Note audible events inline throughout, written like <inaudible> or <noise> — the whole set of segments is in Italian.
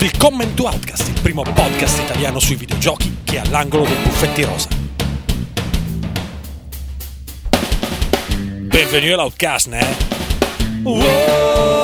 Willkommen to Outcast, il primo podcast italiano sui videogiochi che è all'angolo dei buffetti rosa. Benvenuti all'Outcast, ne? Welcome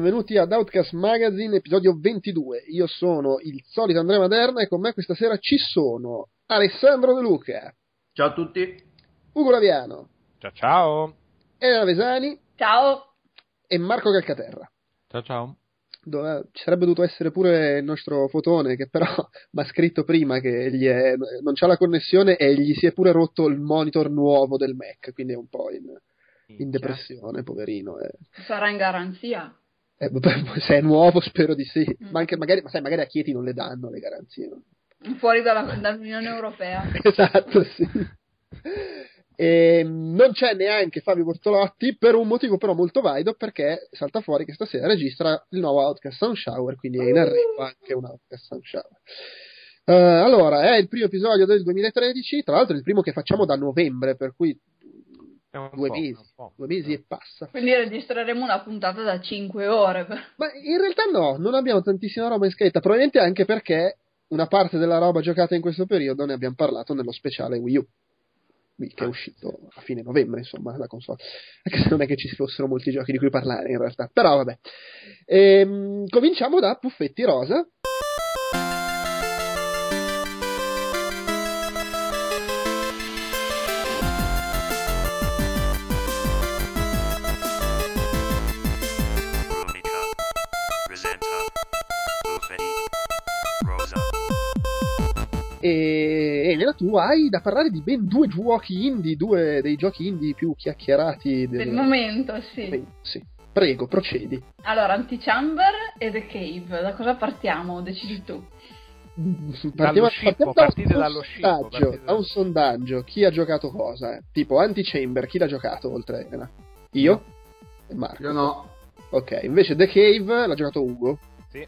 benvenuti ad Outcast Magazine, episodio 22. Io sono il solito Andrea Maderna e con me questa sera ci sono Alessandro De Luca, Ciao a tutti. Ugo Laviano, Ciao ciao. Elena Vesani Ciao. e Marco Calcaterra. Ciao ciao. Dove- ci sarebbe dovuto essere pure il nostro fotone che però <laughs> mi ha scritto prima che gli è- non c'ha la connessione e gli si è pure rotto il monitor nuovo del Mac, quindi è un po' in, in depressione, poverino. eh. Sarà in garanzia. Eh, <laughs> se è nuovo spero di sì, Mm. ma anche magari, ma sai, magari a Chieti non le danno le garanzie. no? Fuori dalla- dall'Unione Europea. <laughs> Esatto, sì. E non c'è neanche Fabio Bortolotti per un motivo però molto valido perché salta fuori che stasera registra il nuovo Outcast Sound Shower, quindi è in arrivo anche un Outcast Sound Shower. Eh, allora, è il primo episodio del 2013, tra l'altro è il primo che facciamo da novembre, per cui due po', mesi, due mesi e passa. Quindi registreremo una puntata da 5 ore. Ma in realtà no, non abbiamo tantissima roba in scaletta, probabilmente anche perché una parte della roba giocata in questo periodo ne abbiamo parlato nello speciale Wii U, che è uscito a fine novembre, insomma, la console. Anche se non è che ci fossero molti giochi di cui parlare in realtà, però vabbè. Ehm, cominciamo da Puffetti Rosa. E Elena, tu hai da parlare di ben due giochi indie, due dei giochi indie più chiacchierati del, Del momento, sì. Sì. Prego, procedi. Allora, Antichamber e The Cave. Da cosa partiamo? Decidi tu. Partiamo, partiamo scippo, da, partite un dallo scippo, sondaggio, partite da un sondaggio. Chi ha giocato cosa? eh? Tipo Antichamber, chi l'ha giocato oltre a Elena? Io? E Marco. Io no. Ok, invece The Cave l'ha giocato Ugo Sì.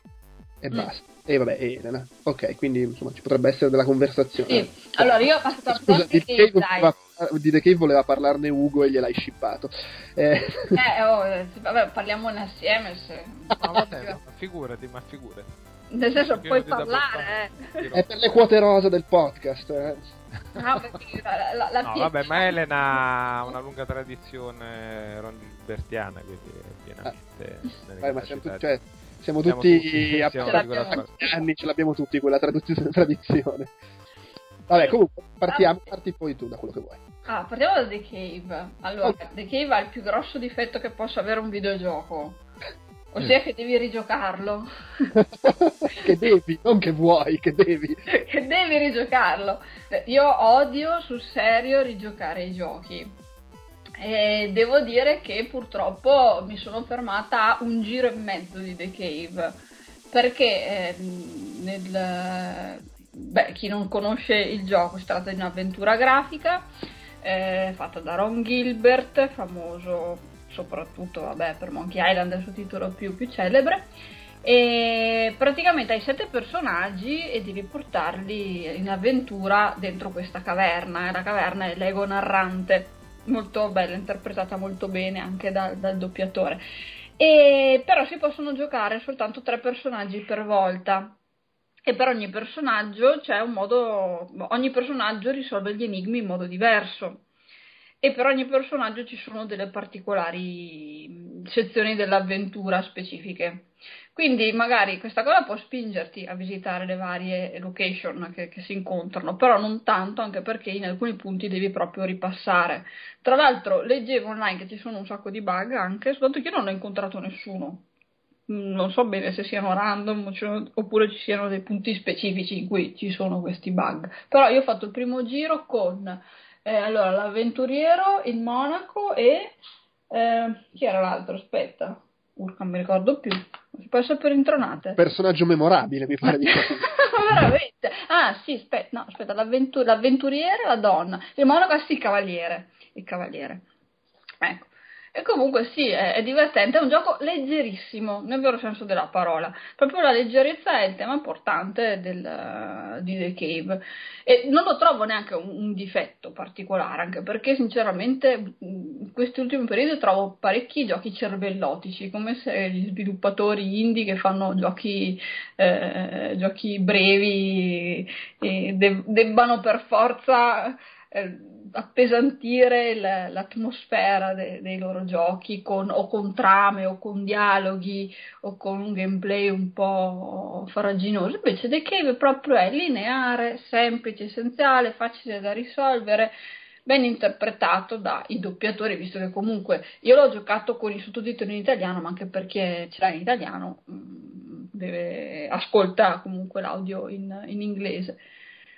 e Mm. basta. E vabbè, Elena. Ok, quindi insomma ci potrebbe essere della conversazione. Sì. Allora, io ho passato a Scusa, di The, voleva, di The Cave voleva parlarne Ugo e gliel'hai shippato. Eh, Eh, oh, eh, vabbè, parliamone assieme. Se... Ma vabbè, ma figurati, ma figurati. Nel senso, puoi parlare, eh. è per le quote rosa del podcast. eh. No, perché la, la, la No, vabbè, ma Elena ha una lunga tradizione rondibertiana, quindi è pienamente nelle Vai, ma di- cioè, siamo Siamo tutti tutti- a anni, ce l'abbiamo tutti quella tradizione. <laughs> tradizione. Vabbè, comunque, partiamo, parti poi tu da quello che vuoi. Ah, partiamo da The Cave. Allora, Ok. The Cave ha il più grosso difetto che possa avere un videogioco. Ossia che devi rigiocarlo. <laughs> che devi, non che vuoi, che devi. <laughs> che devi rigiocarlo. Io odio sul serio rigiocare i giochi. E devo dire che purtroppo mi sono fermata a un giro e mezzo di The Cave. Perché ehm, nel, beh, chi non conosce il gioco si tratta di un'avventura grafica eh, fatta da Ron Gilbert, famoso soprattutto vabbè, per Monkey Island, è il suo titolo più, più celebre. E praticamente hai sette personaggi e devi portarli in avventura dentro questa caverna. E la caverna è l'ego narrante, molto bella, interpretata molto bene anche dal, dal doppiatore. E però si possono giocare soltanto tre personaggi per volta. E per ogni personaggio c'è un modo. Ogni personaggio risolve gli enigmi in modo diverso. E per ogni personaggio ci sono delle particolari mh, sezioni dell'avventura specifiche. Quindi magari questa cosa può spingerti a visitare le varie location che, che si incontrano, però non tanto, anche perché in alcuni punti devi proprio ripassare. Tra l'altro leggevo online che ci sono un sacco di bug anche, soltanto che io non ho incontrato nessuno. Mm, Non so bene se siano random oppure ci siano dei punti specifici in cui ci sono questi bug. Però io ho fatto il primo giro con Eh, allora, l'avventuriero, il monaco e... eh, chi era l'altro? Aspetta. Non mi ricordo più. Si essere per intronate. Personaggio memorabile, mi pare di <laughs> capire. Veramente? Ah, sì, aspetta, no, aspetta, l'avventu- l'avventuriere, la donna. Il monaco, ah, sì, il cavaliere. Il cavaliere. Ecco. E comunque sì, è, è divertente, è un gioco leggerissimo, nel vero senso della parola. Proprio la leggerezza è il tema importante del, di The Cave. E non lo trovo neanche un, un difetto particolare, anche perché sinceramente in questi ultimi periodi trovo parecchi giochi cervellotici, come se gli sviluppatori indie che fanno giochi, eh, giochi brevi eh, de- debbano per forza eh, appesantire il- l'atmosfera de- dei loro giochi con, o con trame o con dialoghi o con un gameplay un po' farraginoso. Invece The Cave proprio è lineare, semplice, essenziale, facile da risolvere. Ben interpretato dai doppiatori, visto che comunque io l'ho giocato con i sottotitoli in italiano, ma anche perché ce l'ha in italiano, mm, deve, ascolta comunque l'audio in, in inglese.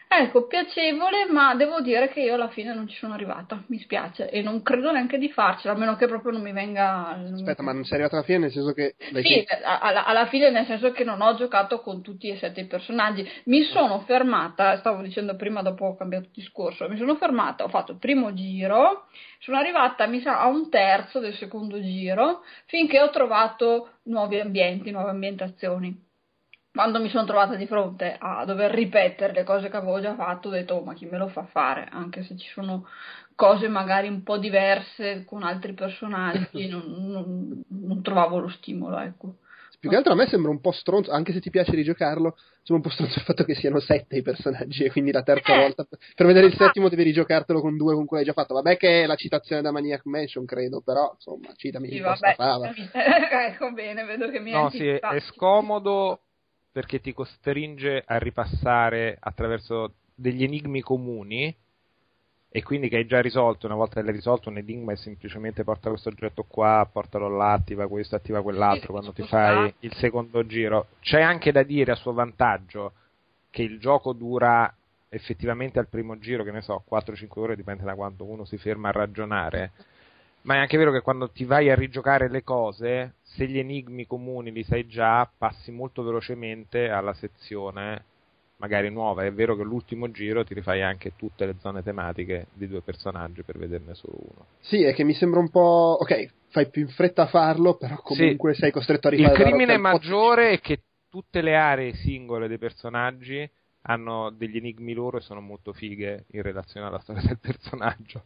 Ecco, piacevole, ma devo dire che io alla fine non ci sono arrivata, mi spiace, e non credo neanche di farcela, a meno che proprio non mi venga... Aspetta, ma non sei arrivato alla fine nel senso che... Sì, alla, alla fine nel senso che non ho giocato con tutti e sette i personaggi, mi sono fermata, stavo dicendo prima dopo ho cambiato discorso, mi sono fermata, ho fatto il primo giro, sono arrivata mi sa a un terzo del secondo giro, finché ho trovato nuovi ambienti, nuove ambientazioni. Quando mi sono trovata di fronte a dover ripetere le cose che avevo già fatto, ho detto, oh, ma chi me lo fa fare? Anche se ci sono cose magari un po' diverse con altri personaggi, <laughs> non, non- non trovavo lo stimolo, ecco. Più che altro a me sembra un po' stronzo, anche se ti piace rigiocarlo, sembra un po' stronzo il fatto che siano sette i personaggi e quindi la terza Eh. volta per vedere il Ah. settimo devi rigiocartelo con due con cui hai già fatto. Vabbè che è la citazione da Maniac Mansion, credo, però insomma, citami Sì, vabbè, <laughs> ecco bene, vedo che mi No, hai sì, è, scomodo perché ti costringe a ripassare attraverso degli enigmi comuni e quindi che hai già risolto, una volta che l'hai risolto un enigma è semplicemente porta questo oggetto qua, portalo là, attiva questo, attiva quell'altro quando ti fai il secondo giro. C'è anche da dire a suo vantaggio che il gioco dura effettivamente al primo giro, che ne so, 4-5 ore, dipende da quanto uno si ferma a ragionare. Ma è anche vero che quando ti vai a rigiocare le cose, se gli enigmi comuni li sai già, passi molto velocemente alla sezione magari nuova. È vero che l'ultimo giro ti rifai anche tutte le zone tematiche di due personaggi per vederne solo uno. Sì, è che mi sembra un po'. Ok, fai più in fretta a farlo, però comunque sei costretto a Il rifare la crimine maggiore è che tutte le aree singole dei personaggi hanno degli enigmi loro e sono molto fighe in relazione alla storia del personaggio.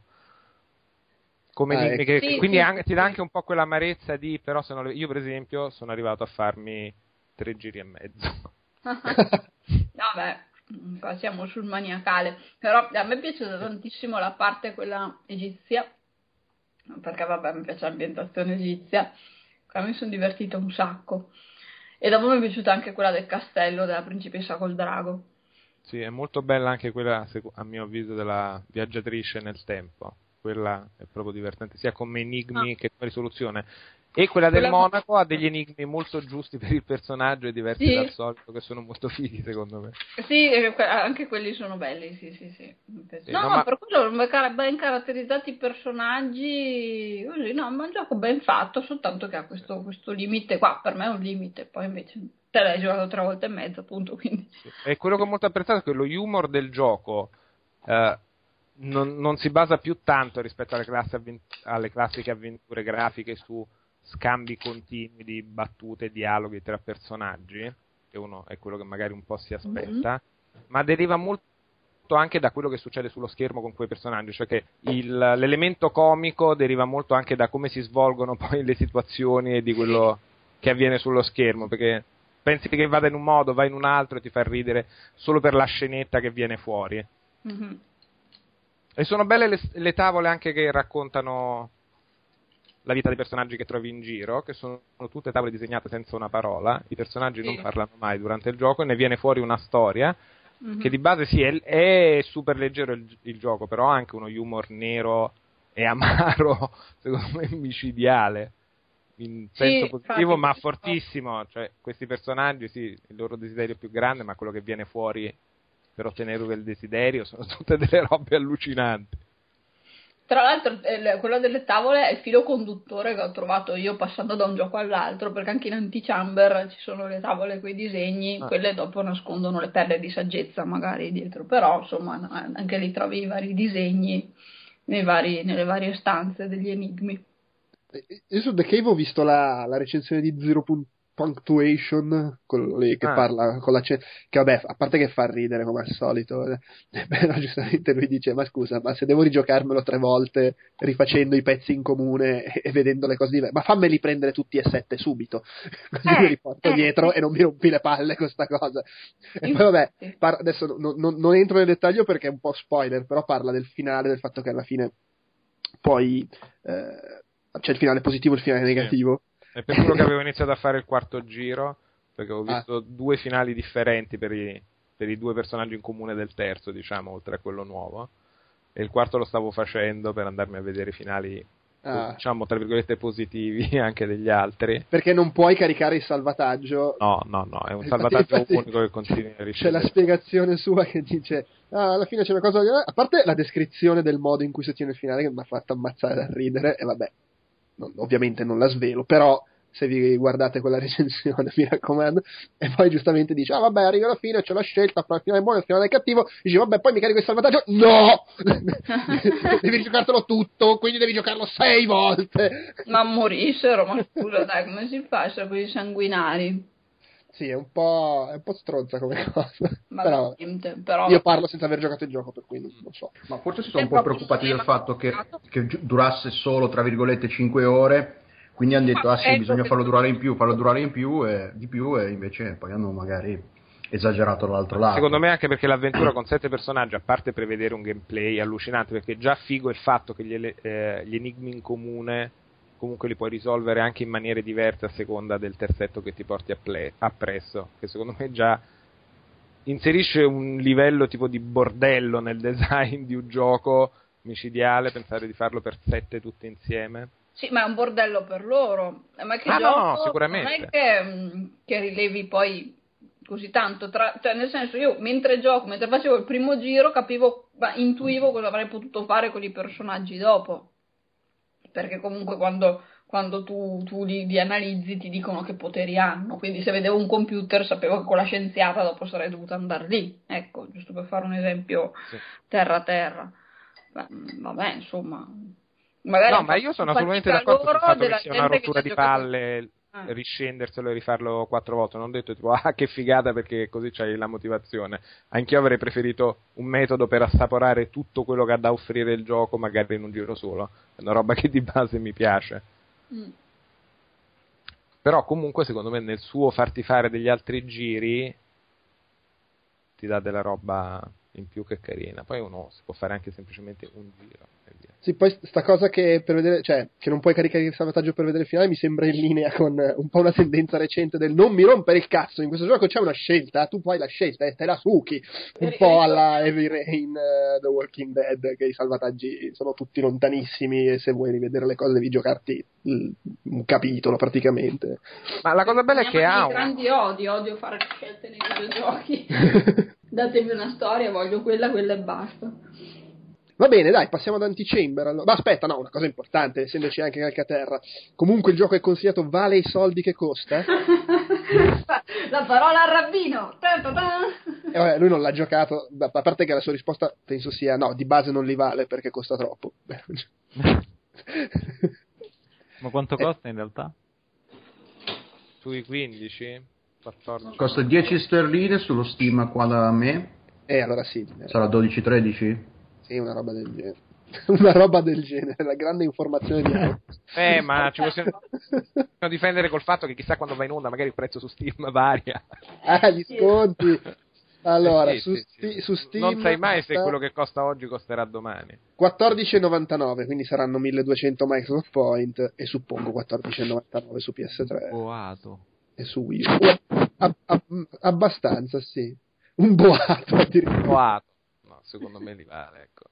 Come Ah, ecco. che- Sì, quindi sì, anche- ti dà sì. anche un po' quell'amarezza di però sono io per esempio sono arrivato a farmi tre giri e mezzo. <laughs> Vabbè, mm, qua siamo sul maniacale. Però a me è piaciuta tantissimo la parte quella egizia, perché vabbè, mi piace l'ambientazione egizia. Qua mi sono divertita un sacco. E dopo mi è piaciuta anche quella del castello della principessa col drago. Sì, è molto bella anche quella, a mio avviso, della viaggiatrice nel tempo. Quella è proprio divertente, sia come enigmi Ah. che come risoluzione. E quella del Quella- monaco ha degli enigmi molto giusti per il personaggio e diversi Sì. dal solito, che sono molto fighi secondo me. Sì, eh, que- anche quelli sono belli, sì, sì, sì. Sì, no, no, ma per quello ben car- ben caratterizzati i personaggi, così, no, ma è un gioco ben fatto, soltanto che ha questo, questo limite qua, per me è un limite, poi invece te l'hai giocato tre volte e mezzo, appunto, quindi... E quello che ho molto apprezzato è che lo humor del gioco eh, non, non si basa più tanto rispetto alle, classi avven- alle classiche avventure grafiche su scambi continui di battute dialoghi tra personaggi, che uno è quello che magari un po' si aspetta, ma deriva molto anche da quello che succede sullo schermo con quei personaggi, cioè che il- l'elemento comico deriva molto anche da come si svolgono <laughs> poi le situazioni e di quello che avviene sullo schermo, perché pensi che vada in un modo, va in un altro e ti fa ridere solo per la scenetta che viene fuori. Mhm. E sono belle le, le tavole anche che raccontano la vita dei personaggi che trovi in giro, che sono tutte tavole disegnate senza una parola, i personaggi Sì. non parlano mai durante il gioco e ne viene fuori una storia Mhm. che di base sì è, è super leggero il, il gioco, però ha anche uno humor nero e amaro, <laughs> secondo me micidiale, in Sì, senso positivo, infatti, ma sì. fortissimo, cioè questi personaggi sì, il loro desiderio è più grande, ma quello che viene fuori per ottenere quel desiderio sono tutte delle robe allucinanti. Tra l'altro, eh, quella delle tavole è il filo conduttore che ho trovato io passando da un gioco all'altro, perché anche in Antichamber ci sono le tavole con i disegni, Ah. quelle dopo nascondono le perle di saggezza magari dietro, però insomma anche lì trovi i vari disegni nei vari- nelle varie stanze degli enigmi. Io su The Cave ho visto la, la recensione di Zero Pun- Punctuation, quello lì che Ah. parla con la ce- che vabbè, a parte che fa ridere come al solito, <laughs> eh, però giustamente lui dice, ma scusa, ma se devo rigiocarmelo tre volte rifacendo i pezzi in comune e, e vedendo le cose diverse, ma fammeli prendere tutti e sette subito, <laughs> così Eh, mi riporto eh, dietro e non mi rompi le palle con sta cosa. E poi vabbè, par- adesso non, non- non entro nel dettaglio perché è un po' spoiler, però parla del finale, del fatto che alla fine poi eh, c'è il finale positivo e il finale Sì. negativo. È per quello che avevo iniziato a fare il quarto giro, perché ho Ah. visto due finali differenti per i, per i due personaggi in comune del terzo, diciamo, oltre a quello nuovo. E il quarto lo stavo facendo per andarmi a vedere i finali, Ah, diciamo, tra virgolette positivi <laughs> anche degli altri. perché non puoi caricare il salvataggio. No, no, no, è un Infatti- salvataggio infatti unico che continui a C'è la ricevere. spiegazione sua che dice: ah, alla fine c'è una cosa. A parte la descrizione del modo in cui si ottiene il finale, che mi ha fatto ammazzare da ridere, e vabbè, non- ovviamente non la svelo, però se vi guardate quella <laughs> recensione, mi raccomando, e poi giustamente dice: Ah, vabbè, arriva alla fine, c'è la scelta fra il finale buono e il finale cattivo. Dice: Vabbè, poi mi carico il salvataggio. No! <laughs> devi giocartelo tutto, quindi devi giocarlo sei volte. Ma morissero, ma scusa, dai, come si fa a essere così sanguinari? Sì, è un po', è un po' stronza come <laughs> cosa. Ma Però però io parlo senza aver giocato il gioco, per cui non, non so. Ma forse si sono un po' preoccupati del fatto che, che durasse solo, tra virgolette, 5 ore, quindi hanno detto, ah sì, ecco bisogna farlo durare in più, farlo durare in più e di più, e invece poi hanno magari esagerato dall'altro lato. Secondo me anche perché l'avventura con sette personaggi, a parte prevedere un gameplay allucinante, perché è già figo il fatto che gli, eh, gli enigmi in comune comunque li puoi risolvere anche in maniere diverse a seconda del terzetto che ti porti apple- appresso, che secondo me già inserisce un livello tipo di bordello nel <laughs> design di un gioco micidiale, pensare di farlo per sette tutti insieme. Sì, ma è un bordello per loro. Ma che Ah, gioco no, sicuramente. non è che, mh, che rilevi poi così tanto. Tra, cioè, nel senso, io mentre gioco, mentre facevo il primo giro, capivo, ma intuivo cosa avrei potuto fare con i personaggi dopo. Perché comunque quando, quando tu, tu li, li analizzi ti dicono che poteri hanno. Quindi se vedevo un computer sapevo che con la scienziata dopo sarei dovuta andare lì. Ecco, giusto per fare un esempio terra-terra. Beh, mh, Vabbè, insomma. No, ma io sono assolutamente d'accordo sul fatto che sia una rottura di palle Ah. riscenderselo e rifarlo quattro volte. Non ho detto tipo, <laughs> ah, che figata perché così c'hai la motivazione. Anch'io avrei preferito un metodo per assaporare tutto quello che ha da offrire il gioco, magari in un giro solo. È una roba <laughs> che di base mi piace. Mm. Però comunque, secondo me, nel suo farti fare degli altri giri ti dà della roba in più che carina. Poi uno si può fare anche semplicemente un giro e via. Sì, poi sta cosa che per vedere, cioè, che non puoi caricare il salvataggio per vedere il finale mi sembra in linea con eh, un po' una tendenza recente del non mi rompere il cazzo. In questo gioco c'è una scelta, tu poi la scelta e te la suchi. Un Eh, po' eh, alla Heavy Rain, eh, The Walking Dead, che i salvataggi sono tutti lontanissimi e se vuoi rivedere le cose devi giocarti il- un capitolo praticamente. Ma la cosa bella è che ha un... grandi odi, odio fare scelte nei videogiochi. <laughs> Datemi una storia, voglio quella, quella e basta. Va bene, dai, passiamo ad Antichamber. Allora. Ma aspetta, no, una cosa importante, essendoci anche Calcaterra. Comunque il gioco è consigliato, vale i soldi che costa? <laughs> La parola al rabbino. Ta ta ta. E vabbè, lui non l'ha giocato, a parte che la sua risposta penso sia no, di base non li vale perché costa troppo. <laughs> Ma quanto Eh. costa in realtà? sui 15, 14. Costa 10 sterline sullo Steam qua da me, eh, allora sì, eh, sarà 12-13. Sì, una roba del genere. <laughs> Una roba del genere, la grande informazione di Alex. Eh, ma ci possiamo <laughs> difendere col fatto che chissà quando va in onda magari il prezzo su Steam <laughs> varia. Ah, gli sconti. Allora, Eh sì, su, sì, Sti- sì. su Steam Non sai mai se costa quello che costa oggi costerà domani. 14,99, quindi saranno 1200 Microsoft Point e suppongo 14,99 su PS3 Boato. e su Wii U. Ab- ab- abbastanza, sì. Un boato addirittura. Boato. No, secondo me li vale, ecco.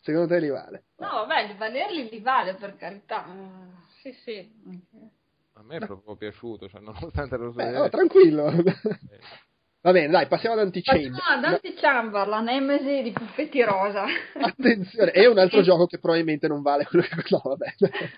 Secondo te li vale? No, vabbè, di valerli li vale per carità. Eh, Sì, sì. A me è proprio piaciuto, cioè, nonostante lo Beh, oh, tranquillo. Va bene, dai, passiamo ad Antichamber. Passiamo ad Antichamber, la nemesi di Puffetti Rosa. Attenzione, è un altro gioco che probabilmente non vale quello che... No, vabbè.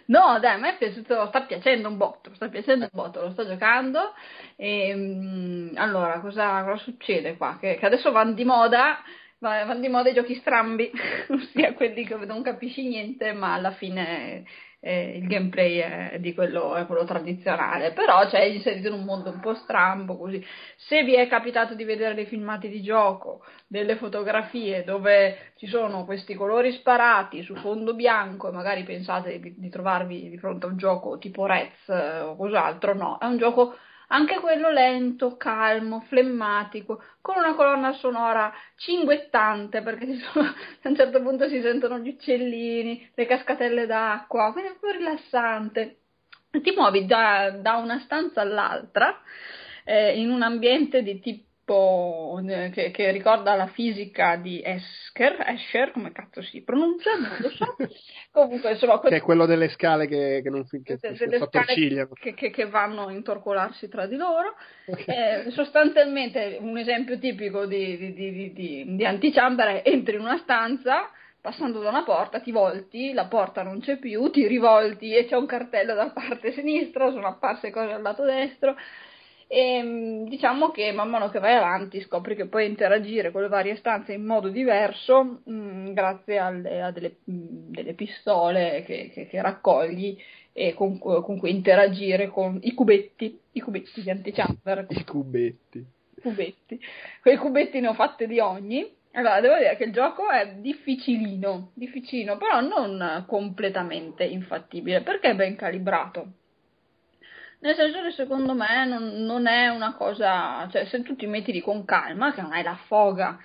No, dai, a me è piaciuto, sta piacendo un botto, sta piacendo un botto, lo sto giocando. E, mm, allora, cosa, cosa succede qua? Che, che adesso vanno di moda, va- vanno di moda i giochi strambi, <laughs> ossia quelli che non capisci niente, ma alla fine eh, il gameplay è di quello, è quello tradizionale. Però c'è inserito in un mondo un po' strambo, così. Se vi è capitato di vedere dei filmati di gioco, delle fotografie dove ci sono questi colori sparati su fondo bianco e magari pensate di, di trovarvi di fronte a un gioco tipo Rez eh, o cos'altro, no, è un gioco anche quello lento, calmo, flemmatico, con una colonna sonora cinguettante, perché <laughs> a un certo punto si sentono gli uccellini, le cascatelle d'acqua, quindi è un po' rilassante. Ti muovi da, da una stanza all'altra eh, in un ambiente di tipo eh, che, che ricorda la fisica di Esker, Escher, come cazzo si pronuncia, non lo so. <laughs> Comunque, insomma, Che è quello delle scale che, che non che de- si scale che, che- che vanno a intorcolarsi tra di loro. Eh, sostanzialmente un esempio tipico di, di, di, di, di, di antichamber è entri in una stanza, passando da una porta, ti volti, la porta non c'è più, ti rivolti e c'è un cartello dalla parte sinistra, sono apparse cose al lato destro. E mh, diciamo che man mano che vai avanti scopri che puoi interagire con le varie stanze in modo diverso mh, grazie alle- a delle, mh, delle pistole che, che- che raccogli e con, con cui interagire con i cubetti, i cubetti di antichamber, I cubetti. cubetti. Quei cubetti ne ho fatte di ogni. Allora, devo dire che il gioco è difficilino, difficilino, però non completamente infattibile, perché è ben calibrato. Nel senso che secondo me non, non è una cosa, cioè se tu ti metti lì con calma, che non hai la foga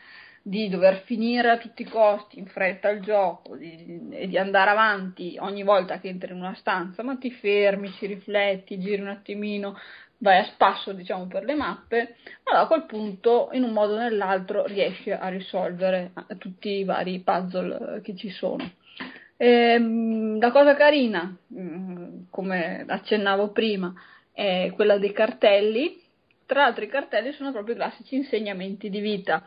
di dover finire a tutti i costi in fretta il gioco di- e di andare avanti ogni volta che entri in una stanza, ma ti fermi, ci rifletti, giri un attimino, vai a spasso diciamo per le mappe, allora a quel punto in un modo o nell'altro riesci a risolvere tutti i vari puzzle che ci sono. Ehm, la cosa carina, mm, come accennavo prima, è quella dei cartelli. Tra l'altro i cartelli sono proprio i classici insegnamenti di vita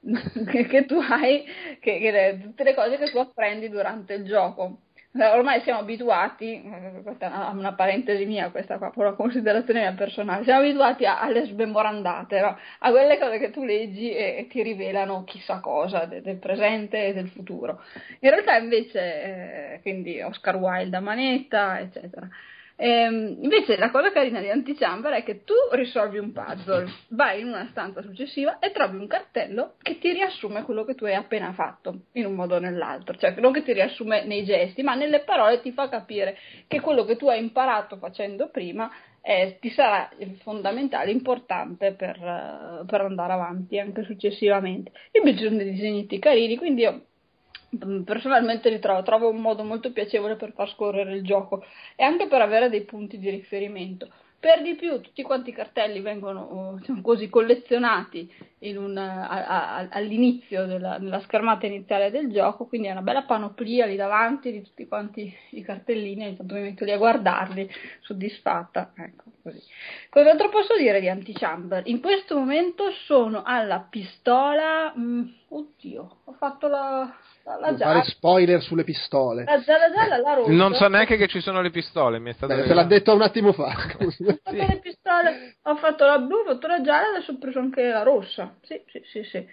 <laughs> che, tu hai, che, che tutte le cose che tu apprendi durante il gioco. Ormai siamo abituati, eh, questa è una parentesi mia, questa qua, per una considerazione mia personale, siamo abituati alle smemorandate, no? a quelle cose che tu leggi e, e ti rivelano chissà cosa de- del presente e del futuro. In realtà invece, eh, quindi Oscar Wilde a manetta, eccetera. Ehm, invece la cosa carina di Antichamber è che tu risolvi un puzzle, vai in una stanza successiva e trovi un cartello che ti riassume quello che tu hai appena fatto, in un modo o nell'altro, cioè non che ti riassume nei gesti, ma nelle parole ti fa capire che quello che tu hai imparato facendo prima eh, ti sarà fondamentale, importante per, eh, per andare avanti anche successivamente. Invece sono dei disegnetti carini, quindi io personalmente li trovo, trovo un modo molto piacevole per far scorrere il gioco e anche per avere dei punti di riferimento. Per di più, tutti quanti i cartelli vengono eh, diciamo così collezionati un, a- a- all'inizio della, nella schermata iniziale del gioco, quindi è una bella panoplia lì davanti di tutti quanti i cartellini, ogni tanto mi metto lì a guardarli, soddisfatta. Ecco, così. Cos'altro posso dire di Antichamber? In questo momento sono alla pistola. mm, oddio, ho fatto la, la, la gialla. fare spoiler sulle pistole. La gialla gialla, la rossa. Non so neanche che ci sono le pistole, mi è stato Beh, te l'ha detto un attimo fa. Ho fatto le pistole, ho fatto la blu, ho fatto la gialla, adesso ho preso anche la rossa. Sì, sì, sì, sì.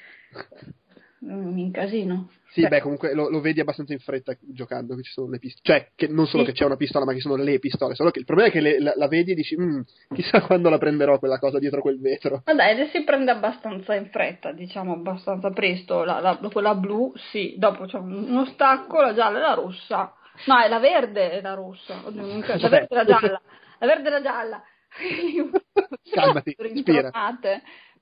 Mm, Mi incasino. Sì, Cioè, beh, comunque lo, lo vedi abbastanza in fretta giocando che ci sono le pistole. Cioè, che non solo Sì. che c'è una pistola, ma che sono le pistole. Solo che il problema è che le- la, la vedi e dici, "Mm, chissà quando la prenderò quella cosa dietro quel vetro. Ma dai, si prende abbastanza in fretta, diciamo abbastanza presto. La, la- quella blu, sì, dopo c'è un- uno stacco, la gialla e la rossa. No, è la verde e la rossa. Oddio. La verde e la gialla. La verde e la gialla. <laughs> Calmati, <laughs> respira.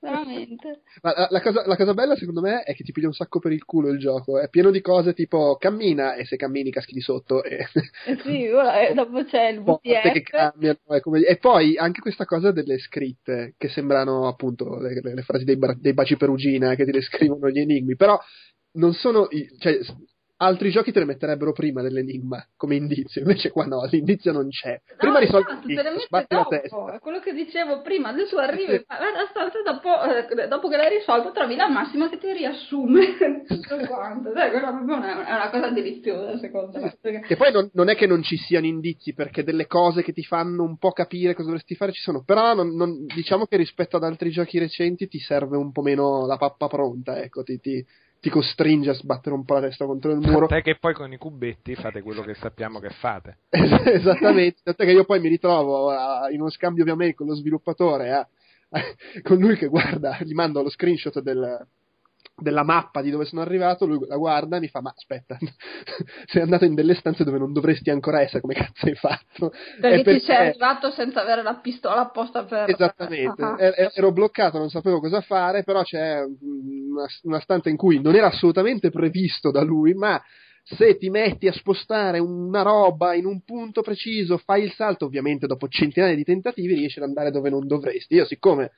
Veramente. Ma la, la cosa, la cosa bella, secondo me, è che ti piglia un sacco per il culo il gioco. È pieno di cose tipo cammina e se cammini caschi di sotto e Eh sì, ora, eh, dopo c'è il <laughs> porte che VTF. cambiano. come- E poi anche questa cosa delle scritte che sembrano appunto le, le- le frasi dei, dei baci perugina che ti descrivono gli enigmi, però non sono. cioè, altri giochi te le metterebbero prima dell'enigma come indizio, invece qua no, l'indizio non c'è. Prima no, risolvi esatto, te le mette dopo, è quello che dicevo prima, adesso arrivi, stanza dopo, eh, dopo che l'hai risolto trovi la massima che ti riassume <laughs> tutto quanto, Dai, quella proprio è una, è una cosa deliziosa secondo me. perché- Che poi non, non è che non ci siano indizi, perché delle cose che ti fanno un po' capire cosa dovresti fare ci sono, però non- non- diciamo che rispetto ad altri giochi recenti ti serve un po' meno la pappa pronta, ecco, ti, ti- ti costringe a sbattere un po' la testa contro il muro. Tant'è che poi con i cubetti fate quello che sappiamo che fate. <laughs> Esattamente, tant'è che io poi mi ritrovo a- in uno scambio via mail con lo sviluppatore, a- <laughs> con lui che guarda, gli mando lo screenshot del- della mappa di dove sono arrivato, lui la guarda e mi fa, ma aspetta, <laughs> sei andato in delle stanze dove non dovresti ancora essere, come cazzo hai fatto? Perché È ti sei arrivato senza avere la pistola apposta per... Esattamente, Ah, <laughs> E- e- ero bloccato, non sapevo cosa fare, però c'è una, una stanza in cui non era assolutamente previsto da lui, ma se ti metti a spostare una roba in un punto preciso, fai il salto, ovviamente dopo centinaia di tentativi riesci ad andare dove non dovresti. Io siccome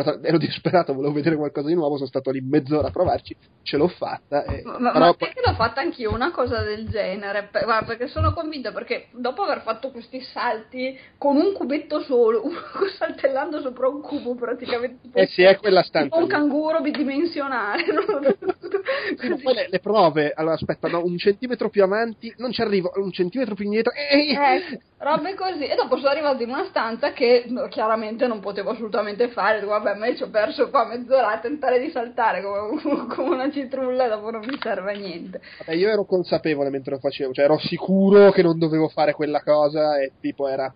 ero, ero disperato, volevo vedere qualcosa di nuovo, sono stato lì mezz'ora a provarci, ce l'ho fatta. E, Ma, però ma poi- perché l'ho fatta anch'io una cosa del genere? Per- guarda, perché sono convinta perché dopo aver fatto questi salti con un cubetto solo, <laughs> saltellando sopra un cubo praticamente eh sì, è quella stanza. un canguro bidimensionale. <laughs> <laughs> Sì, poi le, le prove, allora aspetta, no, un centimetro più avanti, non ci arrivo, un centimetro più indietro, eh, Eh, robe così. E dopo sono arrivato in una stanza che chiaramente non potevo assolutamente fare. Dico, vabbè, ma io ci ho perso qua mezz'ora a tentare di saltare come, <laughs> come una citrulla e dopo non mi serve a niente. Vabbè, io ero consapevole mentre lo facevo, cioè ero sicuro che non dovevo fare quella cosa e tipo era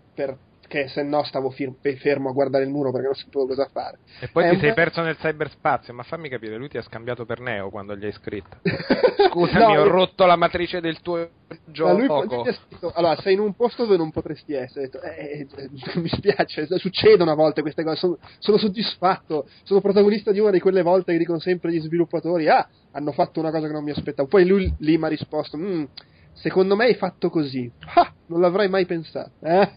perché se no stavo fermo a guardare il muro perché non sapevo cosa fare. E poi È ti sei perso nel cyberspazio, ma fammi capire, lui ti ha scambiato per Neo quando gli hai scritto. <laughs> Scusami, No, ho rotto la matrice del tuo ma lui, gioco. lui mi ha scritto, allora sei in un posto dove non potresti essere. Detto, eh, eh, <laughs> mi spiace, succedono a volte queste cose, sono, sono soddisfatto, sono protagonista di una di quelle volte che dicono sempre gli sviluppatori, ah, hanno fatto una cosa che non mi aspettavo. Poi lui lì mi ha risposto, "Mm, secondo me hai fatto così. Ah, non l'avrei mai pensato. Eh?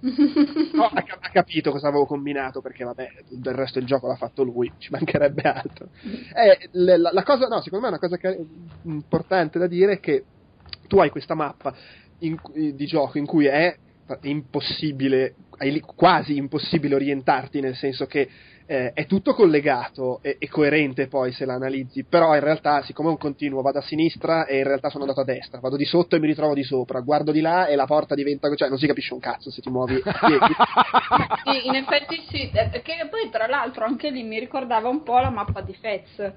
<laughs> No, ha, ha capito cosa avevo combinato perché vabbè del resto il gioco l'ha fatto lui ci mancherebbe altro Eh, la, la cosa no secondo me è una cosa che- importante da dire è che tu hai questa mappa in cui- di gioco in cui è impossibile è quasi impossibile orientarti nel senso che eh, è tutto collegato e, e coerente poi se la analizzi, però in realtà siccome è un continuo vado a sinistra e in realtà sono andato a destra, vado di sotto e mi ritrovo di sopra, guardo di là e la porta diventa, cioè non si capisce un cazzo se ti muovi. <laughs> pieghi. Sì, in effetti sì, eh, che poi tra l'altro anche lì mi ricordava un po' la mappa di Fez.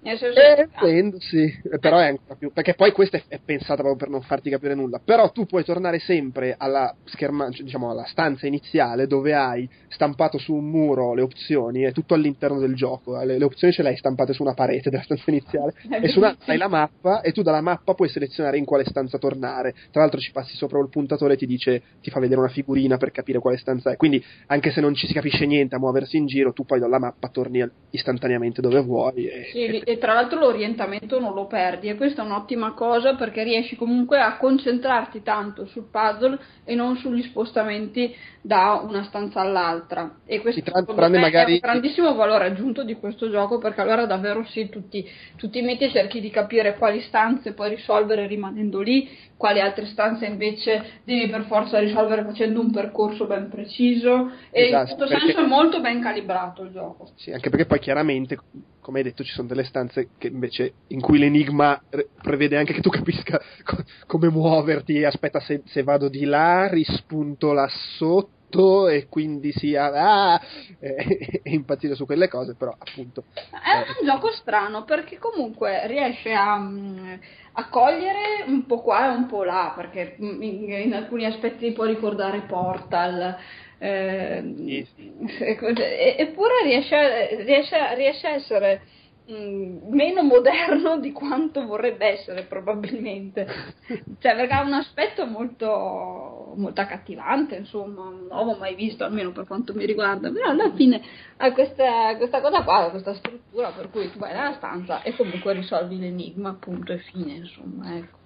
Eh, che- volendo, sì, eh, però è ancora più. Perché poi questa è, è pensata proprio per non farti capire nulla. Però tu puoi tornare sempre alla scherma, cioè, diciamo alla stanza iniziale dove hai stampato su un muro le opzioni, è tutto all'interno del gioco. eh, Le, le opzioni ce le hai stampate su una parete della stanza iniziale <laughs> e su una bellissimo. hai la mappa e tu dalla mappa puoi selezionare in quale stanza tornare. Tra l'altro ci passi sopra il puntatore e ti dice, ti fa vedere una figurina per capire quale stanza è. Quindi anche se non ci si capisce niente a muoversi in giro, tu poi dalla mappa torni istantaneamente dove vuoi. E, Sì, li- e tra l'altro l'orientamento non lo perdi e questa è un'ottima cosa perché riesci comunque a concentrarti tanto sul puzzle e non sugli spostamenti da una stanza all'altra e questo tranne me magari- è un grandissimo valore aggiunto di questo gioco perché allora davvero sì, tutti, tutti metti e cerchi di capire quali stanze puoi risolvere rimanendo lì, quali altre stanze invece devi per forza risolvere facendo un percorso ben preciso e Esatto, in questo perché- senso è molto ben calibrato il gioco. Sì, anche perché poi chiaramente, come hai detto, ci sono delle stanze che invece in cui l'enigma re- prevede anche che tu capisca co- come muoverti. Aspetta, se, se vado di là, rispunto là sotto e quindi sia ah, <laughs> e, e impazzire su quelle cose, però appunto È un gioco strano perché comunque riesce a, mm, a cogliere un po' qua e un po' là, perché mm, in, in alcuni aspetti può ricordare Portal. ehm, Sì, e cose- e- eppure riesce, riesce, riesce a essere mm, meno moderno di quanto vorrebbe essere probabilmente. <laughs> Cioè perché ha un aspetto molto molto accattivante insomma non l'avevo mai visto almeno per quanto mi riguarda. Però alla fine ha questa, questa cosa qua questa struttura per cui tu vai nella stanza e comunque risolvi l'enigma punto e fine insomma ecco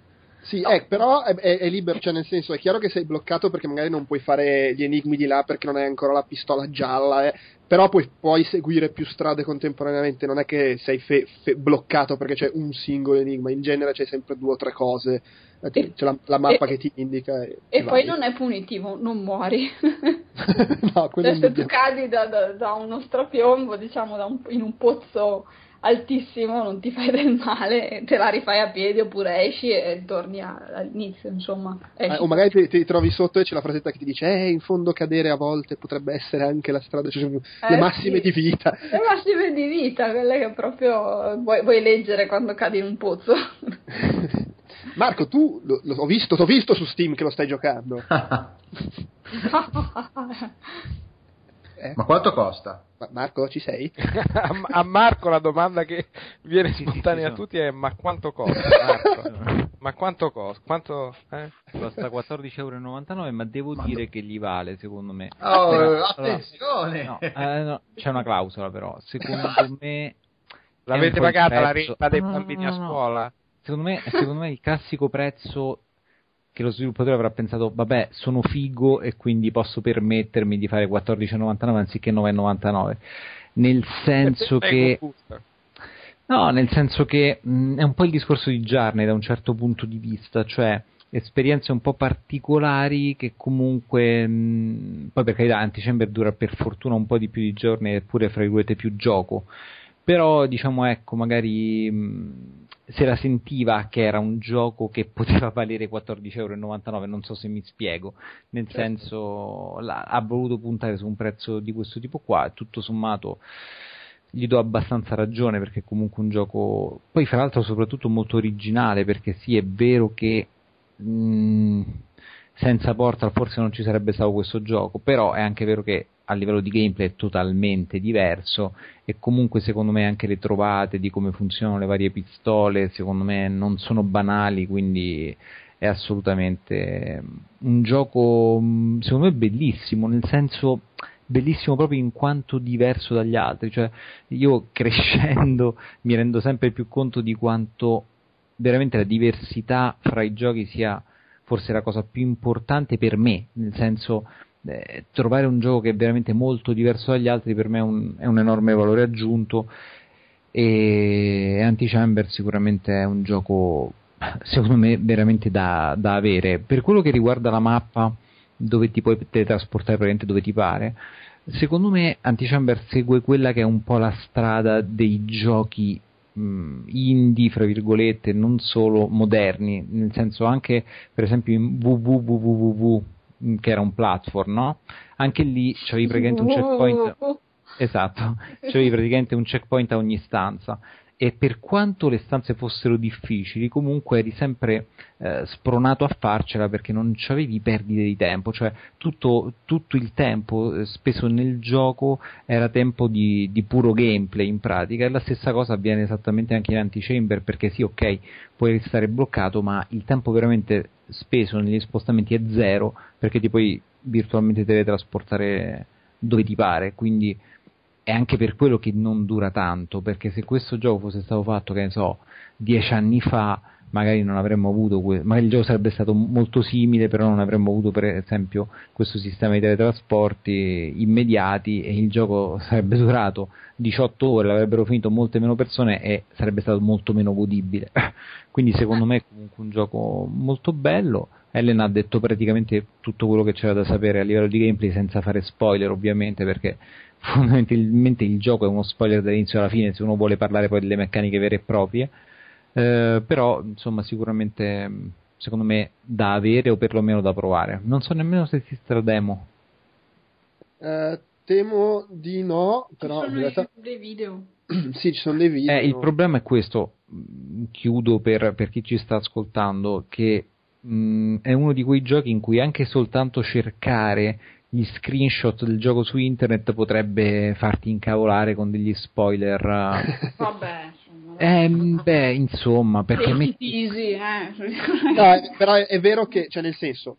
Sì, eh, però è, è- è libero, cioè nel senso è chiaro che sei bloccato perché magari non puoi fare gli enigmi di là perché non hai ancora la pistola gialla, eh, però puoi, puoi seguire più strade contemporaneamente, non è che sei fe- fe- bloccato perché c'è un singolo enigma, in genere c'è sempre due o tre cose, eh, E- c'è la, la mappa e- che ti indica. E, E poi vai. non è punitivo, non muori. <laughs> no, Cioè, se tu cadi da, da- da uno strapiombo, diciamo, da un- in un pozzo altissimo, non ti fai del male, te la rifai a piedi oppure esci e torni a- all'inizio, insomma. Esci. Eh, o magari ti, ti trovi sotto e c'è la frasetta che ti dice eh, in fondo cadere a volte potrebbe essere anche la strada, cioè, le Eh, massime sì. di vita. Le massime di vita, quelle che proprio vuoi, vuoi leggere quando cadi in un pozzo. <laughs> Marco, tu lo, lo- ho visto, t'ho visto su Steam che lo stai giocando. <laughs> <laughs> Eh? Ma quanto costa? Ma- Marco, ci sei? <laughs> a, a Marco la domanda che viene spontanea a sono. tutti è ma quanto <laughs> costa Marco? ma quanto costa? Quanto, eh? Costa 14,99€, ma devo dire che gli vale, secondo me. Oh, Allora, attenzione! no, eh, no, c'è una clausola però. Secondo <laughs> me L'avete pagata la retta dei No, no, no, bambini no, a scuola? Secondo me, secondo me il classico prezzo che lo sviluppatore avrà pensato, vabbè, sono figo e quindi posso permettermi di fare 14,99 anziché 9,99. Nel senso che. No, nel senso che mh, è un po' il discorso di Jarney da un certo punto di vista, cioè esperienze un po' particolari che comunque, mh, poi per carità Antichamber dura per fortuna un po' di più di giorni eppure fra virgolette più gioco, però diciamo ecco magari mh, se la sentiva che era un gioco che <laughs> poteva valere 14,99€, non so se mi spiego, nel senso la- ha voluto puntare su un prezzo di questo tipo qua, tutto sommato gli do abbastanza ragione perché è comunque un gioco poi fra l'altro soprattutto molto originale perché sì è vero che mh, senza Portal forse non ci sarebbe stato questo gioco però è anche vero che a livello di gameplay è totalmente diverso e comunque secondo me anche le trovate di come funzionano le varie pistole secondo me non sono banali quindi è assolutamente un gioco mh, secondo me bellissimo nel senso bellissimo proprio in quanto diverso dagli altri. Cioè io <laughs> crescendo mi rendo sempre più conto di quanto veramente la diversità fra i giochi sia forse la cosa più importante per me nel senso eh, trovare un gioco che è veramente molto diverso dagli altri per me è un, è un enorme valore aggiunto e Antichamber sicuramente è un gioco secondo me veramente da, da avere. Per quello che riguarda la mappa dove ti puoi teletrasportare praticamente dove ti pare secondo me Antichamber segue quella che è un po' la strada dei giochi mh, indie fra virgolette non solo moderni nel senso anche per esempio in www mh, che era un platform no? anche lì c'avevi praticamente un checkpoint Esatto, c'avevi praticamente un checkpoint a ogni stanza e per quanto le stanze fossero difficili, comunque eri sempre eh, spronato a farcela perché non avevi perdite di tempo, cioè tutto, tutto il tempo eh, speso nel gioco era tempo di, di puro gameplay in pratica. E la stessa cosa avviene esattamente anche in Antichamber perché sì, ok, puoi restare bloccato, ma il tempo veramente speso negli spostamenti è zero perché ti puoi virtualmente teletrasportare dove ti pare, quindi è anche per quello che non dura tanto, perché se questo gioco fosse stato fatto, che ne so, dieci anni fa, magari non avremmo avuto, que- magari il gioco sarebbe stato molto simile, però non avremmo avuto per esempio questo sistema di teletrasporti immediati e il gioco sarebbe durato 18 ore, l'avrebbero finito molte meno persone e sarebbe stato molto meno godibile. <laughs> Quindi secondo me è comunque un gioco molto bello. Ellen ha detto praticamente tutto quello che c'era da sapere a livello di gameplay senza fare spoiler ovviamente perché fondamentalmente il gioco è uno spoiler dall'inizio alla fine se uno vuole parlare poi delle meccaniche vere e proprie eh, però insomma sicuramente secondo me da avere o perlomeno da provare non so nemmeno se esiste la demo Eh, temo di no, però Ci in sono realtà dei video. <clears throat> sì, ci sono dei video. Eh, il problema è questo, mh, chiudo per, per chi ci sta ascoltando, che mh, è uno di quei giochi in cui anche soltanto cercare gli screenshot del gioco su internet potrebbe farti incavolare con degli spoiler. eh. <laughs> Vabbè, insomma. Eh, beh, insomma, perché metti... easy, eh. No, però è, vero che, cioè nel senso,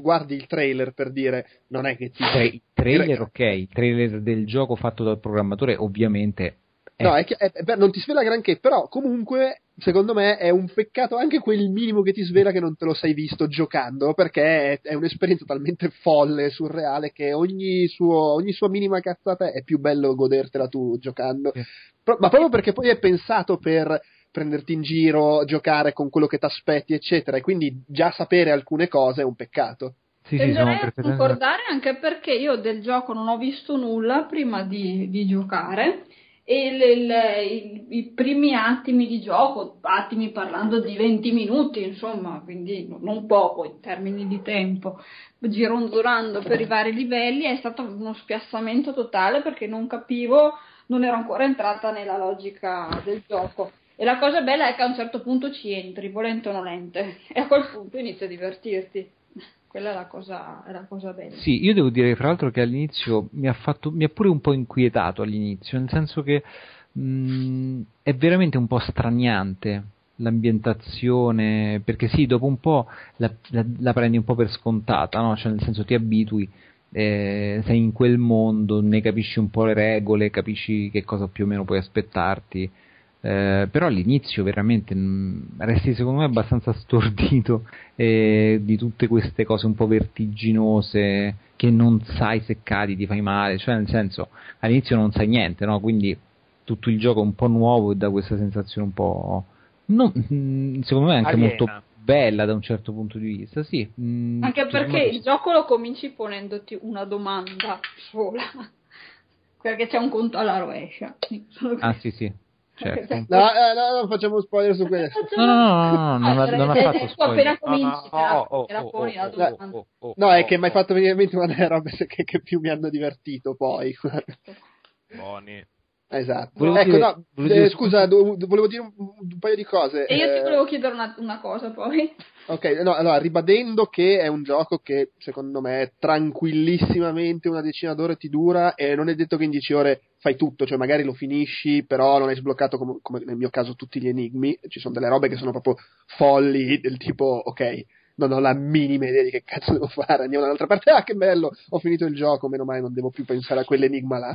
guardi il trailer per dire, non è che ti... Tra- il trailer, ok, il trailer del gioco fatto dal programmatore ovviamente No, è che, è- è- beh, non ti svela granché, però comunque secondo me è un peccato anche quel minimo che ti svela che non te lo sei visto giocando, perché è, è un'esperienza talmente folle, surreale, che ogni, suo, ogni sua minima cazzata è più bello godertela tu giocando. Sì. Pro- ma proprio perché poi è pensato per prenderti in giro, giocare con quello che ti aspetti, eccetera, e quindi già sapere alcune cose è un peccato. Sì, sì, sono Tenderei a concordare anche perché io del gioco non ho visto nulla prima di, di giocare e il- il- i, i primi attimi di gioco, attimi parlando di 20 minuti, insomma, quindi no- non poco in termini di tempo, gironzolando per i vari livelli, è stato uno spiazzamento totale perché non capivo, non ero ancora entrata nella logica del gioco. E la cosa bella è che a un certo punto ci entri, volente o nolente, <laughs> e a quel punto inizi a divertirti. Quella è la cosa, è la cosa bella. Sì, io devo dire fra l'altro che all'inizio mi ha, fatto, mi ha pure un po' inquietato all'inizio, nel senso che mh, è veramente un po' straniante l'ambientazione, perché sì, dopo un po' la, la- la prendi un po' per scontata, no? Cioè nel senso ti abitui, eh, sei in quel mondo, ne capisci un po' le regole, capisci che cosa più o meno puoi aspettarti. Eh, però all'inizio veramente mh, resti secondo me abbastanza <laughs> stordito eh, di tutte queste cose un po' vertiginose che non sai se cadi ti fai male, cioè nel senso all'inizio non sai niente, no? quindi tutto il gioco è un po' nuovo e dà questa sensazione un po' non- mh, secondo me anche Aliena. molto bella da un certo punto di vista, sì. mh, Anche perché me- il gioco lo cominci ponendoti una domanda sola. <laughs> Perché c'è un conto alla rovescia. Ah sì sì, certo. No, eh, no, non facciamo spoiler su questo. No, no, no, no, no, non ha, non ha fatto <laughs> spoiler. appena cominci Oh, la oh, domanda. oh, oh, No, è che oh, mi hai oh, fatto venire in mente una delle robe che, che più mi hanno divertito poi. Buoni. Esatto. Volevo ecco, dire- no, volevo eh, dire- scusa, do- volevo dire un, un paio di cose. E io ti Eh, volevo chiedere una, una cosa poi. Ok, no, allora, ribadendo che è un gioco che secondo me tranquillissimamente una decina d'ore ti dura e non è detto che in 10 ore fai tutto, cioè magari lo finisci, però non hai sbloccato come, come nel mio caso tutti gli enigmi, ci sono delle robe che sono proprio folli, del tipo, ok, non ho la minima idea di che cazzo devo fare, andiamo dall'altra parte, ah che bello, ho finito il gioco, meno male non devo più pensare a quell'enigma là.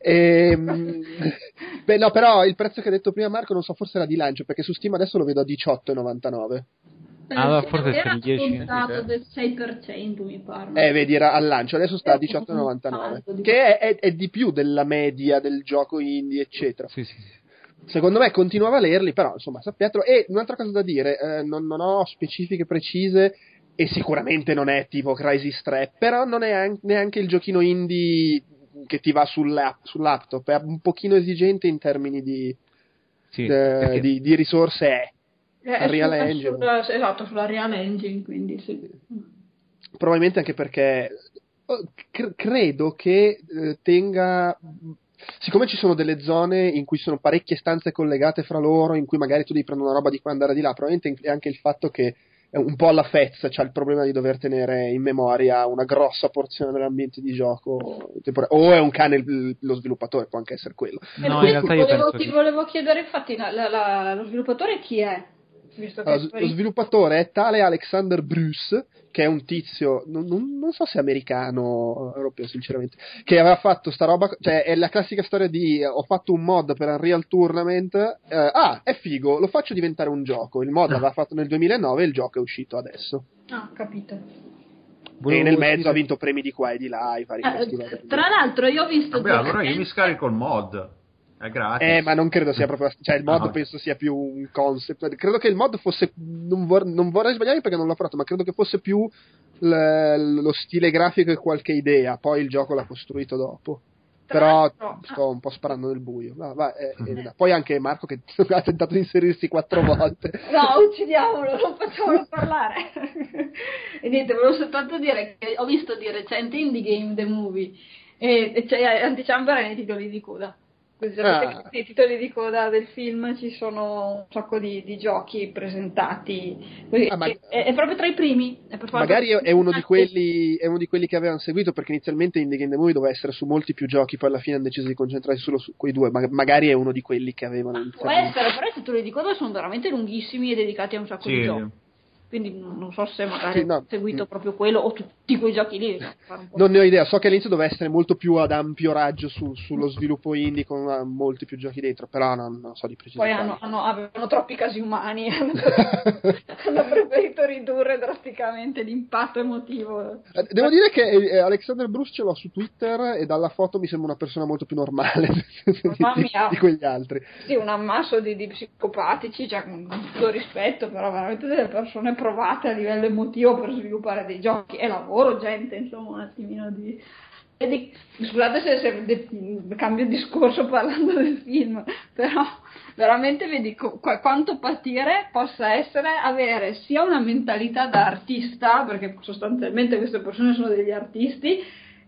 Ehm, <laughs> beh, no, però il prezzo che ha detto prima Marco, non so, forse era di lancio, perché su Steam adesso lo vedo a 18,99. Ah, allora forse era per i 10, scontato sì, del 6% mi pare. Eh, vedi, era al lancio, adesso sta a Eh, un 18,99. salto di- Che è, è- è di più della media del gioco indie, eccetera. Sì, sì, sì. Secondo me continua a valerli, però insomma, sappiatelo. E un'altra cosa da dire, eh, non, non ho specifiche precise e sicuramente non è tipo Crysis 3, però non è an- neanche il giochino indie che ti va sull'app, sull'laptop, è un pochino esigente in termini di, Sì, eh, perché- di- di risorse. È. Eh, Unreal su- Engine. sulla- esatto, sulla Real Engine, quindi sì. probabilmente anche perché oh, cr- credo che eh, tenga siccome ci sono delle zone in cui sono parecchie stanze collegate fra loro in cui magari tu devi prendere una roba di qua e andare di là probabilmente è anche il fatto che è un po' alla Fez c'ha il problema di dover tenere in memoria una grossa porzione dell'ambiente di gioco o è un cane lo sviluppatore può anche essere quello No, poi in realtà io volevo, penso ti volevo chiedere, infatti, la- la- la- lo sviluppatore chi è? Visto che Allora, lo sviluppatore è tale Alexander Bruce, che è un tizio, non, non- non so se è americano o europeo, sinceramente, che aveva fatto sta roba, cioè è la classica storia di ho fatto un mod per Unreal Tournament, eh, ah, è figo, lo faccio diventare un gioco. Il mod l'aveva fatto nel 2009 e il gioco è uscito adesso. Ah, capito. Volevo e nel mezzo dire- ha vinto premi di qua e di là, i vari Eh, tra l'altro io ho visto... Vabbè, allora io mi scarico il mod. Eh, ma non credo sia proprio. Cioè, il mod Ah. penso sia più un concept. Credo che il mod fosse. Non, vor- non vorrei sbagliare perché non l'ho provato, ma credo che fosse più l- lo stile grafico e qualche idea. Poi il gioco l'ha costruito dopo. Tra Però l'altro- sto un po' sparando nel buio. Va, va, eh, eh, Poi anche Marco che <laughs> ha tentato di inserirsi quattro volte. No, uccidiamolo, non facciamolo parlare. <laughs> e niente, volevo soltanto dire che ho visto di recente Indie Game The Movie e, e c'è Antichamber nei titoli di coda. Ah. nei titoli di coda del film ci sono un sacco di, di giochi presentati. Ah, ma- è, è proprio tra i primi. È Magari è uno, di quelli, è uno di quelli che avevano seguito perché inizialmente Indie Game The Movie doveva essere su molti più giochi, poi alla fine hanno deciso di concentrarsi solo su quei due. Ma magari è uno di quelli che avevano Può inizialmente. essere, però i titoli di coda sono veramente lunghissimi e dedicati a un sacco di Sì. giochi. Quindi non so se magari Sì, no. ho seguito proprio quello o tu- tutti quei giochi lì. Non ne ho idea, so che all'inizio doveva essere molto più ad ampio raggio su- sullo sviluppo indie con eh, molti più giochi dentro, però non, non so di preciso. Poi hanno, hanno- avevano troppi casi umani, <laughs> <laughs> hanno preferito ridurre drasticamente l'impatto emotivo. Eh, Devo dire che eh, Alexander Bruce ce l'ho su Twitter e dalla foto mi sembra una persona molto più normale <laughs> di, di- di quegli altri. Sì, un ammasso di, di psicopatici, cioè con tutto rispetto, però veramente delle persone provate a livello emotivo per sviluppare dei giochi. È lavoro, gente, insomma, un attimino di... Scusate se, se de- cambio discorso parlando del film, però veramente vedi co- qua- quanto patire possa essere avere sia una mentalità da artista, perché sostanzialmente queste persone sono degli artisti,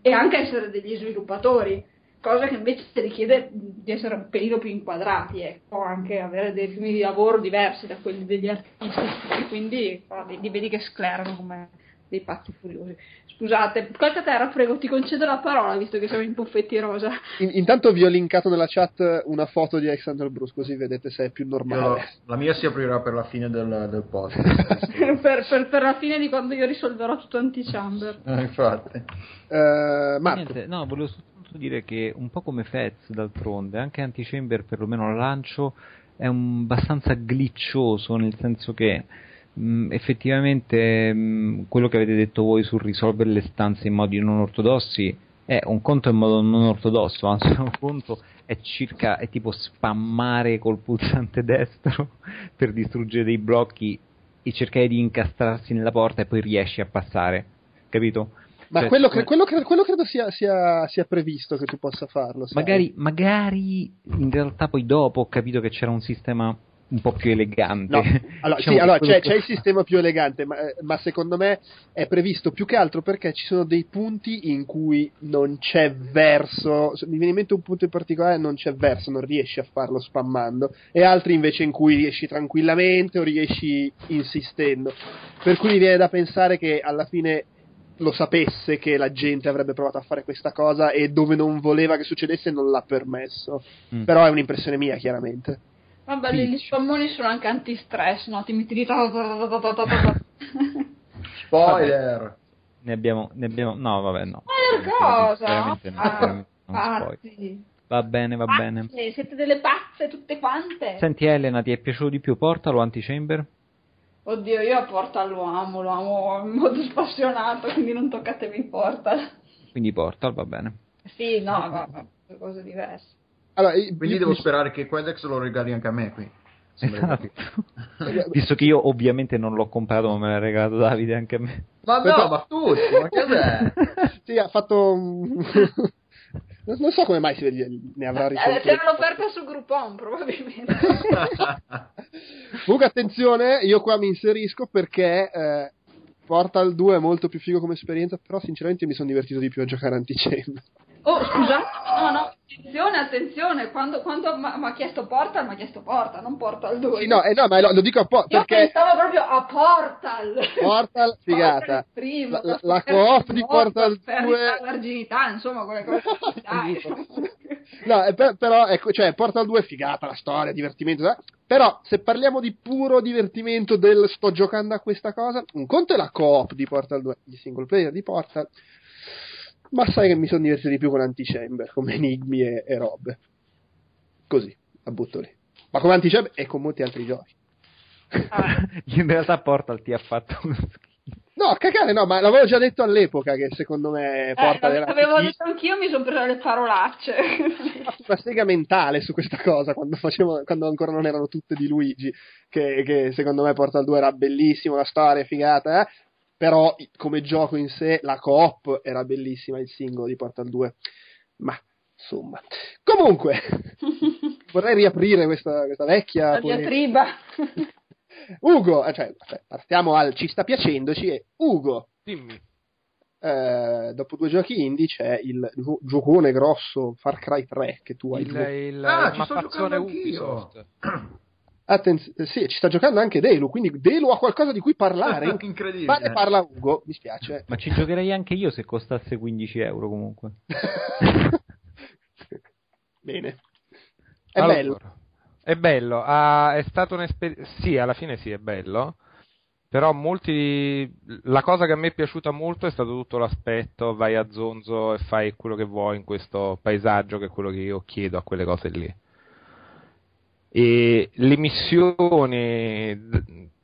e anche essere degli sviluppatori cosa che invece richiede di essere un pelino più inquadrati, ecco, anche avere dei ritmi di lavoro diversi da quelli degli artisti, e quindi li, vedi che sclerano come dei pazzi furiosi. Scusate, qualche terra, prego, ti concedo la parola visto che siamo in puffetti rosa. In- intanto vi ho linkato nella chat una foto di Alexander Bruce, così vedete se è più Io- normale. la mia si aprirà per la fine del, del podcast. <laughs> per, per- per la fine di quando io risolverò tutto anti-chamber. Eh, infatti. Marco, Niente, no, volevo soltanto dire che un po' come Fez d'altronde, anche Antichamber perlomeno al lancio è un, abbastanza glitchoso, nel senso che mh, effettivamente mh, quello che avete detto voi sul risolvere le stanze in modi non ortodossi è un conto in modo non ortodosso, ma un <laughs> conto è circa è tipo spammare col pulsante destro <laughs> per distruggere dei blocchi e cercare di incastrarsi nella porta e poi riesci a passare, capito? Ma Cioè, quello, cre- quello cre- quello credo sia, sia- sia previsto che tu possa farlo. Magari, magari in realtà poi dopo ho capito che c'era un sistema un po' più elegante. No, <laughs> allora, Diciamo sì, allora c'è, c'è il sistema più elegante, ma, eh, ma secondo me è previsto più che altro perché ci sono dei punti in cui non c'è verso. Mi viene in mente un punto in particolare, non c'è verso, non riesci a farlo spammando, e altri invece in cui riesci tranquillamente o riesci insistendo. Per cui mi viene da pensare che alla fine lo sapesse che la gente avrebbe provato a fare questa cosa e dove non voleva che succedesse non l'ha permesso. Mm. Però è un'impressione mia, chiaramente. Vabbè, sì. gli spammoni sono anche anti-stress, no? Ti metti di... Spoiler! Ne abbiamo, ne abbiamo... No, vabbè, no. Spoiler cosa? No, ah, Va bene, va pazze, bene. Siete delle pazze tutte quante. Senti Elena, ti è piaciuto di più Portal o Antichamber? Oddio, io a Portal lo amo, lo amo in modo <laughs> spassionato, quindi non toccatemi Portal. Quindi Portal, va bene. Sì, no, no, sono cose diverse. Allora, io- Quindi io- devo sperare che Quedex lo regali anche a me qui. Esatto. <laughs> Visto che io ovviamente non l'ho comprato, ma me l'ha regalato Davide anche a me. Ma no, ma tutti, ma che <laughs> cos'è? Sì, ha fatto. un- non non so come mai si ne avrà Eh, ricevuto. c'era l'offerta su Groupon, probabilmente. <laughs> Comunque, attenzione, io qua mi inserisco perché eh, Portal 2 è molto più figo come esperienza, però sinceramente mi sono divertito di più a giocare Antichamber. Oh, scusate, no, no, attenzione, attenzione, quando, quando mi ha chiesto Portal, mi ha chiesto Portal, non Portal 2. Sì, no, eh, no, ma lo, lo dico apposta Io perché pensavo proprio a Portal. Portal, <laughs> figata. Portal primo, La- la- per- la per- coop di per- Portal per 2. l'arginità, insomma, quelle cose. <laughs> Dai. No, eh, per- però ecco, cioè, Portal 2 è figata, la storia, divertimento, eh. però se parliamo di puro divertimento del sto giocando a questa cosa, un conto è la coop di Portal 2, il single player di Portal, ma sai che mi sono divertito di più con Antichamber, come enigmi e, e robe. Così, la butto lì. Ma come Antichamber e con molti altri giochi. In realtà Portal ti ha fatto uno schifo. No, cagare no, ma l'avevo già detto all'epoca che secondo me Eh, Portal era l'avevo detto anch'io, mi sono preso le parolacce. ho <laughs> fatto una sega mentale su questa cosa quando, facevo, quando ancora non erano tutte di Luigi. Che, che secondo me Portal 2 era bellissimo, la storia è figata, eh? Però come gioco in sé la coop era bellissima, il singolo di Portal 2. Ma insomma, comunque, <laughs> vorrei riaprire questa, questa vecchia. La polemica. diatriba. <laughs> Ugo, eh, cioè, partiamo al ci sta piacendoci. E Ugo, Dimmi. eh, dopo due giochi indie c'è il gio- giocone grosso Far Cry 3 che tu hai Il, giocato. il, Ah, il ci sto mappazzone giocando anch'io. Ubisoft. <clears throat> Attenz- eh, sì, ci sta giocando anche Delu, quindi Delu ha qualcosa di cui parlare. <laughs> Incredibile. Ma ne parla Ugo, mi spiace. Ma ci giocherei anche io se costasse 15 euro comunque. <laughs> Bene. È Allora, bello. È bello, ah, è stato un'esperienza. Sì, alla fine sì, è bello. Però molti. La cosa che a me è piaciuta molto è stato tutto l'aspetto: vai a zonzo e fai quello che vuoi in questo paesaggio, che è quello che io chiedo a quelle cose lì. E le missioni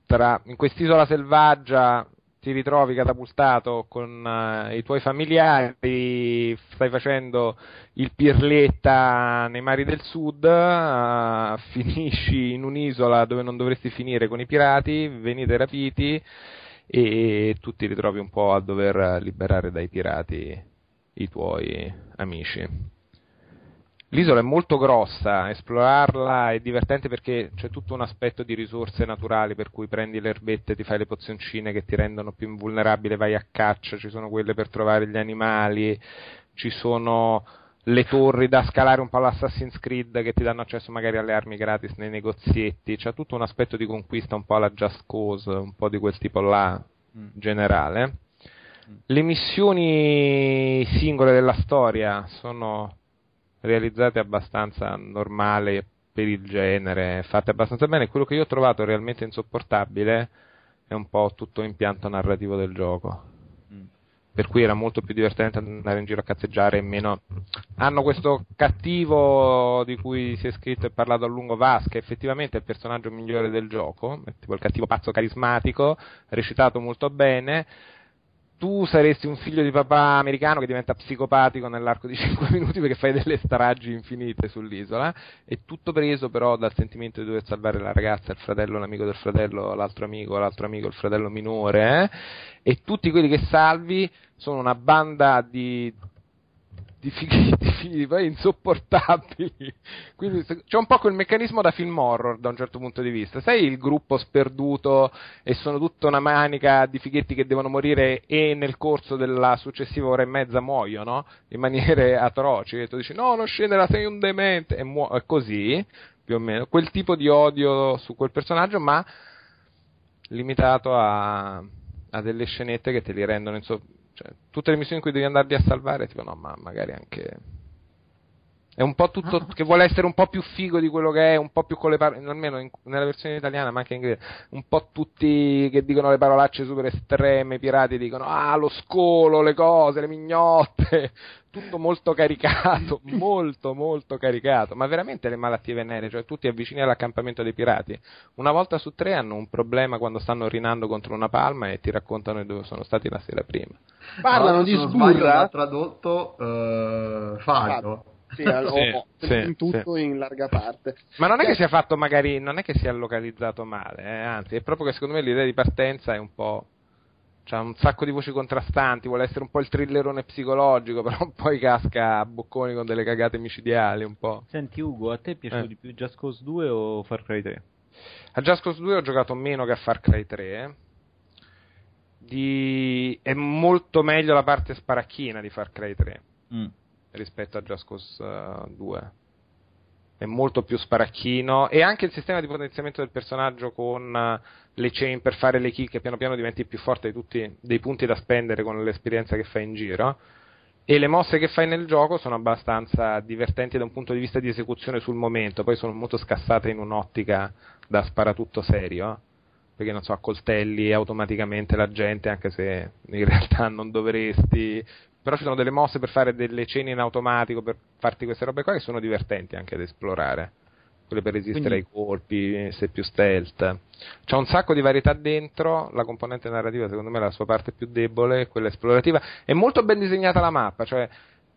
tra, in quest'isola selvaggia ti ritrovi catapultato con eh, i tuoi familiari, stai facendo il pirletta nei mari del sud, eh, <laughs> finisci in un'isola dove non dovresti finire con i pirati, venite rapiti e tu ti ritrovi un po' a dover liberare dai pirati i tuoi amici. L'isola è molto grossa, esplorarla è divertente perché c'è tutto un aspetto di risorse naturali, per cui prendi le erbette, ti fai le pozioncine che ti rendono più invulnerabile, vai a caccia, ci sono quelle per trovare gli animali, ci sono le torri da scalare un po' all'Assassin's Creed che ti danno accesso magari alle armi gratis nei negozietti, c'è tutto un aspetto di conquista un po' alla Just Cause, un po' di quel tipo là Mm. generale. Le missioni singole della storia sono realizzate abbastanza normale per il genere, fatte abbastanza bene. Quello che io ho trovato realmente insopportabile è un po' tutto l'impianto narrativo del gioco. Mm. Per cui era molto più divertente andare in giro a cazzeggiare e meno. Hanno questo cattivo di cui si è scritto e parlato a lungo Vas, che effettivamente è il personaggio migliore del gioco, tipo il cattivo pazzo carismatico, recitato molto bene tu saresti un figlio di papà americano che diventa psicopatico nell'arco di <laughs> 5 minuti perché fai delle stragi infinite sull'isola. È tutto preso però dal sentimento di dover salvare la ragazza, il fratello, l'amico del fratello, l'altro amico, l'altro amico, il fratello minore. eh. E tutti quelli che salvi sono una banda di di fighi, <laughs> di fighi poi insopportabili. Quindi c'è un po' quel meccanismo da film horror da un certo punto di vista. Sai il gruppo sperduto e sono tutta una manica di fighetti che devono morire e nel corso della successiva ora e mezza muoiono in maniere <laughs> atroci. E tu dici no, non scendere, sei un demente. E muo- è così, più o meno. Quel tipo di odio su quel personaggio, ma limitato a, a delle scenette che te li rendono inso- cioè, tutte le missioni in cui devi andarli a salvare, tipo, no, ma magari anche. È un po' tutto che vuole essere un po' più figo di quello che è, un po' più con le parole, almeno in- nella versione italiana, ma anche in inglese, un po' tutti che dicono le parolacce super estreme, i pirati dicono ah lo scolo, le cose, le mignotte, <laughs> tutto molto caricato, <laughs> molto molto caricato, ma veramente le malattie venere, cioè tu ti avvicini all'accampamento dei pirati, una volta su tre hanno un problema quando stanno orinando contro una palma e ti raccontano dove sono stati la sera prima. Parlano di non sbaglio, sburra. tradotto eh, Fago. Sì, al- Sì, in tutto sì. in larga parte. Ma non è Cioè- che sia fatto magari, non è che sia localizzato male, eh, anzi, è proprio che secondo me l'idea di partenza è un po'. C'ha un sacco di voci contrastanti, vuole essere un po' il thrillerone psicologico, <laughs> però poi casca a bocconi con delle cagate micidiali un po'. Senti Ugo, a te è piaciuto Eh. di più Just Cause 2 o Far Cry 3? A Just Cause 2 ho giocato meno che a Far Cry 3. Di... È molto meglio la parte sparacchina di Far Cry 3 Mm. Rispetto a Just Cause eh, 2. È molto più sparacchino e anche il sistema di potenziamento del personaggio con eh, le chain per fare le kill che piano piano diventi più forte di tutti dei punti da spendere con l'esperienza che fai in giro. E le mosse che fai nel gioco sono abbastanza divertenti da un punto di vista di esecuzione sul momento, poi sono molto scassate in un'ottica da sparatutto serio, perché non so, accoltelli automaticamente la gente anche se in realtà non dovresti, però ci sono delle mosse per fare delle cene in automatico, per farti queste robe qua che sono divertenti anche ad esplorare. Quelle per resistere Quindi- ai colpi, se più stealth. C'è un sacco di varietà dentro, la componente narrativa secondo me è la sua parte più debole, quella esplorativa. È molto ben disegnata la mappa, cioè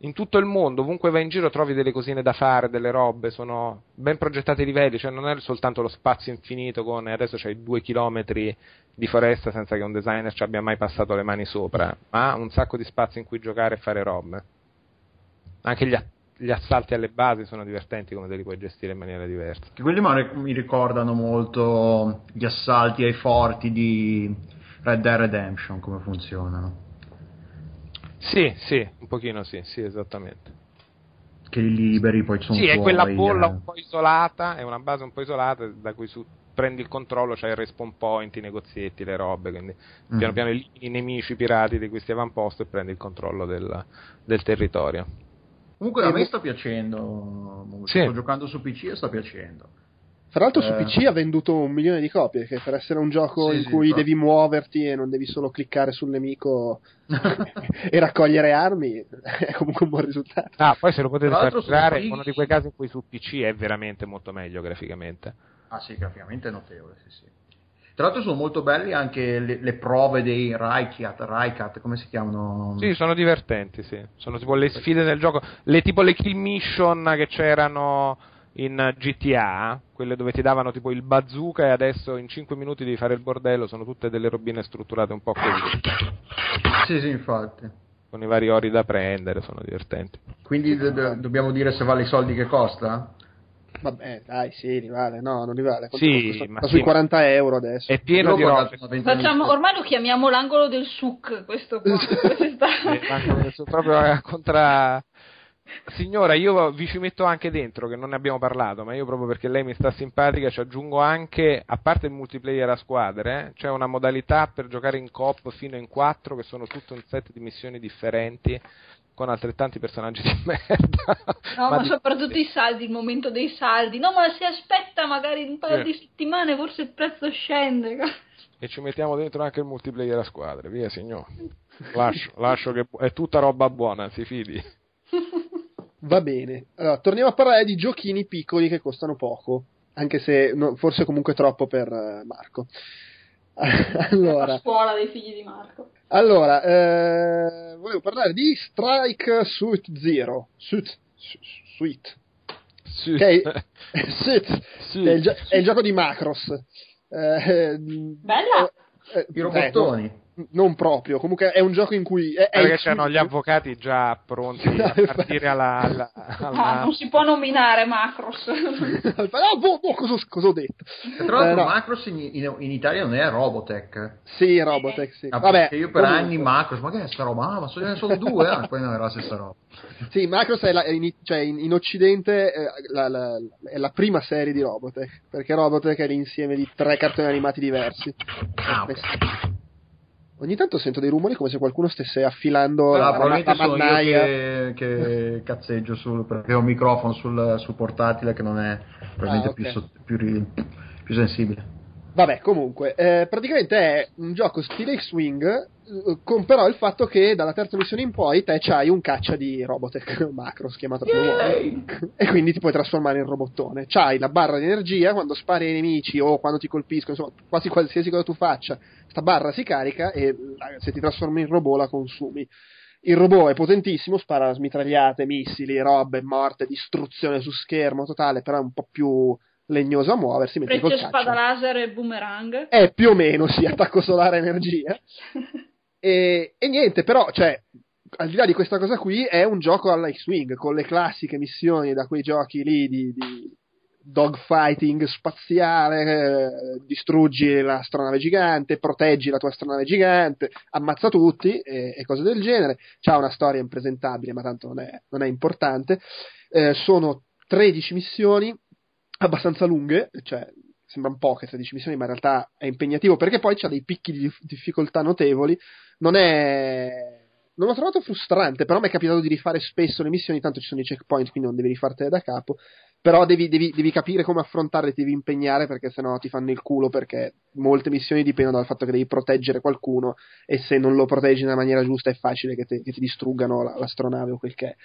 in tutto il mondo, ovunque vai in giro trovi delle cosine da fare, delle robe, sono ben progettati i livelli, cioè non è soltanto lo spazio infinito con adesso c'hai due chilometri di foresta senza che un designer ci abbia mai passato le mani sopra, ma un sacco di spazio in cui giocare e fare robe. Anche gli, gli assalti alle basi sono divertenti come te li puoi gestire in maniera diversa. Che quelli mi ricordano molto gli assalti ai forti di Red Dead Redemption, come funzionano. Sì, sì, un pochino sì, sì, esattamente. Che li liberi, poi sono Sì, è tuoi, quella bolla eh. un po' isolata, è una base un po' isolata da cui su prendi il controllo, c'hai il respawn point, i negozietti, le robe, quindi Mm. piano piano i nemici i pirati di questi avamposti e prendi il controllo del, del territorio. Comunque E a me sta piacendo, Sì. sto giocando su PC e sta piacendo. Fra l'altro su Eh. PC ha venduto un milione di copie, che per essere un gioco Sì, in sì, cui infatti. devi muoverti e non devi solo cliccare sul nemico <laughs> e raccogliere armi, è comunque un buon risultato. Ah, poi se lo potete far Switch- uno di quei casi in cui su PC è veramente molto meglio graficamente. Ah sì, graficamente è notevole, sì, sì. Tra l'altro sono molto belli anche le, le prove dei Raikat, Raikat, come si chiamano? Sì, sono divertenti, sì. Sono tipo le sfide del gioco, le tipo le kill mission che c'erano in GTA, quelle dove ti davano tipo il bazooka e adesso in 5 minuti devi fare il bordello, sono tutte delle robine strutturate un po' così, Sì, sì, infatti. con i vari ori da prendere, sono divertenti. Quindi do- do- dobbiamo dire se vale i soldi che costa? Vabbè, dai, sì, rivale. No, non rivale. Quanto Sì, costa? ma Sta sui sì. 40 euro adesso. È pieno di Facciamo, euro. ormai lo chiamiamo l'angolo del suc, questo qua. questa- Eh, proprio a contra Signora, io vi ci metto anche dentro, che non ne abbiamo parlato, ma io proprio perché lei mi sta simpatica ci aggiungo anche, a parte il multiplayer a squadre, eh, c'è una modalità per giocare in coop fino in 4 che sono tutto un set di missioni differenti con altrettanti personaggi <laughs> di merda. No, ma, di- soprattutto i saldi, il momento dei saldi. No, ma se aspetta magari un paio Sì. di settimane, forse il prezzo scende. <laughs> E ci mettiamo dentro anche il multiplayer a squadre, via signor. <laughs> Lascio, lascio che è tutta roba buona, si fidi. Va bene. Allora, torniamo a parlare di giochini piccoli che costano poco, anche se no- forse comunque troppo per eh, Marco. <laughs> allora, La scuola dei figli di Marco. allora eh, volevo parlare di Strike Suit Zero. Suit, su- Suite. Sì. Ok. <laughs> Suit. Che è, il, gio- è il gioco di Macross. Eh, Bella! eh, I robottoni. eh, non proprio, comunque è un gioco in cui... È, è Perché c'erano gli avvocati già pronti a partire alla, alla- alla- Ah, non si può nominare Macros. <laughs> Ah, boh, boh, cosa, cosa ho detto? E tra l'altro Eh, no. Macros in, in- in Italia non è Robotech. Sì, Robotech, sì. Ah, Vabbè, perché io per comunque. anni Macros, ma che è sta roba? Ah, ma sono solo due, ah, poi non era la stessa roba. Sì, Macross è, la- è in, cioè in, in Occidente eh, la, la- è la prima serie di Robotech, perché Robotech è l'insieme di tre cartoni animati diversi. Ah, ok. Ogni tanto sento dei rumori come se qualcuno stesse affilando Ah, la, probabilmente la mannaia. che, che <laughs> cazzeggio sul, perché ho un microfono sul, sul portatile che non è probabilmente Ah, ok. più, più, più sensibile. Vabbè, comunque, eh, praticamente è un gioco stile X-Wing, eh, con però il fatto che dalla terza missione in poi te c'hai un caccia di Robotech <laughs> Macross, chiamato come vuoi, e quindi ti puoi trasformare in robottone. C'hai la barra di energia, quando spari ai nemici o quando ti colpiscono, insomma, quasi qualsiasi cosa tu faccia, sta barra si carica e se ti trasformi in robot la consumi. Il robot è potentissimo, spara smitragliate, missili, robe, morte, distruzione su schermo totale, però è un po' più legnoso a muoversi, caccia... spada laser e boomerang. È più o meno, sì, attacco solare energia. <laughs> E, e niente, però, cioè, al di là di questa cosa qui, è un gioco alla X-Wing, con le classiche missioni da quei giochi lì di, di dogfighting spaziale, eh, distruggi l'astronave gigante, proteggi la tua astronave gigante, ammazza tutti e, e cose del genere. C'ha una storia impresentabile, ma tanto non è, non è importante. Eh, sono 13 missioni, abbastanza lunghe, cioè sembrano poche 13 missioni, ma in realtà è impegnativo perché poi c'ha dei picchi di dif- difficoltà notevoli. Non è. Non l'ho trovato frustrante, però mi è capitato di rifare spesso le missioni, tanto ci sono i checkpoint, quindi non devi rifartele da capo. Però devi, devi- devi capire come affrontarle, devi impegnare perché sennò ti fanno il culo. Perché molte missioni dipendono dal fatto che devi proteggere qualcuno e se non lo proteggi nella maniera giusta è facile che, te- che ti distruggano la- l'astronave o quel che è.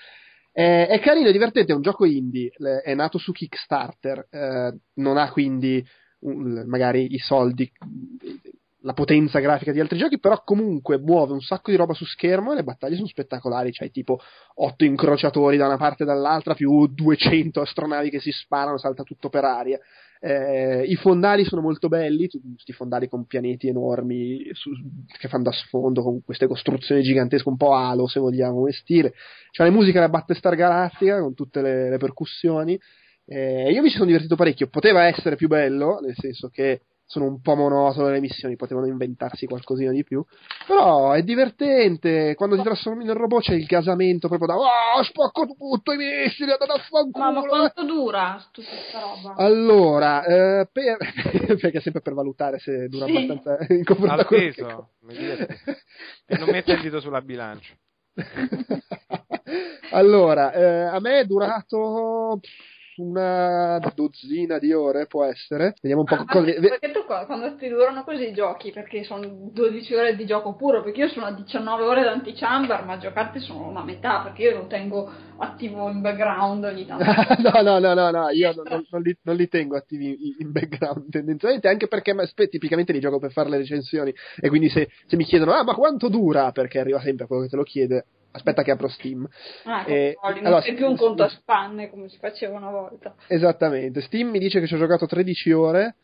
È, è carino, è divertente, è un gioco indie, è nato su Kickstarter, eh, non ha quindi un- magari i soldi, la potenza grafica di altri giochi, però comunque muove un sacco di roba su schermo e le battaglie sono spettacolari, c'hai tipo 8 incrociatori da una parte e dall'altra, più 200 astronavi che si sparano, salta tutto per aria. Eh, I fondali sono molto belli, tu- questi fondali con pianeti enormi su- che fanno da sfondo, con queste costruzioni gigantesche, un po' halo se vogliamo come stile. C'è la musica da Battlestar Galactica con tutte le, le percussioni. Eh, io mi ci sono divertito parecchio. Poteva essere più bello, nel senso che sono un po' monotone le missioni, potevano inventarsi qualcosina di più. Però è divertente. Quando ti trasformi nel robot c'è il gasamento proprio da oh, spacco tutto i missili, andate a fanculo. Ma, ma quanto dura tutta questa roba? Allora, eh, per... <laughs> perché sempre per valutare se dura Sì. abbastanza in confronto peso. E non mette il dito sulla bilancia. <laughs> allora, eh, a me è durato una dozzina di ore, può essere. Vediamo un po' Ah, cosa- perché, tu qua- quando ti durano così i giochi? Perché sono 12 ore di gioco puro, perché io sono a 19 ore d'antichamber, ma giocarti sono una metà, perché io lo tengo attivo in background ogni tanto. <laughs> no, no, no, no, no, io non, non- non li, non li tengo attivi in, background tendenzialmente, anche perché ma, spe- tipicamente li gioco per fare le recensioni e quindi se, se mi chiedono, ah, ma quanto dura? Perché arriva sempre quello che te lo chiede, aspetta che apro Steam. Ah, Eh, controlli, non allora, sei più un conto a spanne come si faceva una volta. Esattamente, Steam mi dice che ci ho giocato 13 ore.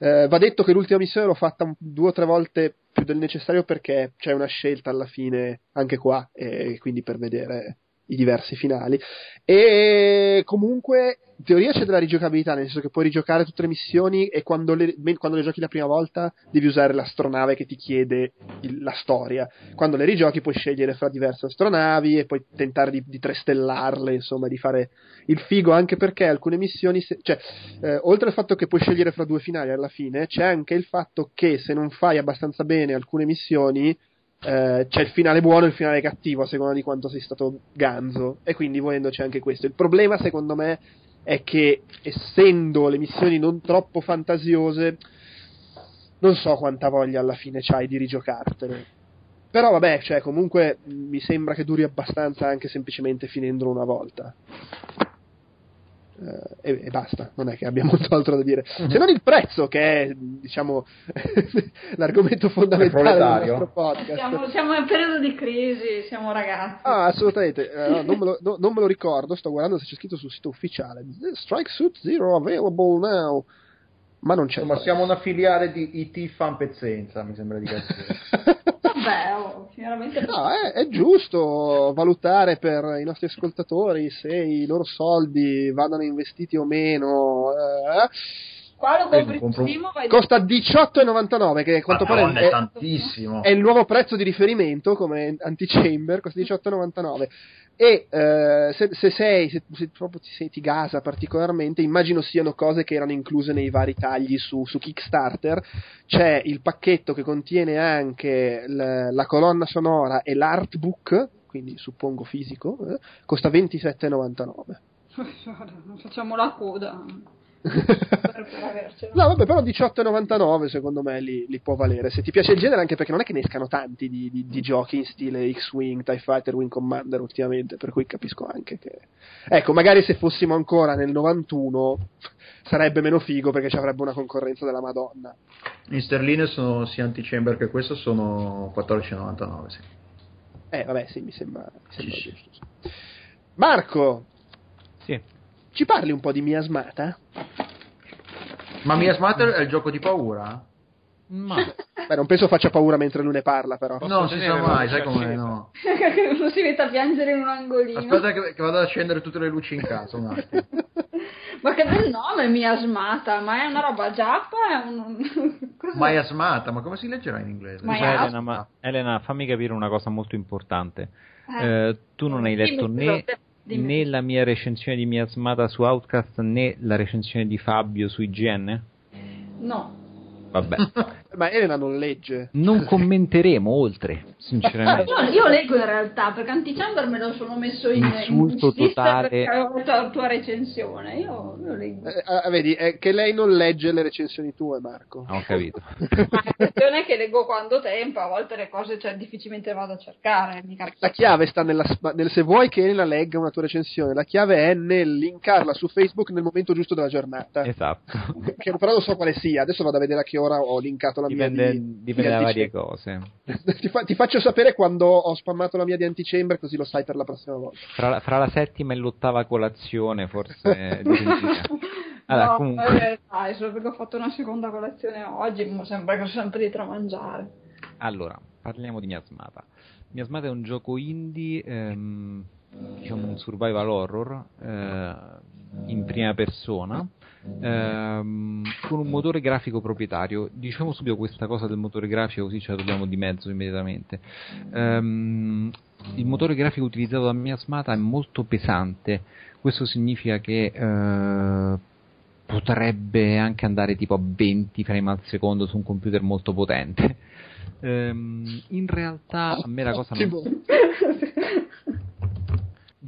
Eh, va detto che l'ultima missione l'ho fatta un- due o tre volte più del necessario perché c'è una scelta alla fine anche qua, e quindi per vedere i diversi finali. E comunque, in teoria c'è della rigiocabilità, nel senso che puoi rigiocare tutte le missioni e quando le, quando le giochi la prima volta devi usare l'astronave che ti chiede il- la storia. Quando le rigiochi puoi scegliere fra diverse astronavi e puoi tentare di, di trestellarle, insomma, di fare il figo anche perché alcune missioni, se- cioè, eh, oltre al fatto che puoi scegliere fra due finali alla fine, c'è anche il fatto che se non fai abbastanza bene alcune missioni, eh, c'è il finale buono e il finale cattivo a seconda di quanto sei stato ganzo, e quindi volendo c'è anche questo. Il problema, secondo me, è che essendo le missioni non troppo fantasiose, non so quanta voglia alla fine c'hai di rigiocartele. Però vabbè, cioè, comunque mi sembra che duri abbastanza anche semplicemente finendolo una volta. Eh, e, e basta, non è che abbia <laughs> molto altro da dire. Se non il prezzo, che è, diciamo, <laughs> l'argomento fondamentale del nostro podcast. Siamo, siamo in periodo di crisi, siamo ragazzi. Ah, assolutamente, no, non, me lo, no, non me lo ricordo, sto guardando se c'è scritto sul sito ufficiale. Strike Suit Zero available now. Ma non c'è. Insomma, siamo una filiale di IT fan pezzenza, mi sembra di capire. <laughs> Vabbè, oh, sinceramente No, è, è giusto valutare per i nostri ascoltatori se i loro soldi vadano investiti o meno. eh. qua lo compri compro primo, vai Costa 18,99 che a quanto pare è, è tantissimo. è il nuovo prezzo di riferimento come anti-chamber, costa 18,99 e eh, se, se sei se, se proprio ti, ti gasa particolarmente immagino siano cose che erano incluse nei vari tagli su, su Kickstarter c'è il pacchetto che contiene anche l- la colonna sonora e l'artbook quindi suppongo fisico eh, costa 27,99 <laughs> Non facciamo la coda. No, vabbè, però 18,99 secondo me li, li può valere. Se ti piace il genere, anche perché non è che ne escano tanti di, di- di giochi in stile X-Wing, TIE Fighter, Wing Commander ultimamente, per cui capisco anche che... Ecco, magari se fossimo ancora nel 91 sarebbe meno figo perché ci avrebbe una concorrenza della Madonna. In sterline sono sia anti-chamber che questo sono 14,99. Sì. Eh, vabbè, sì, mi sembra, mi sembra Sì, sì. giusto. sì. Marco. Ci parli un po' di Miasmata? Ma Mias Matter è il gioco di paura? Ma Beh, non penso faccia paura mentre lui ne parla, però. Posso non si sa mai, sai come no. <laughs> Uno si mette a piangere in un angolino. Aspetta che, che vado ad accendere tutte le luci in casa un attimo. <laughs> Ma che bel nome, miasmata, ma è una roba giappa? È un... <laughs> Miasmata, ma come si leggerà in inglese? Ma- Cioè. Elena, ma- Elena, fammi capire una cosa molto importante. Eh. Eh, tu non hai letto Dimmi, né, però, dimmi. né la mia recensione di Miasmata su Outcast né la recensione di Fabio su IGN? No. Vabbè, <laughs> Ma Elena non legge. non commenteremo oltre, sinceramente. Io, io leggo in realtà, perché Antichamber me lo sono messo in Insulto in totale. perché avevo la tua recensione. Io, io leggo. Eh, ah, vedi, è che lei non legge le recensioni tue, Marco. Ah, ho capito. Ma la questione è che leggo quando tempo, a volte le cose cioè, difficilmente vado a cercare. Mica... La chiave sta nella, nel se vuoi che Elena legga una tua recensione, la chiave è nel linkarla su Facebook nel momento giusto della giornata. Esatto. Che però non so quale sia, adesso vado a vedere a che ora ho linkato la Dipende, mia di, dipende da di varie Antichamber. cose. <laughs> ti, fa- ti faccio sapere quando ho spammato la mia di Antichamber così lo sai per la prossima volta. Fra la, fra la settima e l'ottava colazione, forse. <laughs> Allora, no, comunque. eh, dai, solo perché ho fatto una seconda colazione oggi, mi sembra che ho sempre di tramangiare. Allora, parliamo di Miasmata. Miasmata è un gioco indie, ehm, diciamo un survival horror eh, in prima persona, ehm, con un motore grafico proprietario. Diciamo subito questa cosa del motore grafico, così ce la togliamo di mezzo immediatamente. Ehm, il motore grafico utilizzato da Miasmata è molto pesante, questo significa che eh, potrebbe anche andare tipo a 20 frame al secondo su un computer molto potente. Ehm, in realtà a me la cosa non,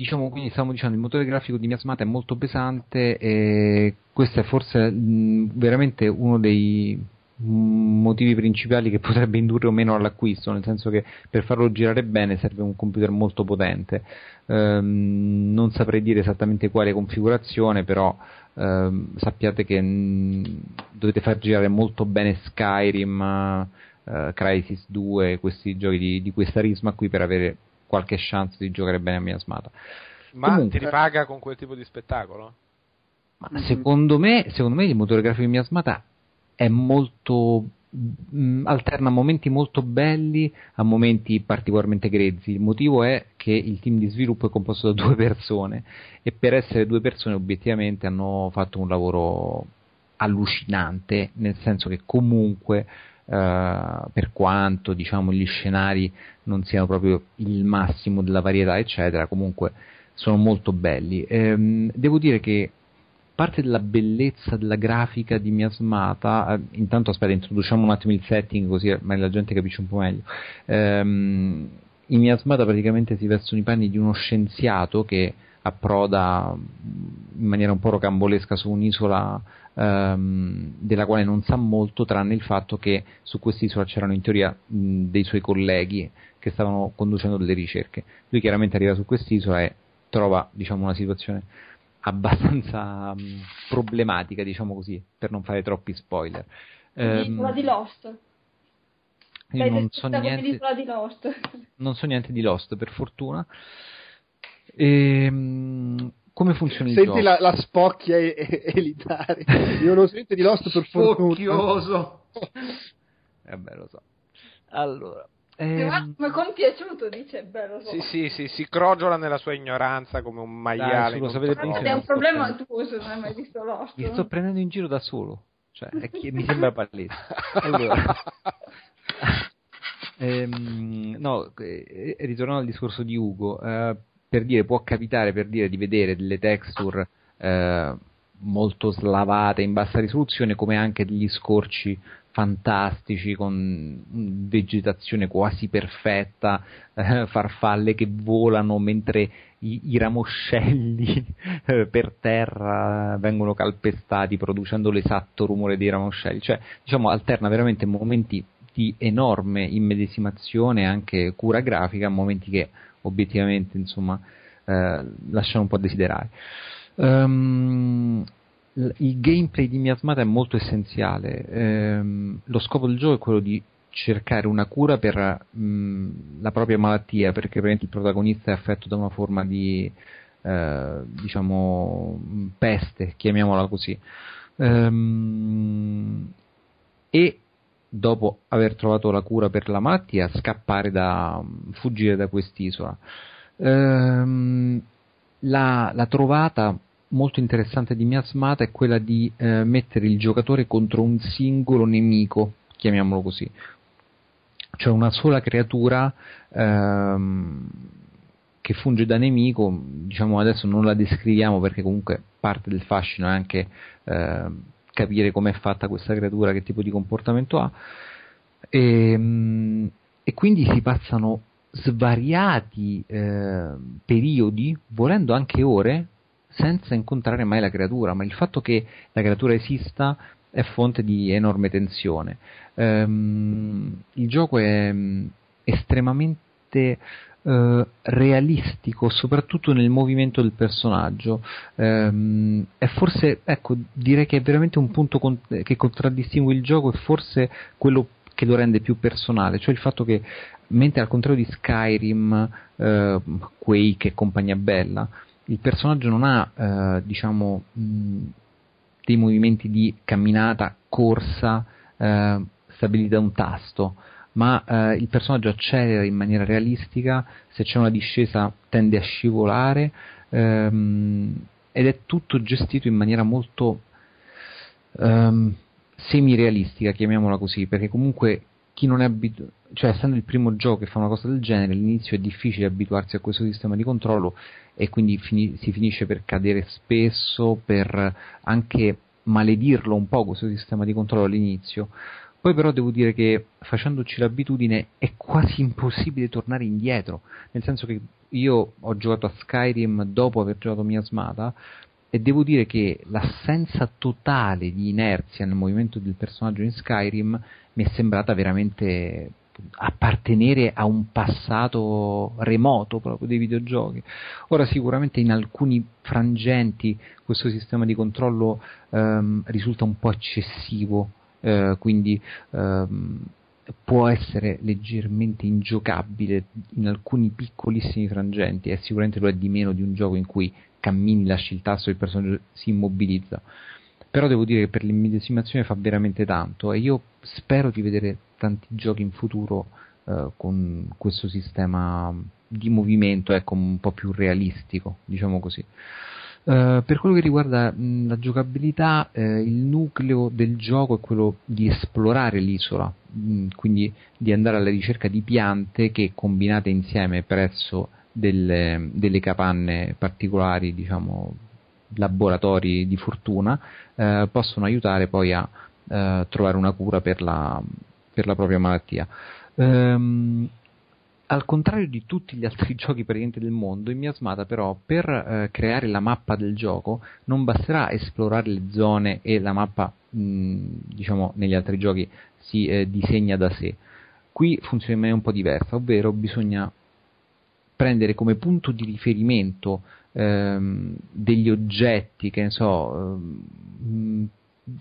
diciamo, quindi stavamo dicendo, il motore grafico di Miasmata è molto pesante e questo è forse mh, veramente uno dei motivi principali che <laughs> potrebbe indurre o meno all'acquisto, nel senso che per farlo girare bene serve un computer molto potente. Ehm, non saprei dire esattamente quale configurazione, però ehm, sappiate che mh, dovete far girare molto bene Skyrim, eh, Crisis 2, questi giochi di, di questa risma qui per avere qualche chance di giocare bene a miasmata. Ma Comunque- ti ripaga con quel tipo di spettacolo? Ma secondo me, secondo me il motore grafico di miasmata è molto mh, alterna momenti molto belli a momenti particolarmente grezzi. Il motivo è che il team di sviluppo è composto da <laughs> due persone e per essere due persone obiettivamente hanno fatto un lavoro allucinante, nel senso che comunque eh, per quanto diciamo gli scenari non siano proprio il massimo della varietà eccetera, comunque sono molto belli. Ehm, devo dire che parte della bellezza della grafica di Miasmata, eh, intanto aspetta, introduciamo un attimo il setting così la gente capisce un po' meglio. Ehm, in Miasmata praticamente si vestono i panni di uno scienziato che approda in maniera un po' rocambolesca su un'isola ehm, della quale non sa molto, tranne il fatto che su quest'isola c'erano in teoria mh, dei suoi colleghi che stavano conducendo delle ricerche. Lui chiaramente arriva su quest'isola e trova diciamo, una situazione abbastanza mh, problematica, diciamo così, per non fare troppi spoiler. Ehm, L'isola di Lost. io non so, niente, l'isola di Lost. non so niente di Lost, per fortuna. Ehm, come funziona il Senti gioco? la, la spocchia e- e- elitare. Io non sento di Lost per fortuna. Spocchioso. <laughs> Eh beh, lo so. Allora, Mi guarda ehm, compiaciuto, dice bello. So. Sì, sì, sì, si crogiola nella sua ignoranza come un maiale. su, lo sapete benissimo. è un problema tuo se non hai mai visto Lost. mi sto prendendo in giro da solo. Cioè, è che mi <laughs> sembra palese. Allora, <laughs> ehm, no, eh, ritornando al discorso di Ugo, eh, per dire, può capitare per dire di vedere delle texture eh, molto slavate in bassa risoluzione, come anche degli scorci fantastici con vegetazione quasi perfetta, eh, farfalle che volano mentre i, i ramoscelli eh, per terra vengono calpestati producendo l'esatto rumore dei ramoscelli, cioè diciamo alterna veramente momenti di enorme immedesimazione e anche cura grafica a momenti che obiettivamente insomma eh, lasciano un po' a desiderare. L- il gameplay di Miasmata è molto essenziale. Ehm, lo scopo del gioco è quello di cercare una cura per mh, la propria malattia, perché il protagonista è affetto da una forma di eh, diciamo mh, peste, chiamiamola così. Ehm, e dopo aver trovato la cura per la malattia, scappare da fuggire da quest'isola. Ehm, la, la trovata molto interessante di Miasmata è quella di eh, mettere il giocatore contro un singolo nemico, chiamiamolo così, cioè una sola creatura ehm, che funge da nemico, diciamo adesso non la descriviamo perché comunque parte del fascino è anche ehm, capire com'è fatta questa creatura, che tipo di comportamento ha, e, mm, e quindi si passano svariati eh, periodi, volendo anche ore, senza incontrare mai la creatura, ma il fatto che la creatura esista è fonte di enorme tensione. Ehm, il gioco è mm, estremamente eh, realistico, soprattutto nel movimento del personaggio. Ehm, è forse, ecco, direi che è veramente un punto con- che contraddistingue il gioco e forse quello che lo rende più personale, cioè il fatto che mentre al contrario di Skyrim, eh, Quake e compagnia bella, il personaggio non ha, eh, diciamo, mh, dei movimenti di camminata, corsa, eh, stabiliti da un tasto, ma eh, il personaggio accelera in maniera realistica, se c'è una discesa tende a scivolare ehm, ed è tutto gestito in maniera molto ehm, semi-realistica, chiamiamola così, perché comunque chi non è abituato, cioè essendo il primo gioco che fa una cosa del genere, all'inizio è difficile abituarsi a questo sistema di controllo e quindi fini- si finisce per cadere spesso, per anche maledirlo un po' questo sistema di controllo all'inizio. Poi però devo dire che facendoci l'abitudine è quasi impossibile tornare indietro, nel senso che io ho giocato a Skyrim dopo aver giocato Miasmata e devo dire che l'assenza totale di inerzia nel movimento del personaggio in Skyrim mi è sembrata veramente appartenere a un passato remoto proprio dei videogiochi. Ora sicuramente in alcuni frangenti questo sistema di controllo ehm, risulta un po' eccessivo, eh, quindi ehm, può essere leggermente ingiocabile in alcuni piccolissimi frangenti e sicuramente lo è di meno di un gioco in cui cammini, lasci il tasto e il personaggio si immobilizza. Però devo dire che per l'immedesimazione fa veramente tanto e io spero di vedere tanti giochi in futuro eh, con questo sistema di movimento ecco, un po' più realistico, diciamo così. Uh, per quello che riguarda mh, la giocabilità, eh, il nucleo del gioco è quello di esplorare l'isola, mh, quindi di andare alla ricerca di piante che combinate insieme presso delle, delle capanne particolari, diciamo laboratori di fortuna, eh, possono aiutare poi a eh, trovare una cura per la, per la propria malattia. Ehm, al contrario di tutti gli altri <laughs> giochi praticamente del mondo, in Miasmata però per eh, creare la mappa del gioco non basterà esplorare le zone e la mappa, mh, diciamo, negli altri giochi si eh, disegna da sé. Qui funziona in maniera un po' diversa, ovvero bisogna prendere come punto di riferimento ehm, degli oggetti, che ne so, ehm,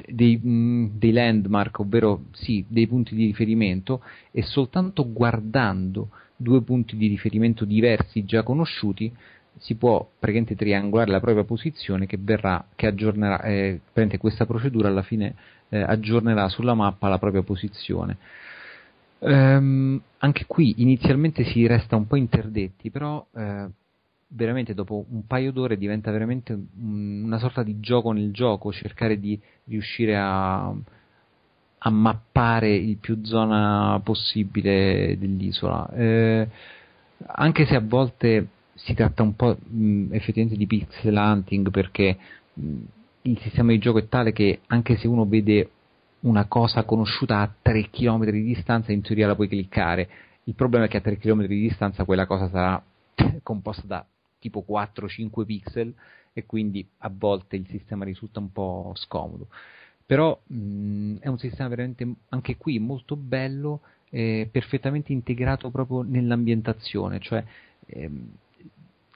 dei, mh, dei, landmark, ovvero sì, dei punti di riferimento, e soltanto guardando due punti di riferimento diversi già conosciuti si può praticamente triangolare la propria posizione che verrà, che aggiornerà, eh, questa procedura alla fine eh, aggiornerà sulla mappa la propria posizione. Ehm, anche qui inizialmente si resta un po' interdetti, però eh, veramente dopo un paio d'ore diventa veramente una sorta di gioco nel gioco, cercare di riuscire a, a mappare il più zona possibile dell'isola. Eh, anche se a volte si tratta un po' mh, effettivamente di pixel hunting perché mh, il sistema di gioco è tale che anche se uno vede una cosa conosciuta a 3 km di distanza in teoria la puoi cliccare il problema è che a 3 km di distanza quella cosa sarà <laughs> composta da tipo 4-5 pixel e quindi a volte il sistema risulta un po' scomodo. Però mh, è un sistema veramente anche qui molto bello, eh, perfettamente integrato proprio nell'ambientazione, cioè ehm,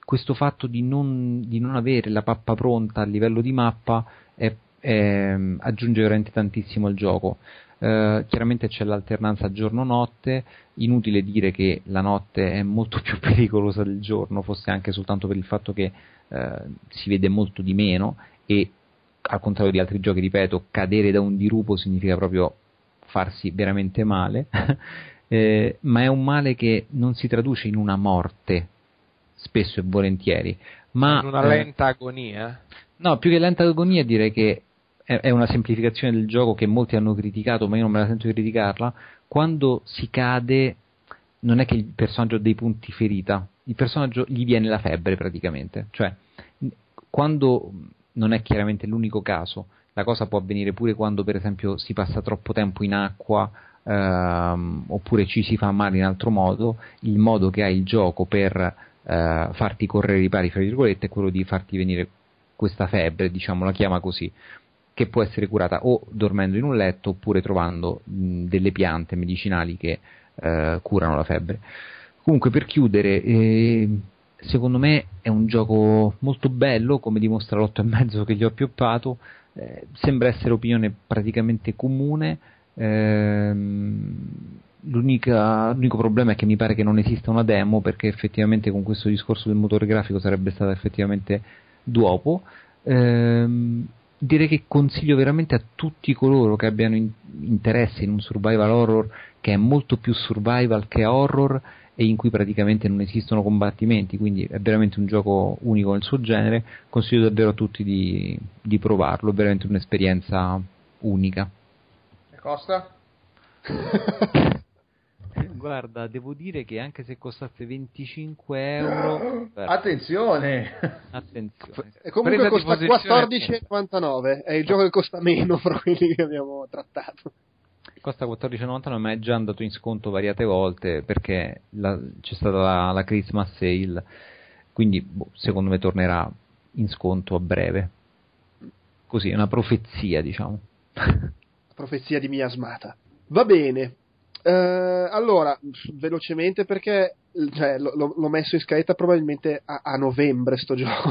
questo fatto di non, di non, avere la pappa pronta a livello di mappa è, è, aggiunge veramente tantissimo al gioco. Eh, chiaramente c'è l'alternanza giorno-notte, inutile dire che la notte è molto <laughs> più pericolosa del giorno, forse anche soltanto per il fatto che eh, si vede molto di meno e al contrario di altri giochi, ripeto, cadere da un dirupo significa proprio farsi veramente male, <laughs> eh, ma è un male che non si traduce in una morte, spesso e volentieri, ma... In una eh, lenta agonia? No, più che lenta agonia direi che è una semplificazione del gioco che molti hanno criticato, ma io non me la sento di criticarla. Quando si cade, non è che il personaggio ha dei punti ferita, il personaggio gli viene la febbre praticamente. Cioè, quando non è chiaramente l'unico caso, la cosa può avvenire pure quando, per esempio, si passa troppo tempo in acqua. Ehm, oppure ci si fa male in altro modo, il modo che ha il gioco per eh, farti correre i pari, fra virgolette, è quello di farti venire questa febbre, diciamo, la chiama così che può essere curata o dormendo in un letto oppure trovando mh, delle piante medicinali che eh, curano la febbre. Comunque per chiudere, eh, secondo me è un gioco molto bello, come dimostra l'otto e mezzo che gli ho pioppato, eh, sembra essere opinione praticamente comune. Ehm, l'unico problema è che mi pare che non esista una demo perché effettivamente con questo discorso del motore grafico sarebbe stata effettivamente dopo. Ehm, direi che consiglio veramente a tutti coloro che abbiano in- interesse in un survival horror che è molto più survival che horror e in cui praticamente non esistono combattimenti, quindi è veramente un gioco unico nel suo genere, consiglio davvero a tutti di, di provarlo, è veramente un'esperienza unica. E costa? <laughs> <laughs> Guarda, devo dire che anche se costasse 25 euro... <laughs> Attenzione! Attenzione. E comunque costa 14,99, è il gioco che costa meno fra quelli che abbiamo trattato. costa 14,99 ma è già andato in sconto variate volte perché la- c'è stata la, la Christmas sale, quindi boh, secondo me tornerà in sconto a breve. Così, è una profezia, diciamo. <laughs> profezia di miasmata. Va bene. Eh, allora, velocemente perché cioè, lo- l'ho messo in scaletta probabilmente a, a novembre sto gioco.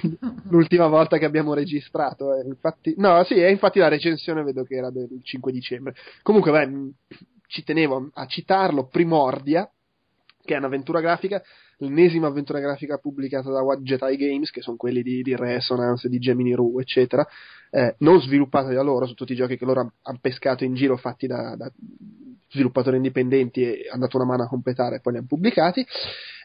<laughs> L'ultima volta che abbiamo registrato. eh. Infatti, no, sì, e infatti la recensione vedo che era del 5 dicembre. Comunque, beh, ci tenevo a citarlo. Primordia, che è un'avventura grafica, l'ennesima avventura grafica pubblicata da Eye Games, che sono quelli di, di Resonance, di Gemini Rue, eccetera, eh, non sviluppati da loro, sono tutti giochi che loro hanno pescato in giro, fatti da, da sviluppatori indipendenti e hanno dato una mano a completare e poi li hanno pubblicati.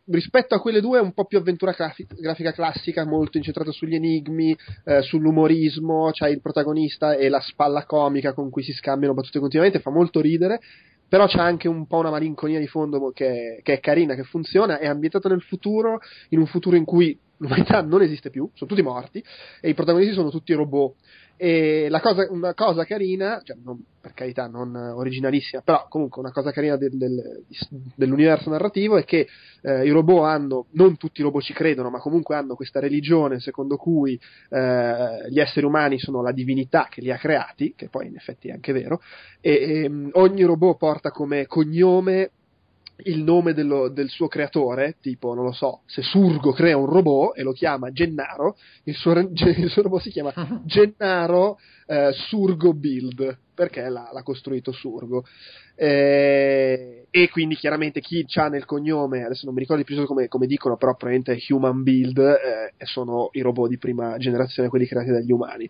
Rispetto a quelle due è un po' più avventura grafi- grafica classica, molto incentrata sugli enigmi, eh, sull'umorismo, c'hai il protagonista e la spalla comica con cui si scambiano battute continuamente, fa molto ridere, però c'è anche un po' una malinconia di fondo che, che è carina, che funziona, è ambientato nel futuro, in un futuro in cui l'umanità non esiste più, sono tutti morti, e i protagonisti sono tutti robot. E cosa, una cosa carina, cioè non, per carità non eh, originalissima, però comunque una cosa carina del- del- dell'universo narrativo è che eh, i robot hanno, non tutti i robot ci credono, ma comunque hanno questa religione secondo cui eh, gli esseri umani sono la divinità che li ha creati, che poi in effetti è anche vero, e, e, ogni robot porta come cognome il nome dello- del suo creatore, tipo, non lo so, se Surgo crea un robot e lo chiama Gennaro, il suo, <laughs> il suo robot si chiama <laughs> Gennaro eh, Surgo Build, perché l'ha, l'ha costruito Surgo. Eh, e quindi chiaramente chi ha nel cognome, adesso non mi ricordo più come, come dicono, però probabilmente è Human Build, eh, sono i robot di prima generazione, quelli creati dagli umani.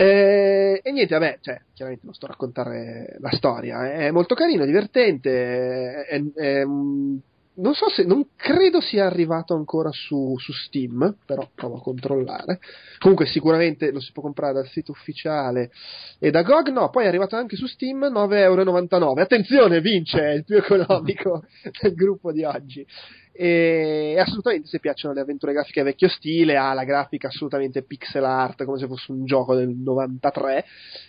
Eh, e niente, vabbè, cioè, chiaramente non sto a raccontare la storia, è molto carino, divertente, è- è, non so se, non credo sia arrivato ancora su, su Steam, però provo a controllare. Comunque sicuramente lo si può comprare dal sito ufficiale e da GOG, no, poi è arrivato anche su Steam 9,99€. Attenzione, vince, è il più economico <laughs> del gruppo di oggi. E assolutamente se piacciono le avventure grafiche vecchio stile, ha la grafica assolutamente pixel art come se fosse un gioco del 93,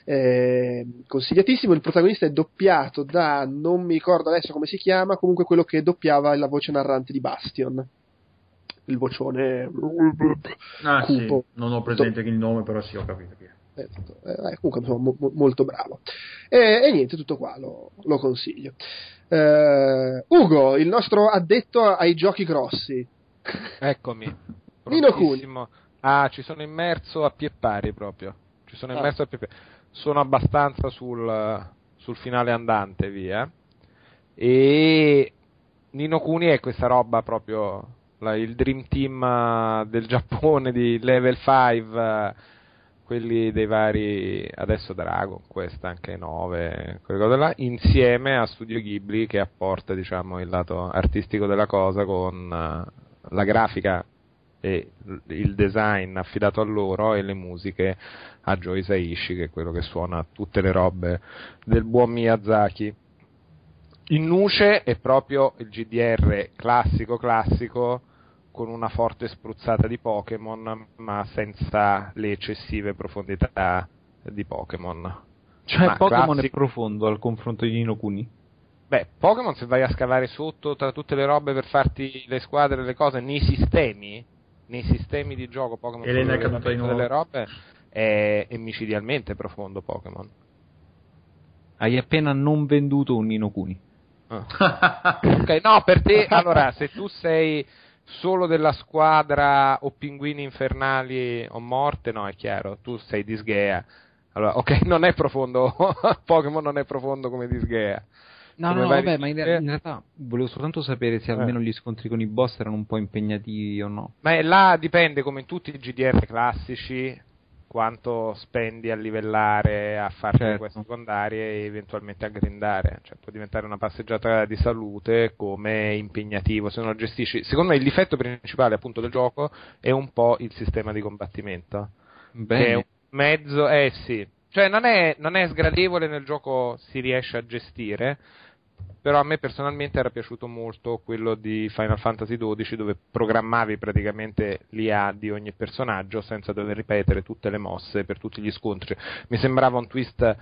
eh, consigliatissimo. Il protagonista è doppiato da non mi ricordo adesso come si chiama, comunque quello che doppiava la voce narrante di Bastion. Il vocione Ah, sì, cupo. non ho presente il nome, però sì, ho capito chi è. Eh, tutto- eh, comunque insomma, mo- mo- molto bravo e, e niente tutto qua lo, lo consiglio Eh, Ugo il nostro addetto ai giochi grossi Eccomi. <laughs> Nino Prontissimo. Ah, ci sono immerso a pie pari proprio. Ci sono Ah. immerso a pie pari. Sono abbastanza sul, sul finale andante, via. E Nino Kuni è questa roba proprio la- il Dream Team eh, del Giappone di Level 5, eh, quelli dei vari adesso Dragon Quest anche 9, quelle cose là, insieme a Studio Ghibli che apporta diciamo il lato artistico della cosa con eh, la grafica e il design affidato a loro e le musiche a Joe Hisaishi che è quello che suona tutte le robe del buon Miyazaki. In Nuce è proprio il GDR classico classico con una forte spruzzata di Pokémon ma senza le eccessive profondità di Pokémon. Cioè, Ma Pokémon è classico- profondo al confronto di Nino Kuni? Beh, Pokémon se vai a scavare sotto tra tutte le robe per farti le squadre e le cose nei sistemi, nei sistemi di gioco Pokémon Elena è caduta di delle nuovo. robe è, è micidialmente profondo Pokémon. Hai appena non venduto un Nino Kuni. Ah. Ok, no, per te, allora, se tu sei solo della squadra o pinguini infernali o morte, no, è chiaro, tu sei disghea. Allora, ok, <laughs> non è profondo, <laughs> Pokémon non è profondo come disghea. No, Come no, vari- vabbè, ma in, in realtà volevo soltanto sapere se Eh. almeno gli scontri con i boss erano un po' impegnativi o no. Ma là dipende, come in tutti i GDR classici, quanto spendi a livellare, a fare Certo. le quest secondarie e eventualmente a grindare. Cioè, può diventare una passeggiata di salute come impegnativo se non lo gestisci. Secondo me il difetto principale appunto del gioco è un po' il sistema di combattimento. Che è un Bene. mezzo, eh sì. Cioè non è, non è sgradevole nel gioco, si riesce a gestire, però a me personalmente era piaciuto molto quello di Final Fantasy XII dove programmavi praticamente l'IA di ogni personaggio senza dover ripetere tutte le mosse per tutti gli scontri. Mi sembrava un twist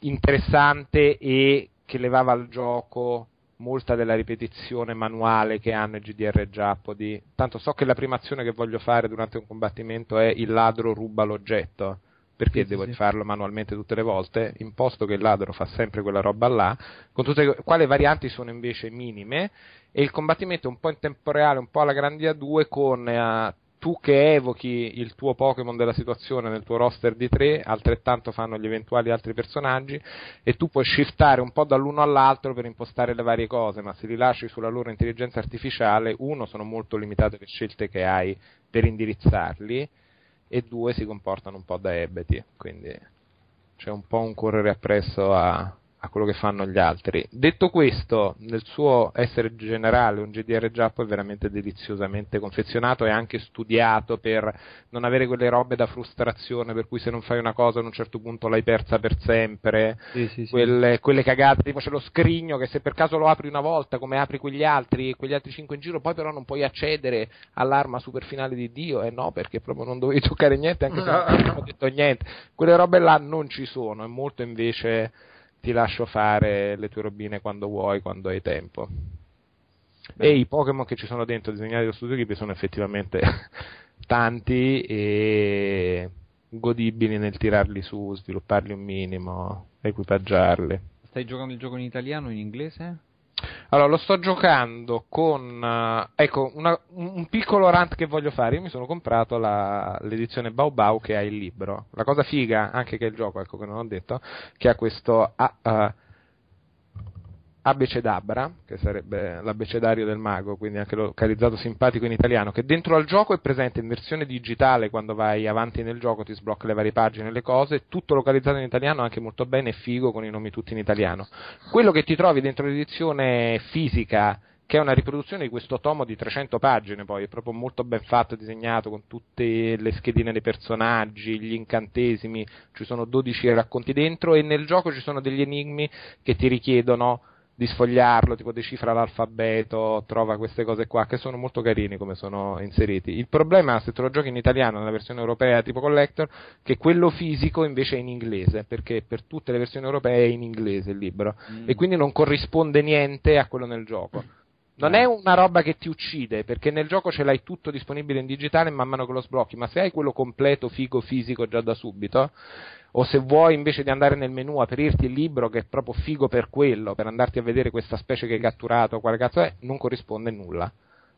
interessante e che levava al gioco molta della ripetizione manuale che hanno i GDR Giappo di tanto so che la prima azione che voglio fare durante un combattimento è il ladro ruba l'oggetto perché Sì, devo sì, farlo manualmente tutte le volte? Imposto che il ladro fa sempre quella roba là con tutte quali varianti sono invece minime e il combattimento è un po' in tempo reale un po' alla Grandia 2 con eh, tu che evochi il tuo Pokémon della situazione nel tuo roster di tre, altrettanto fanno gli eventuali altri personaggi e tu puoi shiftare un po' dall'uno all'altro per impostare le varie cose, ma se li lasci sulla loro intelligenza artificiale, uno, sono molto limitate le scelte che hai per indirizzarli e due, si comportano un po' da ebeti, quindi c'è un po' un correre appresso a, a quello che fanno gli altri. Detto questo, nel suo essere generale, un GDR Giappo è veramente deliziosamente confezionato e anche studiato per non avere quelle robe da frustrazione, per cui se non fai una cosa ad un certo punto l'hai persa per sempre, Sì, sì, sì. quelle, quelle cagate, tipo c'è lo scrigno che se per caso lo apri una volta come apri quegli altri, quegli altri 5 in giro, poi però non puoi accedere all'arma super finale di Dio, e no, perché proprio non dovevi toccare niente, anche se non abbiamo detto niente. Quelle robe là non ci sono, è molto invece ti lascio fare le tue robine quando vuoi, quando hai tempo. E i Pokémon che ci sono dentro disegnati da Studio Ghibli sono effettivamente <laughs> tanti e godibili nel tirarli su, svilupparli un minimo, equipaggiarli. Stai giocando il gioco in italiano o in inglese? Allora, lo sto giocando con... eh, ecco, una- un piccolo rant che voglio fare. Io mi sono comprato la- l'edizione Bau Bau che ha il libro. La cosa figa, anche che è il gioco, ecco che non ho detto, che ha questo a- eh, Abecedabra, che sarebbe l'abbecedario del mago, quindi anche localizzato simpatico in italiano, che dentro al gioco è presente in versione digitale quando vai avanti nel gioco, ti sblocca le varie pagine le cose, tutto localizzato in italiano anche molto bene figo con i nomi tutti in italiano. Quello che ti trovi dentro l'edizione fisica, che è una riproduzione di questo tomo di 300 pagine, poi è proprio molto ben fatto, disegnato con tutte le schedine dei personaggi, gli incantesimi, ci sono 12 racconti dentro e nel gioco ci sono degli enigmi che ti richiedono di sfogliarlo, tipo decifra l'alfabeto, trova queste cose qua, che sono molto carini come sono inseriti. Il problema, se te lo giochi in italiano nella versione europea tipo collector, che quello fisico invece è in inglese, perché per tutte le versioni europee è in inglese il libro, e quindi non corrisponde niente a quello nel gioco. Non è una roba che ti uccide, perché nel gioco ce l'hai tutto disponibile in digitale man mano che lo sblocchi, ma se hai quello completo, figo, fisico già da subito, o se vuoi invece di andare nel menu aprirti il libro che è proprio figo per quello, per andarti a vedere questa specie che hai catturato, quale cazzo è, non corrisponde nulla,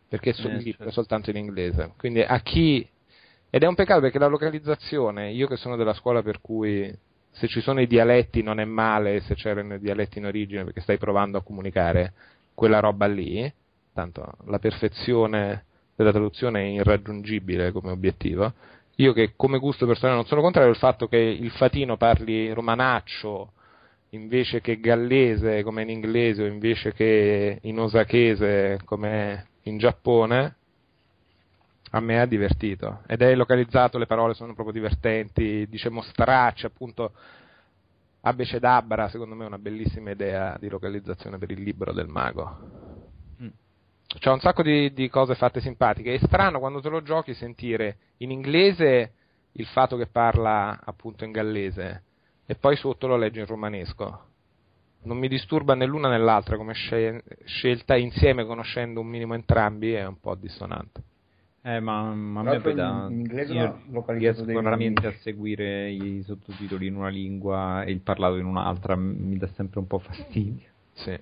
perché so- Eh, il libro certo. è soltanto in inglese. Quindi a chi... Ed è un peccato perché la localizzazione, io che sono della scuola per cui se ci sono i dialetti non è male se c'erano i dialetti in origine perché stai provando a comunicare quella roba lì, tanto la perfezione della traduzione è irraggiungibile come obiettivo. Io che come gusto personale non sono contrario al fatto che il fatino parli romanaccio invece che gallese come in inglese o invece che in osakese come in Giappone, a me ha divertito ed è localizzato, le parole sono proprio divertenti, dice mostraccia, appunto Abecedabra, secondo me è una bellissima idea di localizzazione per il libro del mago. C'è un sacco di, di cose fatte simpatiche. È strano quando te lo giochi sentire in inglese il fatto che parla appunto in gallese e poi sotto lo leggi in romanesco. Non mi disturba né l'una né l'altra come scel- scelta, insieme conoscendo un minimo entrambi è un po' dissonante. Eh, ma, ma a me poi da... in- in inglese io riesco dei raramente a seguire i sottotitoli in una lingua e il parlato in un'altra, mi dà sempre un po' fastidio. Sì.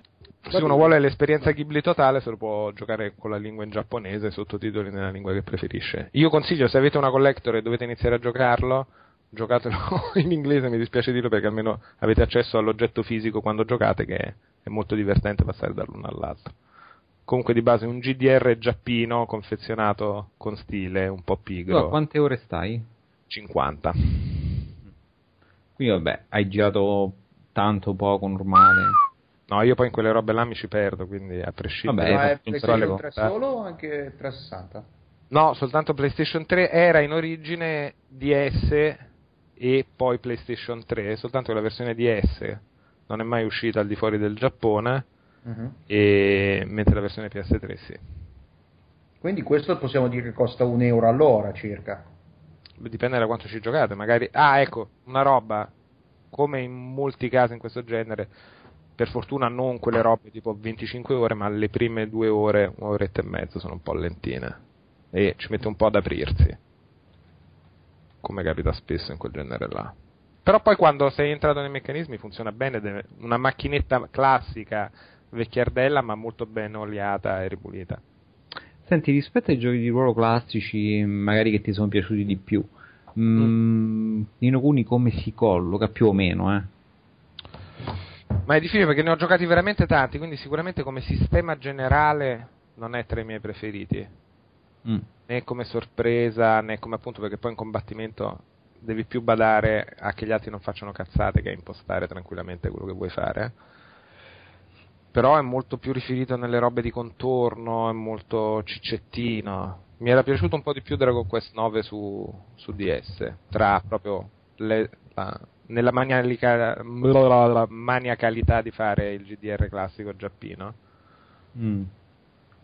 Se uno vuole l'esperienza Ghibli totale, se lo può giocare con la lingua in giapponese, sottotitoli nella lingua che preferisce. Io consiglio, se avete una collector e dovete iniziare a giocarlo, giocatelo <laughs> in inglese, mi dispiace dirlo perché almeno avete accesso all'oggetto fisico quando giocate, che è molto divertente passare dall'uno all'altro. Comunque di base un GDR giappino confezionato con stile, un po' Tu pigro, a quante ore stai? 50. Quindi vabbè, hai girato tanto, poco, normale. No, io poi in quelle robe là mi ci perdo, quindi a prescindere Vabbè, Ma è PlayStation non 3 so le solo o anche 360? No, soltanto PlayStation 3 era in origine DS e poi PlayStation 3, soltanto che la versione DS non è mai uscita al di fuori del Giappone, Mhm. e... mentre la versione PS3 sì. Quindi questo possiamo dire che costa un euro all'ora circa. Dipende da quanto ci giocate, magari... Ah, ecco, una roba. come in molti casi in questo genere, per fortuna non quelle robe tipo 25 ore, ma le prime due ore, un'oretta e mezza sono un po' lentine e ci mette un po' ad aprirsi, come capita spesso in quel genere là. Però poi quando sei entrato nei meccanismi funziona bene, una macchinetta classica, vecchiardella, ma molto ben oliata e ripulita. Senti, rispetto ai giochi di ruolo classici, magari che ti sono piaciuti di più, mm, Nino Kuni come si colloca più o meno, eh? Ma è difficile perché ne ho giocati veramente tanti, quindi sicuramente come sistema generale non è tra i miei preferiti. Mm. Né come sorpresa, né come appunto perché poi in combattimento devi più badare a che gli altri non facciano cazzate che a impostare tranquillamente quello che vuoi fare. Però è molto più riferito nelle robe di contorno, è molto ciccettino. Mi era piaciuto un po' di più Dragon Quest 9 su, su DS, tra proprio le, la- nella maniaca- maniacalità di fare il GDR classico giappino. Mm.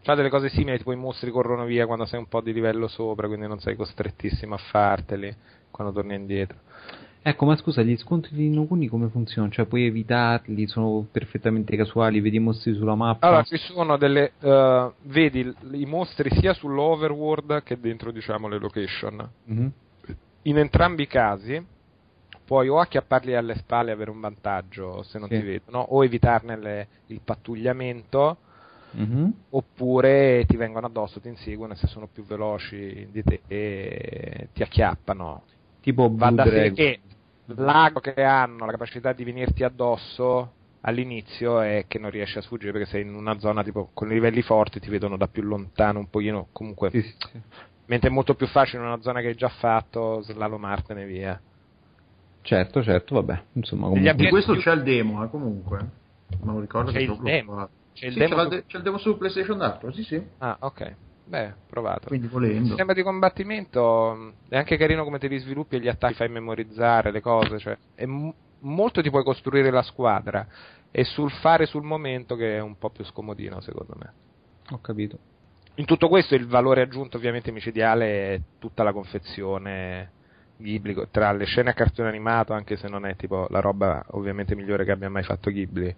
C'ha delle cose simili, tipo i mostri corrono via quando sei un po' di livello sopra, quindi non sei costrettissimo a farteli quando torni indietro. Ecco, ma scusa, gli scontri di Nino Kuni come funzionano? Cioè, puoi evitarli, sono perfettamente casuali, vedi i mostri sulla mappa? Allora, ci sono delle. eh, vedi i mostri sia sull'overworld che dentro, diciamo, le location. Mhm. In entrambi i casi puoi o acchiapparli alle spalle e avere un vantaggio se non Sì. ti vedono, o evitarne le- il pattugliamento, Mhm. oppure ti vengono addosso, ti inseguono e se sono più veloci di te eh, ti acchiappano. Tipo Va da sé che l'ago che hanno la capacità di venirti addosso all'inizio è che non riesci a sfuggire perché sei in una zona tipo con i livelli forti ti vedono da più lontano un pochino comunque sì, sì. mentre è molto più facile in una zona che hai già fatto slalomartene via Certo, certo, vabbè, insomma, comunque... Di questo più- c'è il demo, eh, comunque. Me lo ricordo C'è che il proprio demo? c'è il Sì, demo c'è, su- de- c'è il demo su PlayStation Network, sì, sì. ah ok beh provato Quindi il volendo. sistema di combattimento è anche carino come te li sviluppi e gli attacchi fai memorizzare le cose cioè è m- molto ti puoi costruire la squadra e sul fare sul momento che è un po' più scomodino secondo me Ho capito. In tutto questo il valore aggiunto ovviamente micidiale è tutta la confezione Ghibli, tra le scene a cartone animato, anche se non è tipo la roba ovviamente migliore che abbia mai fatto Ghibli,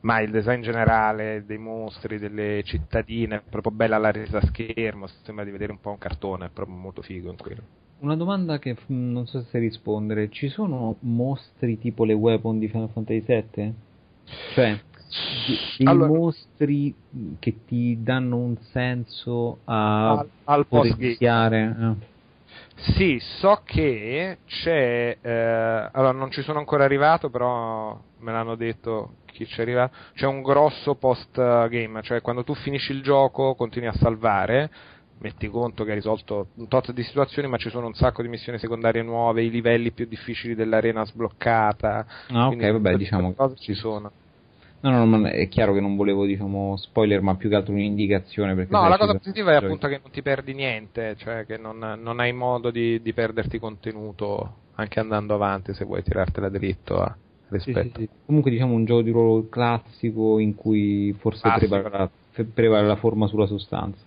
ma il design generale dei mostri, delle cittadine, è proprio bella la resa a schermo, sembra di vedere un po' un cartone, è proprio molto figo in quello. Una domanda che non so se rispondere. Ci sono mostri tipo le weapon di Final Fantasy VII? Cioè, dei Allora- mostri che ti danno un senso a Al- al potenziare... Sì, so che c'è. eh, allora, non ci sono ancora arrivato, però me l'hanno detto chi ci è arrivato. C'è un grosso post game, cioè quando tu finisci il gioco, continui a salvare. Metti conto che hai risolto un tot di situazioni, ma ci sono un sacco di missioni secondarie nuove, i livelli più difficili dell'arena sbloccata. Ah, ok, vabbè, diciamo ci sono. No, no, no, è chiaro che non volevo, diciamo, spoiler, ma più che altro un'indicazione. Perché No, la cosa positiva è appunto che non ti perdi niente, cioè che non, non hai modo di, di perderti contenuto anche andando avanti se vuoi tirartela dritto a Sì, sì, rispetto. sì. Comunque diciamo un gioco di ruolo classico in cui forse prevale la, la forma sulla sostanza.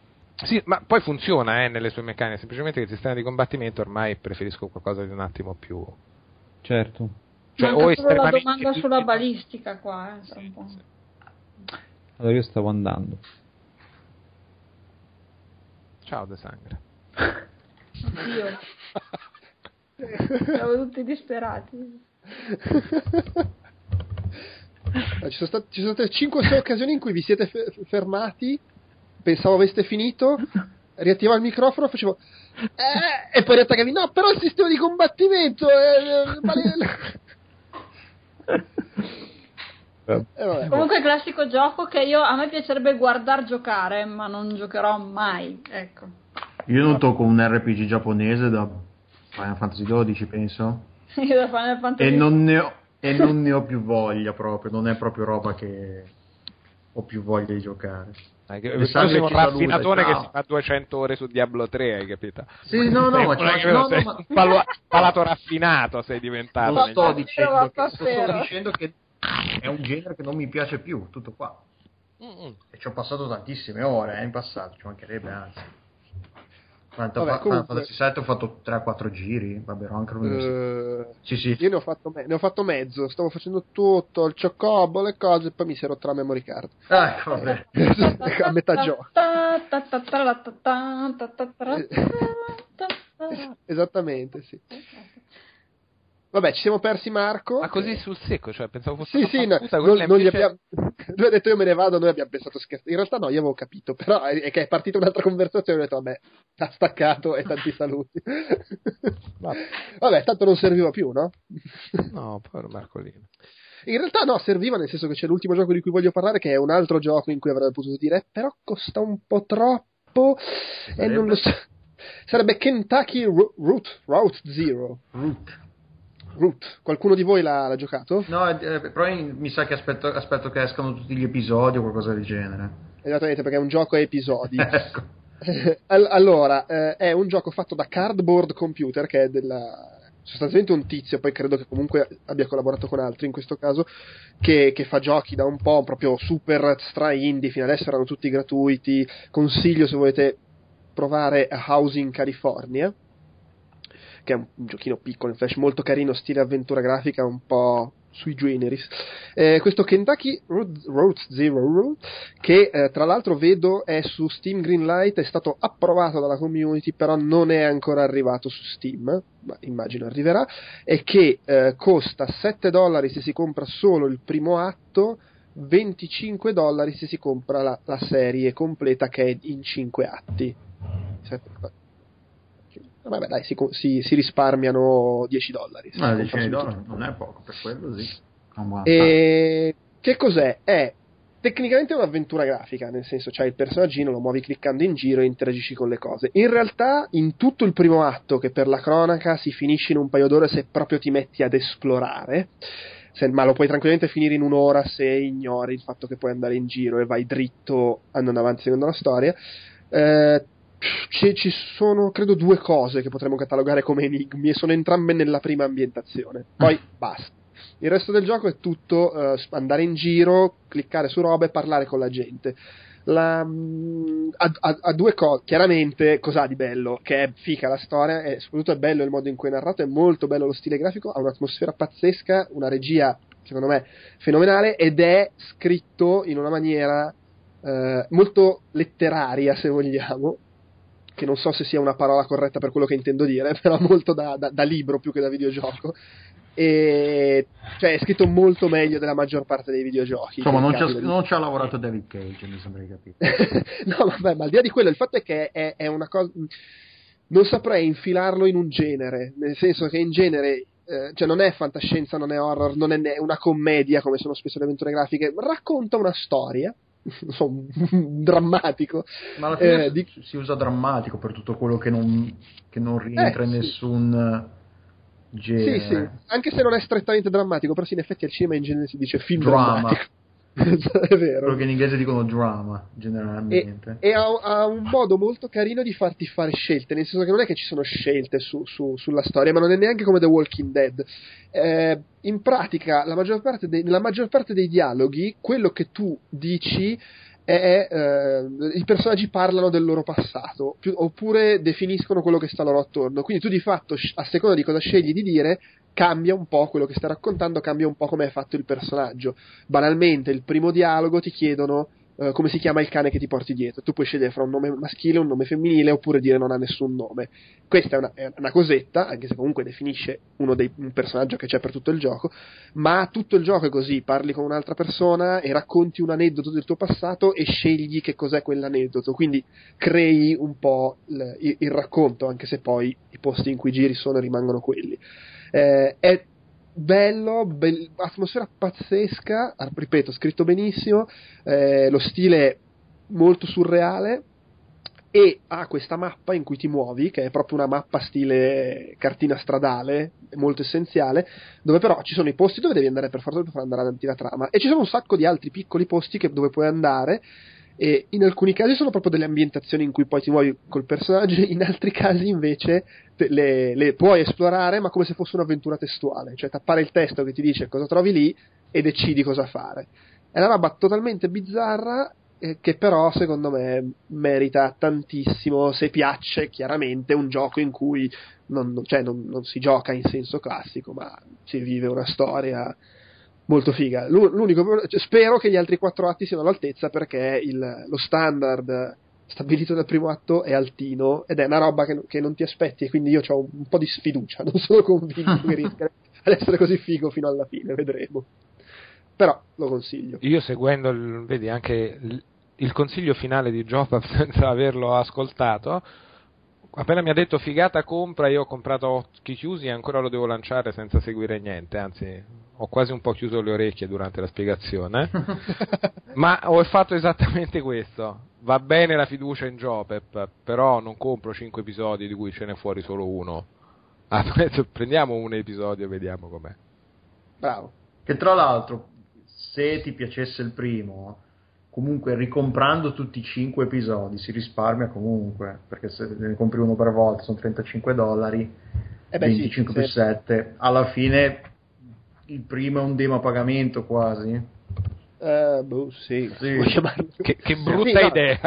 Sì, ma poi funziona eh, nelle sue meccaniche, semplicemente che il sistema di combattimento ormai preferisco qualcosa di un attimo più... Certo. Cioè, Manca o solo la estremamente domanda sulla balistica qua, eh, tra un po'. Allora io stavo andando. Ciao De Sangre. Oddio. <laughs> Siamo tutti disperati. Eh, Ci sono, state, ci sono state 5 occasioni in cui vi siete fe- fermati, pensavo aveste finito, riattivavo il microfono, facevo eh, e poi riattaccavi, no, però il sistema di combattimento è... eh, vale- <laughs> Eh, vabbè. Comunque classico gioco che io a me piacerebbe guardar giocare, ma non giocherò mai, ecco. Io non tocco un RPG giapponese da Final Fantasy XII, penso. <laughs> Io da Final Fantasy E non, ne ho, e non ne ho più voglia proprio, non è proprio roba che ho più voglia di giocare. Salve sei un raffinatore che si fa 200 ore su Diablo 3, hai capito? Sì, no, no, ma sei no, no, ma- palato raffinato sei diventato. Non sto dicendo, che, sto dicendo che è un genere che non mi piace più, tutto qua. Mm-mm. E ci ho passato tantissime ore eh, in passato, ci mancherebbe anzi. Final Vabbè, comunque- Fantasy VII ho fatto 3-4 giri, vabbè, ero anche. Eh, Sì, sì. io ne ho, fatto me- ne ho fatto mezzo, stavo facendo tutto, il cioccobbo, le cose, e poi mi si è rotta la memory card. Ah, ecco, vabbè. a metà gioco. Esattamente, sì. Vabbè, ci siamo persi Marco. Ma così sul secco, cioè pensavo fosse Sì, sì, no, non, non gli abbiamo... <laughs> Lui ha detto io me ne vado, noi abbiamo pensato scherzo. In realtà no, io avevo capito, però è, che è partita un'altra conversazione e ho detto vabbè, ha staccato e tanti <laughs> saluti. <laughs> vabbè, tanto non serviva più, no? No, povero Marcolino. In realtà no, serviva nel senso che c'è l'ultimo gioco di cui voglio parlare che è un altro gioco in cui avrebbe potuto dire "Eh, però costa un po' troppo e non lo so. Sarebbe Kentucky Ro- Route, Route Zero. Root. Qualcuno di voi l'ha, l'ha giocato? No, eh, però in- mi sa che aspetto, aspetto che escano tutti gli episodi o qualcosa del genere. Esattamente, perché è un gioco a episodi. <laughs> ecco. <laughs> All- allora, eh, è un gioco fatto da Cardboard Computer, che è della, sostanzialmente un tizio, poi credo che comunque abbia collaborato con altri in questo caso, che, che fa giochi da un po' proprio super stra indie, fino adesso erano tutti gratuiti. Consiglio se volete provare a Housing California, che è un, giochino piccolo in flash, molto carino, stile avventura grafica, un po' sui generis. Eh, questo Kentucky Road, Road Zero, che eh, tra l'altro vedo è su Steam Greenlight, è stato approvato dalla community, però non è ancora arrivato su Steam, ma immagino arriverà, e che eh, costa 7 dollari se si compra solo il primo atto, 25 dollari se si compra la, la serie completa che è in 5 atti. Sette- Vabbè, dai, si, si- si risparmiano 10 dollari. compra 10 di subito. dollari non è poco, per quello sì. E che cos'è? È tecnicamente un'avventura grafica, nel senso c'hai il personaggino, lo muovi cliccando in giro e interagisci con le cose. In realtà, in tutto il primo atto, che per la cronaca si finisce in un paio d'ore se proprio ti metti ad esplorare, se- ma lo puoi tranquillamente finire in un'ora se ignori il fatto che puoi andare in giro e vai dritto andando avanti secondo la storia. Eh, ci, ci sono credo due cose che potremmo catalogare come enigmi e sono entrambe nella prima ambientazione. Poi basta. Il resto del gioco è tutto eh, andare in giro, cliccare su robe e parlare con la gente. La, mm, ha, ha- ha due cose. Chiaramente, cos'ha di bello? Che è fica la storia, e soprattutto è bello il modo in cui è narrato, è molto bello lo stile grafico, ha un'atmosfera pazzesca, una regia, secondo me, fenomenale, ed è scritto in una maniera eh, molto letteraria, se vogliamo. Che non so se sia una parola corretta per quello che intendo dire, <laughs> però molto da, da- da libro più che da videogioco. E cioè è scritto molto meglio della maggior parte dei videogiochi. Insomma, non Nel ci ha, caso del- non ci ha lavorato David Cage, mi sembra di capire. <laughs> no, vabbè, ma al di là di quello, il fatto è che è, è una cosa. Non saprei infilarlo in un genere, nel senso che in genere. eh, cioè non è fantascienza, non è horror, non è una commedia come sono spesso le avventure grafiche, racconta una storia, so, <laughs> drammatico. Ma alla fine Eh, di- si usa drammatico per tutto quello che non, che non rientra Eh, in sì. nessun Sì, genere. sì, anche se non è strettamente drammatico, però sì, in effetti al cinema in genere si dice film Drama. drammatico. <laughs> è vero. Quello che in inglese dicono drama, e, generalmente. e ha, ha un modo molto carino di farti fare scelte, nel senso che non è che ci sono scelte su- su- sulla storia, ma non è neanche come The Walking Dead. Eh, in pratica, la maggior parte dei- nella maggior parte dei dialoghi, quello che tu dici è eh, i personaggi parlano del loro passato, più- oppure definiscono quello che sta loro attorno. Quindi tu di fatto, a seconda di cosa scegli di dire, cambia un po' quello che stai raccontando, cambia un po' come è fatto il personaggio banalmente il primo dialogo ti chiedono eh, come si chiama il cane che ti porti dietro. Tu puoi scegliere fra un nome maschile un nome femminile oppure dire non ha nessun nome. Questa è una, è una cosetta, anche se comunque definisce uno dei, un personaggio che c'è per tutto il gioco, ma tutto il gioco è così, parli con un'altra persona e racconti un aneddoto del tuo passato e scegli che cos'è quell'aneddoto, quindi crei un po' il, il- racconto, anche se poi i posti in cui giri sono rimangono quelli. Eh, è bello, bel- atmosfera pazzesca, ah, ripeto, scritto benissimo, eh, lo stile molto surreale e ha questa mappa in cui ti muovi, che è proprio una mappa stile cartina stradale, molto essenziale, dove però ci sono i posti dove devi andare per forza per andare avanti la trama. E ci sono un sacco di altri piccoli posti che- dove puoi andare e in alcuni casi sono proprio delle ambientazioni in cui poi ti muovi col personaggio, in altri casi invece le, le puoi esplorare ma come se fosse un'avventura testuale, cioè tappare il testo che ti dice cosa trovi lì e decidi cosa fare. È una roba totalmente bizzarra eh, che però secondo me merita tantissimo se piace chiaramente un gioco in cui non- cioè non- non si gioca in senso classico, ma si vive una storia molto figa. L'u- L'unico, cioè, spero che gli altri quattro atti siano all'altezza perché il- lo standard stabilito dal primo atto è altino ed è una roba che, che non ti aspetti e quindi io ho un, un po' di sfiducia, <laughs> non sono convinto che riesca ad essere così figo fino alla fine, vedremo. Però lo consiglio. Io seguendo, il, vedi, anche il, il consiglio finale di Jopap <laughs> senza averlo ascoltato, appena mi ha detto figata compra, io ho comprato occhi chiusi e ancora lo devo lanciare senza seguire niente, anzi ho quasi un po' chiuso le orecchie durante la spiegazione, <laughs> ma ho fatto esattamente questo. Va bene la fiducia in Jopep, però non compro 5 episodi di cui ce n'è fuori solo uno. Ah, <laughs> prendiamo un episodio e vediamo com'è. Bravo. Che tra l'altro, se ti piacesse il primo, comunque ricomprando tutti i 5 episodi si risparmia comunque, perché se ne compri uno per volta sono 35 dollari, Eh beh, sì, 25 più sì. 7, alla fine il primo è un demo a pagamento quasi. Eh, boh, sì, Sì. Che, che Sì, brutta no. idea!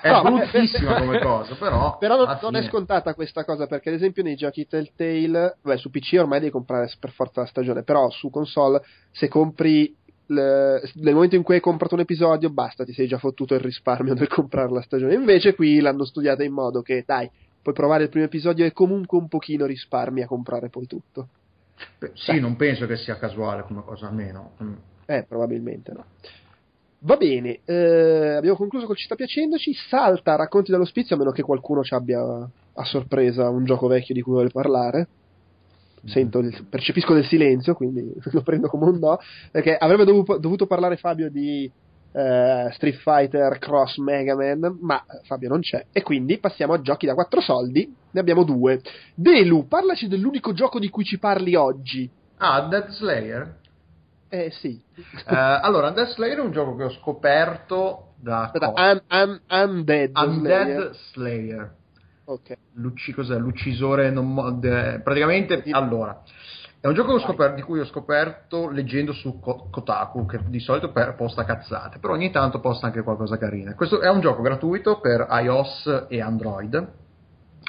È No, bruttissima come cosa, però... Però non, non è scontata questa cosa perché, ad esempio, nei giochi Telltale, beh, su PC ormai devi comprare per forza la stagione, però su console, se compri le- nel momento in cui hai comprato un episodio, basta, ti sei già fottuto il risparmio nel comprare la stagione. Invece, qui l'hanno studiata in modo che, dai, puoi provare il primo episodio e comunque un pochino risparmi a comprare poi tutto. Beh, Sì, non penso che sia casuale come cosa, almeno. Mm. Eh, probabilmente no. Va bene, eh, abbiamo concluso col ci sta piacendoci. Salta racconti dall'ospizio, a meno che qualcuno ci abbia a sorpresa un gioco vecchio di cui vuole parlare. Sento il- percepisco del silenzio, quindi <laughs> lo prendo come un no. Perché avrebbe dovuto, dovuto parlare Fabio di eh, Street Fighter Cross Mega Man, ma Fabio non c'è. E quindi passiamo a giochi da 4 soldi. Ne abbiamo due. Delu, parlaci dell'unico gioco di cui ci parli oggi. Ah, Dead Slayer? Eh sì. Eh, allora, Dead Slayer è un gioco che ho scoperto da... Aspetta, un, un, Undead. Undead Slayer. Slayer. Ok. L'ucci- cos'è? L'uccisore non mo- de- praticamente allora è un gioco scoperto- di cui ho scoperto leggendo su Ko- Kotaku che di solito per- posta cazzate però ogni tanto posta anche qualcosa carina. Questo è un gioco gratuito per iOS e Android.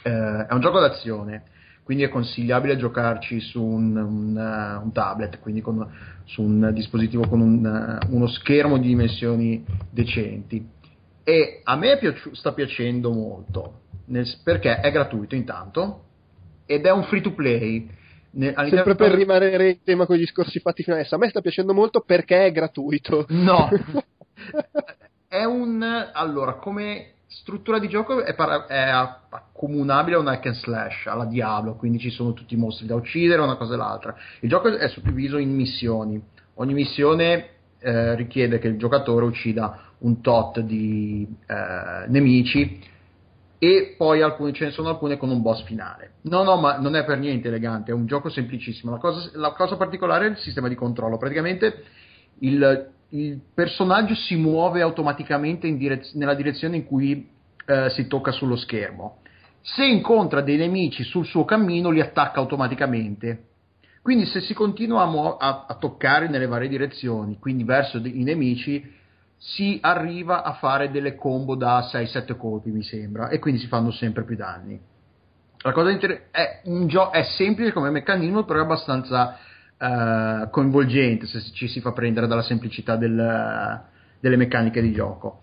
Eh, è un gioco d'azione quindi è consigliabile giocarci su un, un, eh, un tablet quindi con- su un dispositivo con un, eh, uno schermo di dimensioni decenti. E a me è piaciu- sta piacendo molto nel- perché è gratuito intanto ed è un free to play Ne- Sempre per rimanere in tema con gli discorsi fatti fino adesso, a me sta piacendo molto perché è gratuito. no. <laughs> È un allora come struttura di gioco è, para- è accomunabile a un hack and slash alla Diablo quindi ci sono tutti i mostri da uccidere una cosa e l'altra. Il gioco è suddiviso in missioni. Ogni missione eh, richiede che il giocatore uccida un tot di eh, nemici e poi alcune, ce ne sono alcune con un boss finale. No, no, ma non è per niente elegante, è un gioco semplicissimo. La cosa, la cosa particolare è il sistema di controllo. Praticamente il, il personaggio si muove automaticamente direz- nella direzione in cui eh, si tocca sullo schermo. Se incontra dei nemici sul suo cammino, li attacca automaticamente. Quindi se si continua a, muo- a- a toccare nelle varie direzioni, quindi verso de- i nemici, si arriva a fare delle combo da 6-7 colpi, mi sembra, e quindi si fanno sempre più danni. La cosa inter- è, un gio- è semplice come meccanismo, però è abbastanza eh, coinvolgente se ci si fa prendere dalla semplicità del- delle meccaniche di gioco.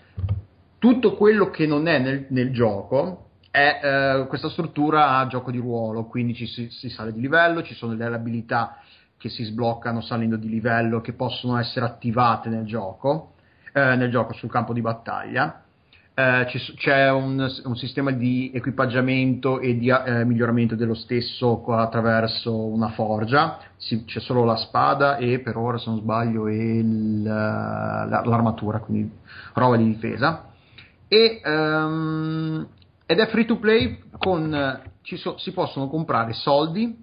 Tutto quello che non è nel, nel gioco è eh, questa struttura a gioco di ruolo, quindi ci si, si sale di livello, ci sono delle abilità che si sbloccano salendo di livello che possono essere attivate nel gioco, eh, nel gioco sul campo di battaglia. Eh, s- c'è un, un sistema di equipaggiamento e di eh, miglioramento dello stesso attraverso una forgia. Si- c'è solo la spada e per ora, se non sbaglio, il- la- l'armatura, quindi roba di difesa. E, ehm, ed è free to play con eh, so- si possono comprare soldi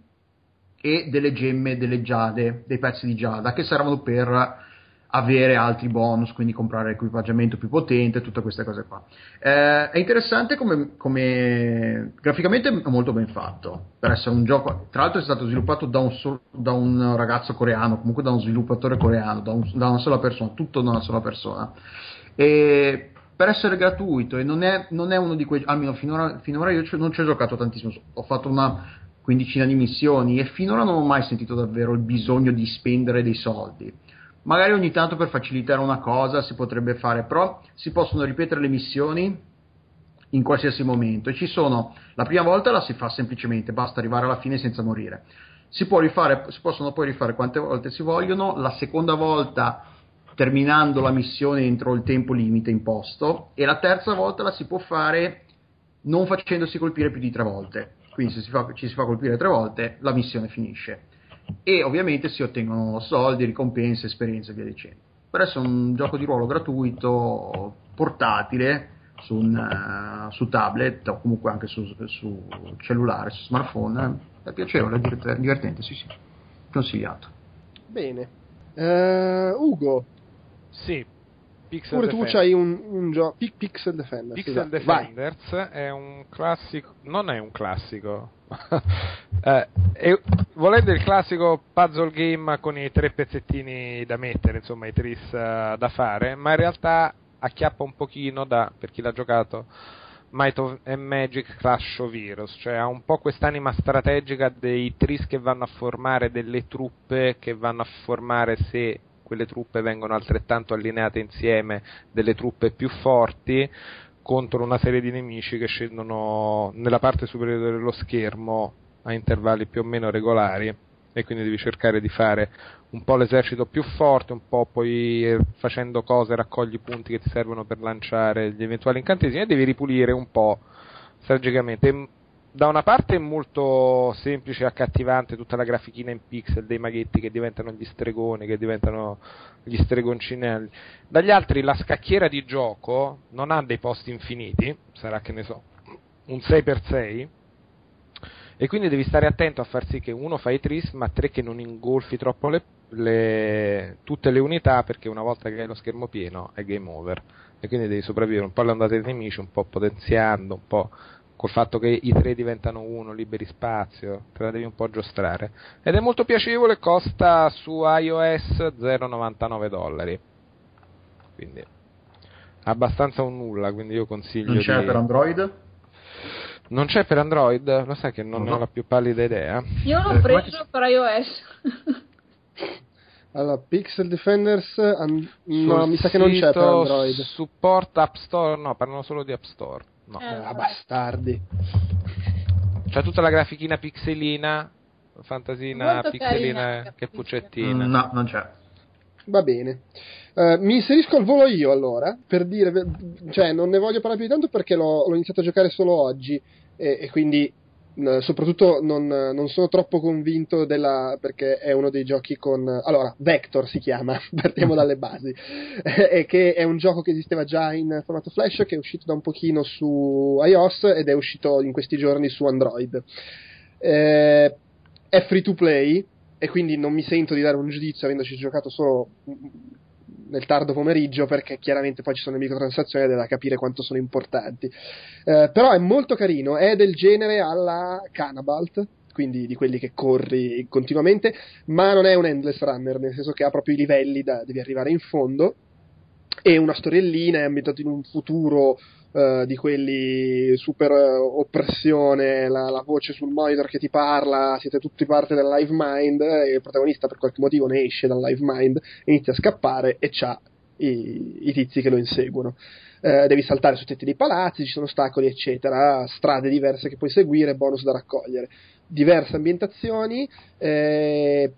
e delle gemme, delle giade, dei pezzi di giada che servono per avere altri bonus, quindi comprare equipaggiamento più potente, tutte queste cose qua. Eh, è interessante come, come, graficamente è molto ben fatto per essere un gioco, tra l'altro è stato sviluppato da un, sol, da un ragazzo coreano, comunque da un sviluppatore coreano, da, un, da, una sola persona, tutto da una sola persona. E per essere gratuito e non è, non è uno di quei, almeno finora, finora io non ci ho giocato tantissimo, ho fatto una quindicina di missioni e finora non ho mai sentito davvero il bisogno di spendere dei soldi magari ogni tanto per facilitare una cosa si potrebbe fare, però si possono ripetere le missioni in qualsiasi momento e ci sono, la prima volta la si fa semplicemente, basta arrivare alla fine senza morire. Si, rifare, si possono poi rifare quante volte si vogliono, la seconda volta terminando la missione entro il tempo limite imposto e la terza volta la si può fare non facendosi colpire più di tre volte. Quindi se si fa, ci si fa colpire tre volte la missione finisce e ovviamente si ottengono soldi, ricompense, esperienze e via dicendo. Per essere un gioco di ruolo gratuito, portatile, su, un, uh, su tablet o comunque anche su, su cellulare, su smartphone, è piacevole, è divertente, sì sì, consigliato. Bene. Uh, Ugo. Sì, Pixel Pure Defenders. tu c'hai un, un gioco. Pixel Defenders. Pixel. Defenders Vai. è un classico. Non è un classico. Eh, volendo il classico puzzle game con i tre pezzettini da mettere, insomma, i tris uh, da fare, ma in realtà acchiappa un pochino da, per chi l'ha giocato, Might of Magic Clash of Heroes, cioè ha un po' quest'anima strategica dei tris che vanno a formare delle truppe che vanno a formare se quelle truppe vengono altrettanto allineate insieme delle truppe più forti contro una serie di nemici che scendono nella parte superiore dello schermo a intervalli più o meno regolari e quindi devi cercare di fare un po' l'esercito più forte, un po' poi eh, facendo cose raccogli punti che ti servono per lanciare gli eventuali incantesimi e devi ripulire un po' strategicamente da una parte è molto semplice e accattivante tutta la grafichina in pixel dei maghetti che diventano gli stregoni, che diventano gli stregoncinelli. Dagli altri la scacchiera di gioco non ha dei posti infiniti, sarà che ne so, un 6x6, e quindi devi stare attento a far sì che uno fa i tris, ma tre che non ingolfi troppo le, le, tutte le unità, perché una volta che hai lo schermo pieno è game over. E quindi devi sopravvivere un po' alle ondate dei nemici, un po' potenziando, un po' col fatto che i tre diventano uno, liberi spazio, te la devi un po' giostrare. Ed è molto piacevole, costa su iOS 0,99 dollari. Quindi abbastanza un nulla, quindi io consiglio. Non c'è di... per Android? Non c'è per Android? Lo sai che non no. ho la più pallida idea. Io l'ho eh, preso per iOS. allora, Pixel Defenders, um, no, mi sa che non c'è per Android. Supporta App Store? No, parlano solo di App Store. No. Eh, ah, bastardi. C'ha tutta la grafichina pixelina, fantasina Molto pixelina carina, che puccettina. No, non c'è. Va bene. Uh, mi inserisco al volo io allora, per dire, cioè non ne voglio parlare più di tanto perché l'ho, l'ho iniziato a giocare solo oggi e, e quindi soprattutto non, non, sono troppo convinto della, perché è uno dei giochi con allora Vector si chiama <laughs> partiamo dalle basi <laughs> e che è un gioco che esisteva già in formato flash che è uscito da un pochino su iOS ed è uscito in questi giorni su Android. Eh, è free to play e quindi non mi sento di dare un giudizio avendoci giocato solo nel tardo pomeriggio perché chiaramente poi ci sono le microtransazioni ed è da capire quanto sono importanti. Eh, però è molto carino, è del genere alla Canabalt, quindi di quelli che corri continuamente, ma non è un endless runner, nel senso che ha proprio i livelli da devi arrivare in fondo e una storiellina è ambientato in un futuro uh, di quelli super uh, oppressione, la, la, voce sul monitor che ti parla, siete tutti parte del live mind e il protagonista per qualche motivo ne esce dal live mind, inizia a scappare e c'ha i, i tizi che lo inseguono. Uh, devi saltare su tetti dei palazzi, ci sono ostacoli, eccetera, strade diverse che puoi seguire, bonus da raccogliere. Diverse ambientazioni, eh,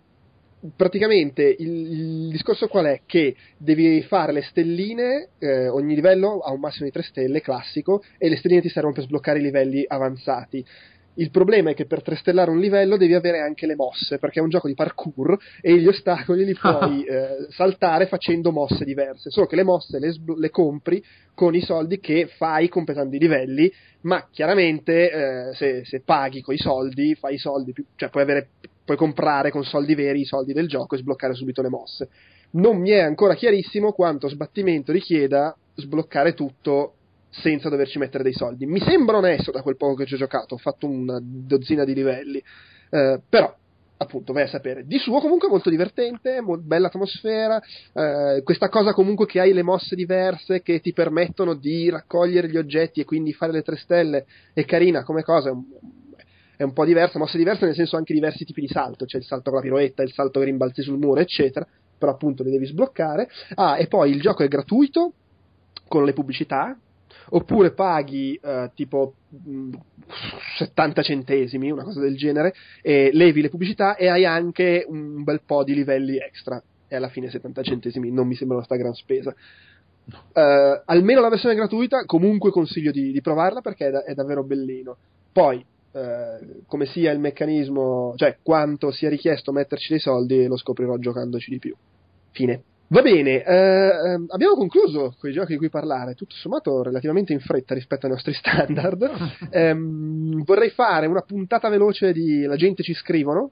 praticamente il, il, discorso qual è? Che devi fare le stelline, eh, ogni livello ha un massimo di 3 stelle, classico, e le stelline ti servono per sbloccare i livelli avanzati. Il problema è che per trestellare un livello devi avere anche le mosse, perché è un gioco di parkour e gli ostacoli li puoi <laughs> eh, saltare facendo mosse diverse, solo che le mosse le, sblo- le, compri con i soldi che fai completando i livelli, ma chiaramente eh, se, se, paghi con i soldi, fai i soldi più, cioè puoi, avere, puoi comprare con soldi veri i soldi del gioco e sbloccare subito le mosse non mi è ancora chiarissimo quanto sbattimento richieda sbloccare tutto senza doverci mettere dei soldi. Mi sembra onesto da quel poco che ci ho giocato, ho fatto una dozzina di livelli, eh, però appunto vai a sapere. Di suo comunque molto divertente, mo- bella atmosfera, eh, questa cosa comunque che hai le mosse diverse che ti permettono di raccogliere gli oggetti e quindi fare le tre stelle è carina come cosa, è un, è un po' diversa, mosse diverse nel senso anche diversi tipi di salto, c'è il salto con la piroetta, il salto che rimbalzi sul muro, eccetera, però appunto li devi sbloccare. Ah, e poi il gioco è gratuito con le pubblicità, oppure paghi eh, tipo mh, 70 centesimi, una cosa del genere, e levi le pubblicità e hai anche un bel po' di livelli extra. E alla fine 70 centesimi non mi sembra una sta gran spesa. Eh, almeno la versione gratuita, comunque consiglio di, di provarla perché è, da- è davvero bellino. Poi, eh, come sia il meccanismo, cioè quanto sia richiesto metterci dei soldi, lo scoprirò giocandoci di più. Fine. Va bene, eh, ehm, abbiamo concluso con i giochi di cui parlare, tutto sommato relativamente in fretta rispetto ai nostri <laughs> standard. Ehm, vorrei fare una puntata veloce di La gente ci scrivono.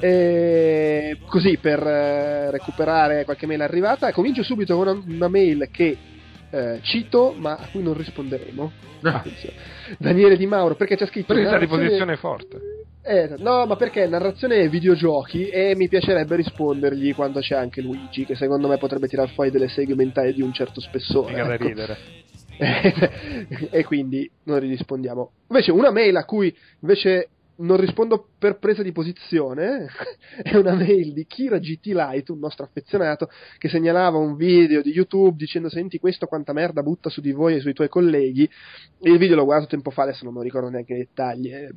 E così per eh, recuperare qualche mail arrivata, comincio subito con una, mail che eh, cito ma a cui non risponderemo. Attenzione. Daniele Di Mauro, perché c'è scritto... Presa di narrazione- posizione forte. Eh, no, ma perché narrazione videogiochi e mi piacerebbe rispondergli quando c'è anche Luigi, che secondo me potrebbe tirar fuori delle seghe mentali di un certo spessore. Mica da ecco. ridere. <laughs> e quindi non rispondiamo. Invece una mail a cui invece non rispondo per presa di posizione <laughs> è una mail di Kira GT Light, un nostro affezionato, che segnalava un video di YouTube dicendo senti questo quanta merda butta su di voi e sui tuoi colleghi. Il video l'ho guardato tempo fa, adesso non ricordo neanche i dettagli. eh,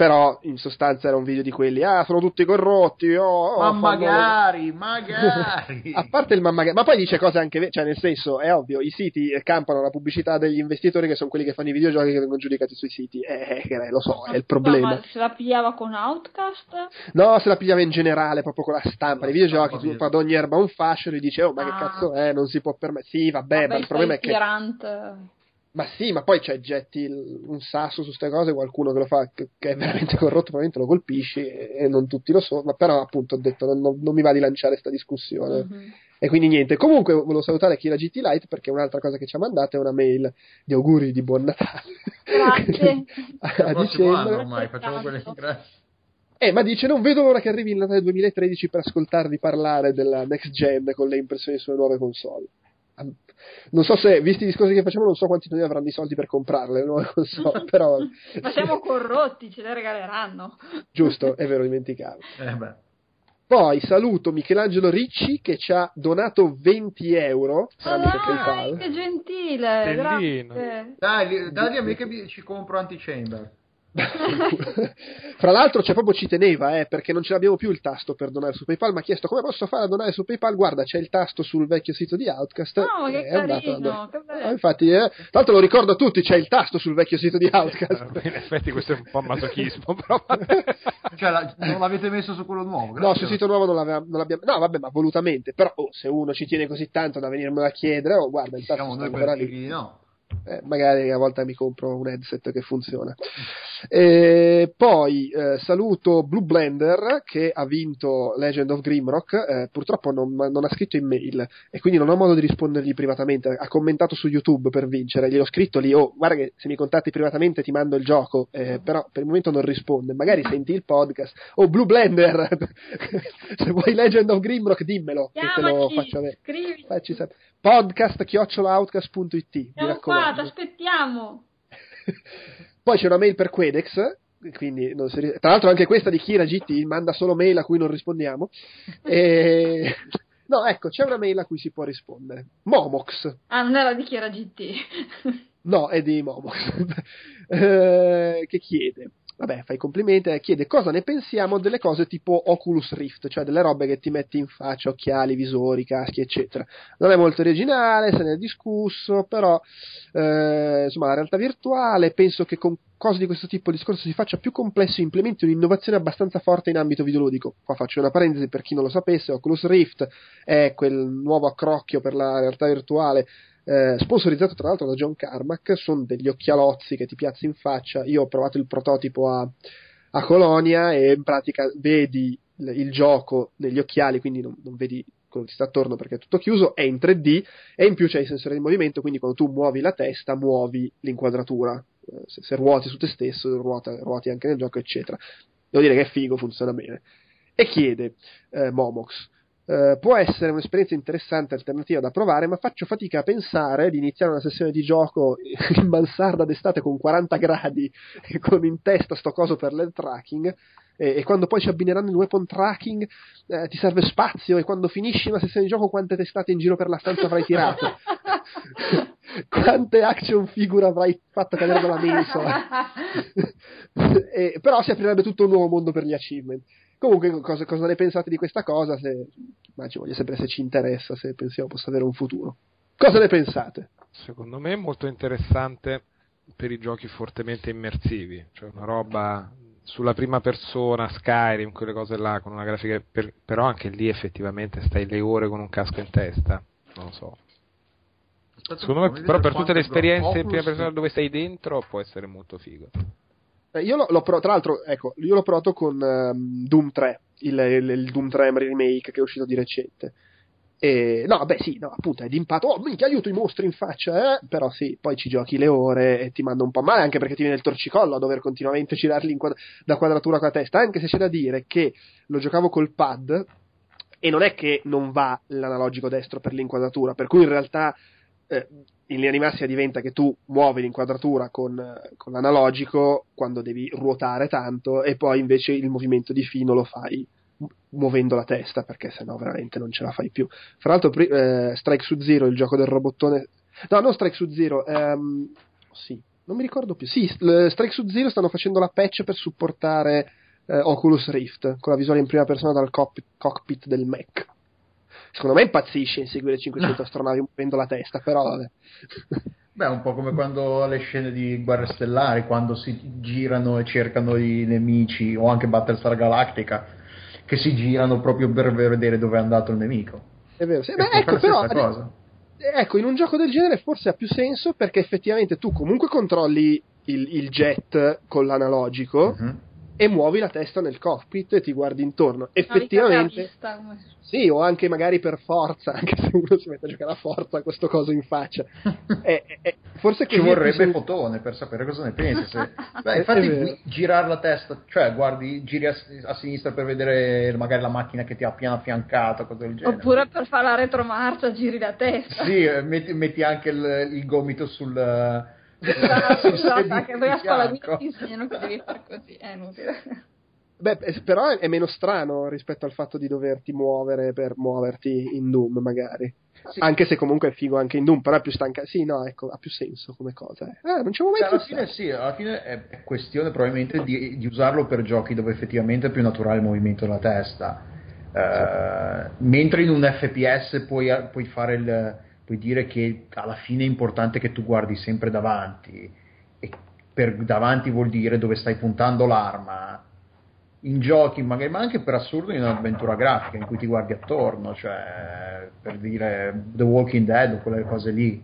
però in sostanza era un video di quelli, ah, sono tutti corrotti, oh, oh, Ma fanno- magari, <laughs> magari. a parte il mamma, ma poi dice cose anche, cioè nel senso, è ovvio, i siti campano la pubblicità degli investitori che sono quelli che fanno i videogiochi che vengono giudicati sui siti, eh, eh, lo so, è il problema. No, ma se la pigliava con Outcast? No, se la pigliava in generale, proprio con la stampa, La nei videogiochi, tu fa ad ogni erba un fascio e dice, oh, ma che Ah. cazzo è, non si può permettere. Sì, vabbè, ma il problema è che... Ma sì, ma poi c'è getti il- un sasso su queste cose, qualcuno che lo fa, che, che è veramente <laughs> corrotto, probabilmente lo colpisci e, e non tutti lo sono, ma però appunto ho detto non, non- non mi va di lanciare questa discussione. Mhm. E quindi niente, comunque volevo salutare Kira GT Light perché un'altra cosa che ci ha mandato è una mail di auguri di buon Natale. Grazie. <laughs> a, a dicembre. ormai facciamo quelle grazie. Eh, ma dice non vedo l'ora che arrivi il Natale 2013 per ascoltarvi parlare della next gen con le impressioni sulle nuove console. Non so se, visti i discorsi che facciamo, non so quanti di noi avranno i soldi per comprarle le nuove console, però Ma siamo corrotti, ce le regaleranno. giusto, è vero, dimenticavo. <laughs> Eh beh. Poi saluto Michelangelo Ricci che ci ha donato 20 euro Ma tramite PayPal. che gentile, Stellino. grazie. Dai, li- dagli a me che mi- ci compro anti-chamber. Fra l'altro, c'è proprio ci teneva, eh, perché non ce l'abbiamo più il tasto per donare su PayPal. Mi ha chiesto come posso fare a donare su PayPal. Guarda, c'è il tasto sul vecchio sito di Outcast. No, che Eh, è andato carino, don- che bello. Ah, infatti, eh, tra l'altro lo ricordo a tutti: c'è il tasto sul vecchio sito di Outcast. In effetti questo è un po' masochismo, però. <laughs> Cioè, la- non l'avete messo su quello nuovo? No, grazie. sul sito nuovo non, l'aveva- non l'abbiamo. No, vabbè, ma volutamente. Però, oh, se uno ci tiene così tanto da venirmelo a chiedere, oh, guarda, il tasto Siamo sta noi ancora per lì. no. Eh, magari a volte mi compro un headset che funziona. E poi eh, saluto Blue Blender che ha vinto Legend of Grimrock. eh, purtroppo non, non ha scritto in mail e quindi non ho modo di rispondergli privatamente. Ha commentato su YouTube per vincere. Gliel'ho scritto lì: Oh, guarda che se mi contatti privatamente ti mando il gioco. eh, però per il momento non risponde. Magari senti il podcast. Oh, Blue Blender, <laughs> se vuoi Legend of Grimrock, dimmelo che te lo Chiamaci, faccio avere. Facci sapere. Podcast chiocciolaoutcast.it mi Siamo qua, ti raccomando. aspettiamo. <laughs> Poi c'è una mail per Quedex, quindi si tra l'altro anche questa di Kira GT manda solo mail a cui non rispondiamo. <laughs> E... No, ecco, c'è una mail a cui si può rispondere. Momox. Ah, non era di Chiara GT. No, è di Momox. <laughs> Eh, che chiede. Vabbè, fa i complimenti e chiede cosa ne pensiamo delle cose tipo Oculus Rift, cioè delle robe che ti metti in faccia, occhiali, visori, caschi, eccetera. Non è molto originale, se ne è discusso, però eh, insomma la realtà virtuale penso che con cose di questo tipo il discorso si faccia più complesso e implementi un'innovazione abbastanza forte in ambito videoludico. Qua faccio una parentesi per chi non lo sapesse, Oculus Rift è quel nuovo accrocchio per la realtà virtuale eh, sponsorizzato tra l'altro da John Carmack, sono degli occhialozzi che ti piazzi in faccia. Io ho provato il prototipo a, a Colonia e in pratica vedi il, il gioco negli occhiali, quindi non, non vedi quello che ti sta attorno perché è tutto chiuso, è in 3D e in più c'è i sensori di movimento, quindi quando tu muovi la testa muovi l'inquadratura. Eh, se, se, ruoti su te stesso, ruota, ruoti anche nel gioco, eccetera. Devo dire che è figo, funziona bene. E chiede eh, Momox eh, può essere un'esperienza interessante, alternativa da provare, ma faccio fatica a pensare di iniziare una sessione di gioco <laughs> in mansarda d'estate con 40 gradi e con in testa sto coso per l'head tracking. E, quando poi ci abbineranno il weapon tracking eh, ti serve spazio e quando finisci una sessione di gioco quante testate in giro per la stanza avrai tirato <laughs> quante action figure avrai fatto cadere dalla mensola <laughs> e, però si aprirebbe tutto un nuovo mondo per gli achievement Comunque, cosa, cosa, ne pensate di questa cosa? Se, immagino, voglio sapere se ci interessa, se pensiamo possa avere un futuro. Cosa ne pensate? Secondo me è molto interessante per i giochi fortemente immersivi, cioè una roba sulla prima persona, Skyrim, quelle cose là, con una grafica, per, però anche lì effettivamente stai le ore con un casco in testa, non lo so. Secondo me, però per tutte le esperienze in prima persona dove sei dentro può essere molto figo. Eh, io l'ho, l'ho provato, tra l'altro, ecco, io l'ho provato con um, Doom 3, il, il, il, Doom 3 remake che è uscito di recente. E, no, beh, sì, no, appunto, è d'impatto. Oh, minchia, aiuto i mostri in faccia, eh? Però sì, poi ci giochi le ore e ti manda un po' male, anche perché ti viene il torcicollo a dover continuamente girarli quad- da quadratura con la testa. Anche se c'è da dire che lo giocavo col pad e non è che non va l'analogico destro per l'inquadratura, per cui in realtà eh, in linea di massima diventa che tu muovi l'inquadratura con, con, l'analogico quando devi ruotare tanto e poi invece il movimento di fino lo fai muovendo la testa perché sennò veramente non ce la fai più. Fra l'altro eh, Strike su Zero, il gioco del robottone... No, non Strike su Zero, ehm... sì, non mi ricordo più. Sì, Strike su Zero stanno facendo la patch per supportare eh, Oculus Rift con la visuale in prima persona dal cockpit, cockpit del Mac secondo me impazzisce inseguire 500 astronavi muovendo la testa, però vabbè. Beh, un po' come quando le scene di Guerre Stellari, quando si girano e cercano i nemici, o anche Battlestar Galactica, che si girano proprio per vedere dove è andato il nemico. È vero, sì, beh, ecco, però, cosa. ecco, in un gioco del genere forse ha più senso perché effettivamente tu comunque controlli il, il jet con l'analogico. Uh-huh e muovi la testa nel cockpit e ti guardi intorno. Effettivamente, sì, o anche magari per forza, <laughs> anche se uno si mette a giocare a forza questo coso in faccia. è, <laughs> è, forse ci vorrebbe sen- fotone per sapere cosa ne pensi. Se... <laughs> Beh, infatti, girare la testa, cioè guardi, giri a, a, sinistra per vedere magari la macchina che ti ha appena affiancato, cose del genere. Oppure per fare la retromarcia, giri la testa. Sì, eh, metti, metti anche il, il gomito sul Esatto, esatto anche poi a scuola ti insegnano che devi fare così, è inutile. Beh, però è meno strano rispetto al fatto di doverti muovere per muoverti in Doom, magari. Sì. Anche se comunque è figo anche in Doom, però è più stanca. Sì, no, ecco, ha più senso come cosa. Eh. Eh, non avevo mai cioè, alla fine, sì, alla fine è questione probabilmente di, di, usarlo per giochi dove effettivamente è più naturale il movimento della testa. Uh, sì. Mentre in un FPS puoi, puoi fare il puoi dire che alla fine è importante che tu guardi sempre davanti. E per davanti vuol dire dove stai puntando l'arma. In giochi magari ma anche per assurdo in un'avventura grafica in cui ti guardi attorno cioè per dire The Walking Dead o quelle cose lì.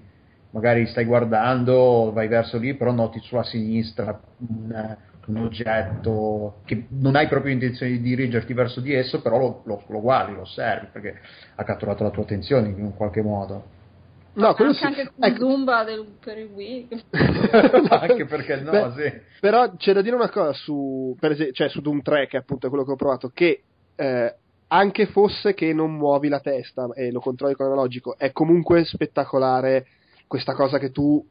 Magari stai guardando vai verso lì però noti sulla sinistra un, un oggetto che non hai proprio intenzione di dirigerti verso di esso però lo, lo, lo guardi, lo osservi perché ha catturato la tua attenzione in qualche modo No, quello anche, sì. anche con ecco. Zumba del, per il Wii. <laughs> anche perché no, Beh, sì. Però c'è da dire una cosa su, per esempio, cioè su Doom 3, che è appunto quello che ho provato, che eh, anche fosse che non muovi la testa e lo controlli con l'analogico, è comunque spettacolare questa cosa che tu,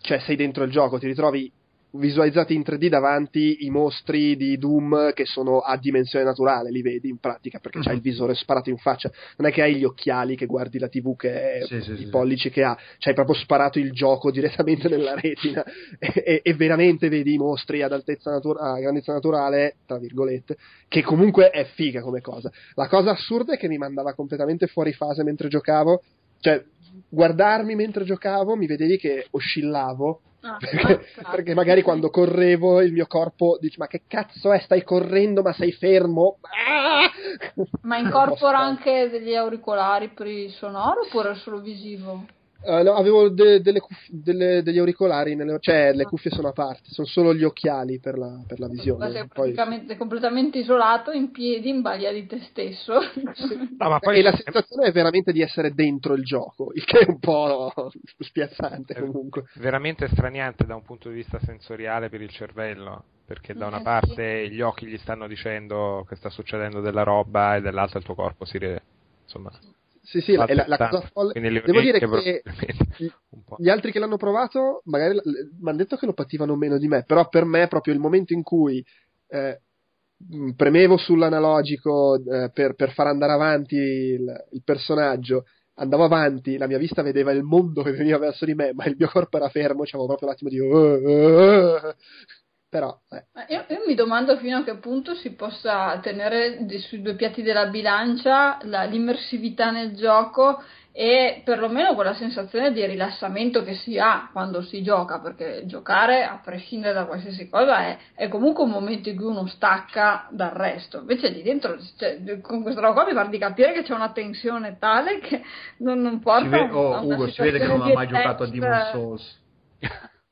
cioè sei dentro il gioco, ti ritrovi visualizzati in 3D davanti i mostri di Doom che sono a dimensione naturale, li vedi in pratica perché c'hai il visore sparato in faccia. Non è che hai gli occhiali che guardi la TV che è Sì, sì, i sì, pollici che ha, c'hai proprio sparato il gioco direttamente nella retina. E, e- e veramente vedi i mostri ad altezza natura- a grandezza naturale, tra virgolette, che comunque è figa come cosa. La cosa assurda è che mi mandava completamente fuori fase mentre giocavo, cioè guardarmi mentre giocavo mi vedevi che oscillavo Ah, perché, ah, perché magari quando correvo il mio corpo dice ma che cazzo è stai correndo ma sei fermo Ah! Ma <laughs> incorpora po' anche degli auricolari per il sonoro oppure solo visivo? No, avevo de- delle cuff- delle- degli auricolari, nelle- cioè le cuffie sono a parte, sono solo gli occhiali per la, per la Ma visione. sei Poi- praticamente completamente isolato, in piedi, in balia di te stesso. <laughs> No, ma poi e la sensazione è veramente di essere dentro il gioco, il che è un po' spiazzante è comunque. veramente straniante da un punto di vista sensoriale per il cervello. Perché da una Eh, parte gli occhi gli stanno dicendo che sta succedendo della roba e dall'altra il tuo corpo si re- insomma Sì, sì, la, la, cosa folle. Devo dire che gli altri che l'hanno provato, magari mi hanno detto che lo pativano meno di me, però per me proprio il momento in cui eh, premevo sull'analogico eh, per, per far andare avanti il, il personaggio, andavo avanti, la mia vista vedeva il mondo che veniva verso di me, ma il mio corpo era fermo, c'avevo proprio l'attimo di... Però, eh, Ma Io, io mi domando fino a che punto si possa tenere di- sui due piatti della bilancia la- l'immersività nel gioco e perlomeno quella sensazione di rilassamento che si ha quando si gioca, perché giocare, a prescindere da qualsiasi cosa, è, è comunque un momento in cui uno stacca dal resto. Invece lì dentro, cioè, con questa roba qua mi pare di capire che c'è una tensione tale che non, non porta Si ve- oh, Ugo, si vede che non ha mai giocato a. Demon Souls.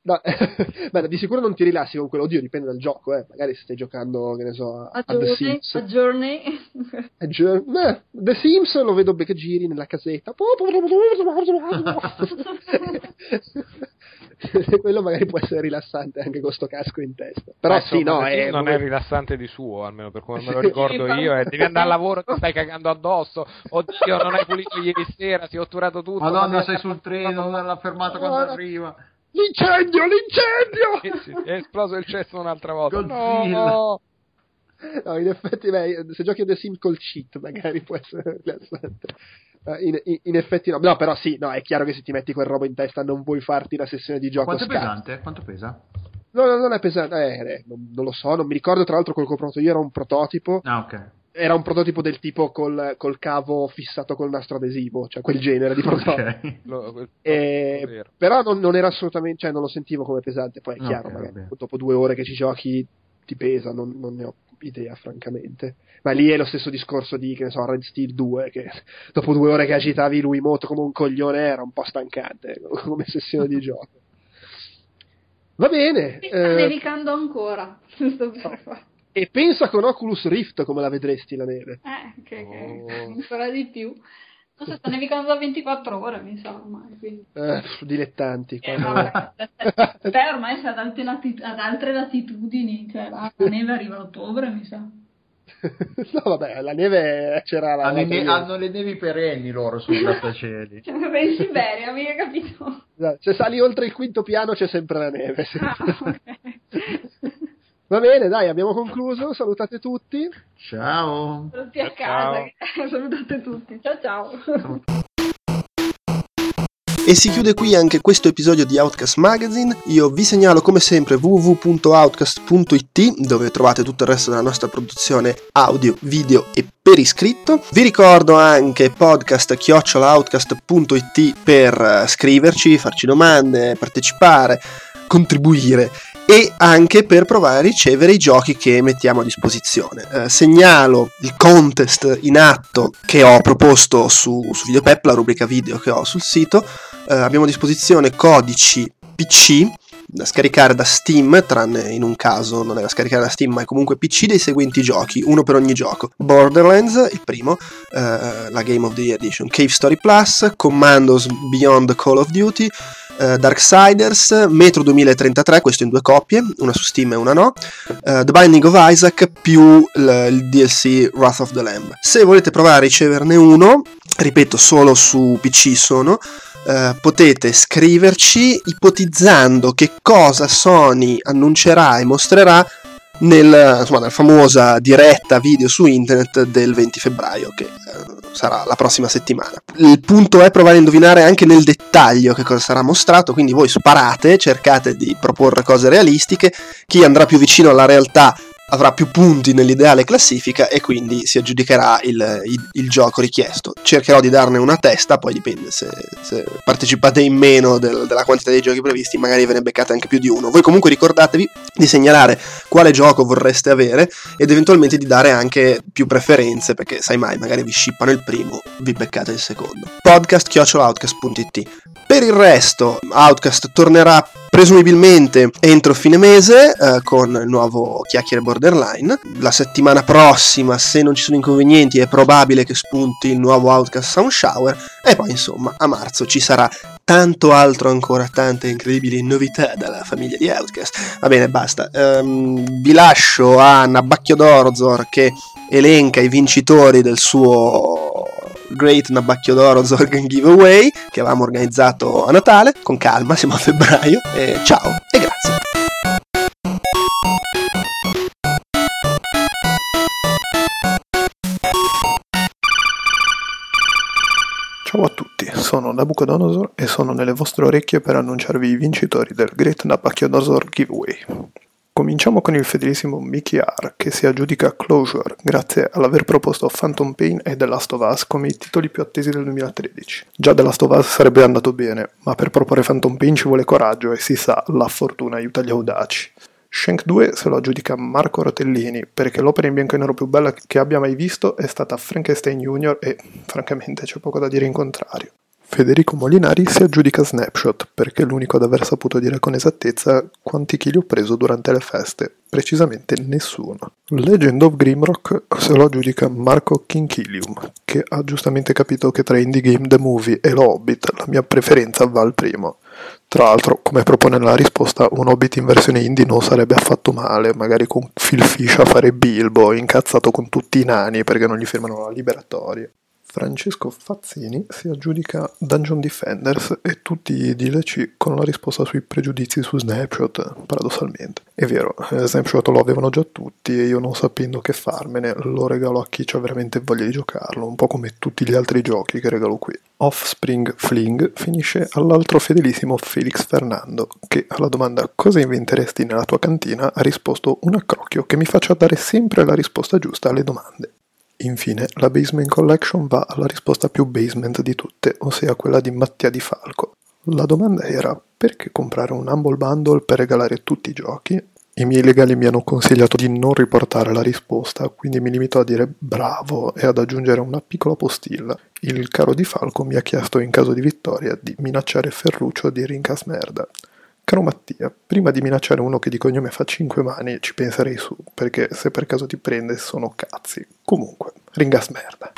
No, <laughs> beh, di sicuro non ti rilassi con quello, oddio, dipende dal gioco, eh. magari se stai giocando, che ne so, a, A a The Journey, Sims. a Journey. Eh, gio- eh, The Sims lo vedo che giri nella casetta. <laughs> Quello magari può essere rilassante anche con sto casco in testa. Però Eh, sì, no, è, non è rilassante di suo, almeno per come me lo ricordo io. E devi andare al lavoro, ti stai cagando addosso. Oddio, non hai pulito ieri sera, si è otturato tutto. Madonna, ma- sei sul treno, <laughs> alla fermata quando Madonna. arriva. L'incendio, l'incendio! Sì, sì, È esploso il cesso un'altra volta. Godzilla. No! No, in effetti, beh, se giochi a The Sims col cheat, magari può essere <laughs> rilassante. Eh, In, in- in effetti no, no, però sì, no, è chiaro che se ti metti quel robo in testa non vuoi farti la sessione di gioco Quanto è pesante? Quanto pesa? No, no, non è pesante, eh, eh, non, non lo so, non mi ricordo tra l'altro quello che ho provato io era un prototipo, Ah, ok. Era un prototipo del tipo col, col cavo fissato col nastro adesivo, cioè quel genere di <laughs> prototipo. Ok. Lo- quel- E- vero. però non, non era assolutamente, cioè non lo sentivo come pesante, poi è chiaro, va magari dopo due ore che ci giochi ti pesa, non, non ne ho idea francamente. Ma lì è lo stesso discorso di, che ne so, Red Steel 2, che <laughs> dopo due ore che agitavi lui moto come un coglione era un po' stancante <laughs> come sessione di gioco. Va bene, Mi sta eh, nevicando ancora. Fare. E pensa con Oculus Rift come la vedresti la neve. Eh, che, che Oh. <laughs> ancora di più. Non so, sta nevicando da 24 ore, mi sa ormai. Quindi. Eh, dilettanti. Eh, quando- vabbè, te ormai sei ad, alte lati- ad altre latitudini, cioè la, la neve arriva a ottobre, mi sa. <laughs> no, vabbè, la neve c'era la... Hanno, ne- hanno le nevi perenni loro sul grattacieli. <laughs> Cioè, vai in Siberia, mica capito? Se sali oltre il quinto piano c'è sempre la neve. Ah, ok. Va bene, dai, abbiamo concluso. Salutate tutti. Ciao. Tutti a Ciao. casa, che- <laughs> salutate tutti. Ciao ciao. E si chiude qui anche questo episodio di Outcast Magazine. Io vi segnalo come sempre www.outcast.it dove trovate tutto il resto della nostra produzione audio, video e per iscritto. Vi ricordo anche podcast.outcast.it per eh, scriverci, farci domande, partecipare, contribuire e anche per provare a ricevere i giochi che mettiamo a disposizione. Eh, segnalo il contest in atto che ho proposto su, su Videopep, la rubrica video che ho sul sito. Eh, abbiamo a disposizione codici PC da scaricare da Steam, tranne in un caso non è da scaricare da Steam, ma è comunque PC dei seguenti giochi, uno per ogni gioco. Borderlands, il primo, eh, la Game of the Year Edition, Cave Story Plus, Commandos Beyond Call of Duty, eh, Darksiders, Metro 2033, questo in due coppie, una su Steam e una no, eh, The Binding of Isaac più il, il DLC Wrath of the Lamb. Se volete provare a riceverne uno, ripeto, solo su PC sono, eh, potete scriverci ipotizzando che cosa Sony annuncerà e mostrerà nel, insomma, nella famosa diretta video su internet del 20 febbraio, che eh, sarà la prossima settimana. Il punto è provare a indovinare anche nel dettaglio che cosa sarà mostrato, quindi voi sparate, cercate di proporre cose realistiche, chi andrà più vicino alla realtà avrà più punti nell'ideale classifica e quindi si aggiudicherà il, il, il, gioco richiesto. Cercherò di darne una testa, poi dipende se, se partecipate in meno del, della quantità dei giochi previsti, magari ve ne beccate anche più di uno. Voi comunque ricordatevi di segnalare quale gioco vorreste avere ed eventualmente di dare anche più preferenze, perché sai mai, magari vi scippano il primo, vi beccate il secondo. Podcast.outcast.it Per il resto, Outcast tornerà presumibilmente entro fine mese eh, con il nuovo chiacchiere borderline. La settimana prossima, se non ci sono inconvenienti, è probabile che spunti il nuovo Outcast Sound Shower. E poi, insomma, a marzo ci sarà tanto altro ancora, tante incredibili novità dalla famiglia di Outcast. Va bene, basta. Um, vi lascio a Nabacchio d'Orzor che elenca i vincitori del suo Great Nabacchio d'Oro Zorgan Giveaway che avevamo organizzato a Natale. Con calma, siamo a febbraio. E ciao e grazie. Ciao a tutti, sono Nabucodonosor e sono nelle vostre orecchie per annunciarvi i vincitori del Great Nabucodonosor Giveaway. Cominciamo con il fedelissimo Mickey R, che si aggiudica Closure grazie all'aver proposto Phantom Pain e The Last of Us come i titoli più attesi del 2013. Già The Last of Us sarebbe andato bene, ma per proporre Phantom Pain ci vuole coraggio e si sa, la fortuna aiuta gli audaci. Shank 2 se lo aggiudica Marco Rotellini perché l'opera in bianco e nero più bella che abbia mai visto è stata Frankenstein Jr. e francamente c'è poco da dire in contrario. Federico Molinari si aggiudica Snapshot perché è l'unico ad aver saputo dire con esattezza quanti chili ho preso durante le feste, precisamente nessuno. Legend of Grimrock se lo aggiudica Marco Kinchilium, che ha giustamente capito che tra Indie Game The Movie e lo Hobbit la mia preferenza va al primo. Tra l'altro, come propone nella risposta, un Hobbit in versione indie non sarebbe affatto male, magari con Phil Fish a fare Bilbo, incazzato con tutti i nani perché non gli firmano la liberatoria. Francesco Fazzini si aggiudica Dungeon Defenders e tutti i DLC con la risposta sui pregiudizi su Snapshot, paradossalmente. È vero, eh, Snapshot lo avevano già tutti e io non sapendo che farmene lo regalo a chi ha veramente voglia di giocarlo, un po' come tutti gli altri giochi che regalo qui. Offspring Fling finisce all'altro fedelissimo Felix Fernando, che alla domanda cosa inventeresti nella tua cantina ha risposto un accrocchio che mi faccia dare sempre la risposta giusta alle domande. Infine, la Basement Collection va alla risposta più basement di tutte, ossia quella di Mattia Di Falco. La domanda era perché comprare un Humble Bundle per regalare tutti i giochi? I miei legali mi hanno consigliato di non riportare la risposta, quindi mi limito a dire bravo e ad aggiungere una piccola postilla. Il caro Di Falco mi ha chiesto in caso di vittoria di minacciare Ferruccio di Rincas Merda. Caro Mattia, prima di minacciare uno che di cognome fa 5 mani ci penserei su, perché se per caso ti prende sono cazzi. Comunque, ringas merda.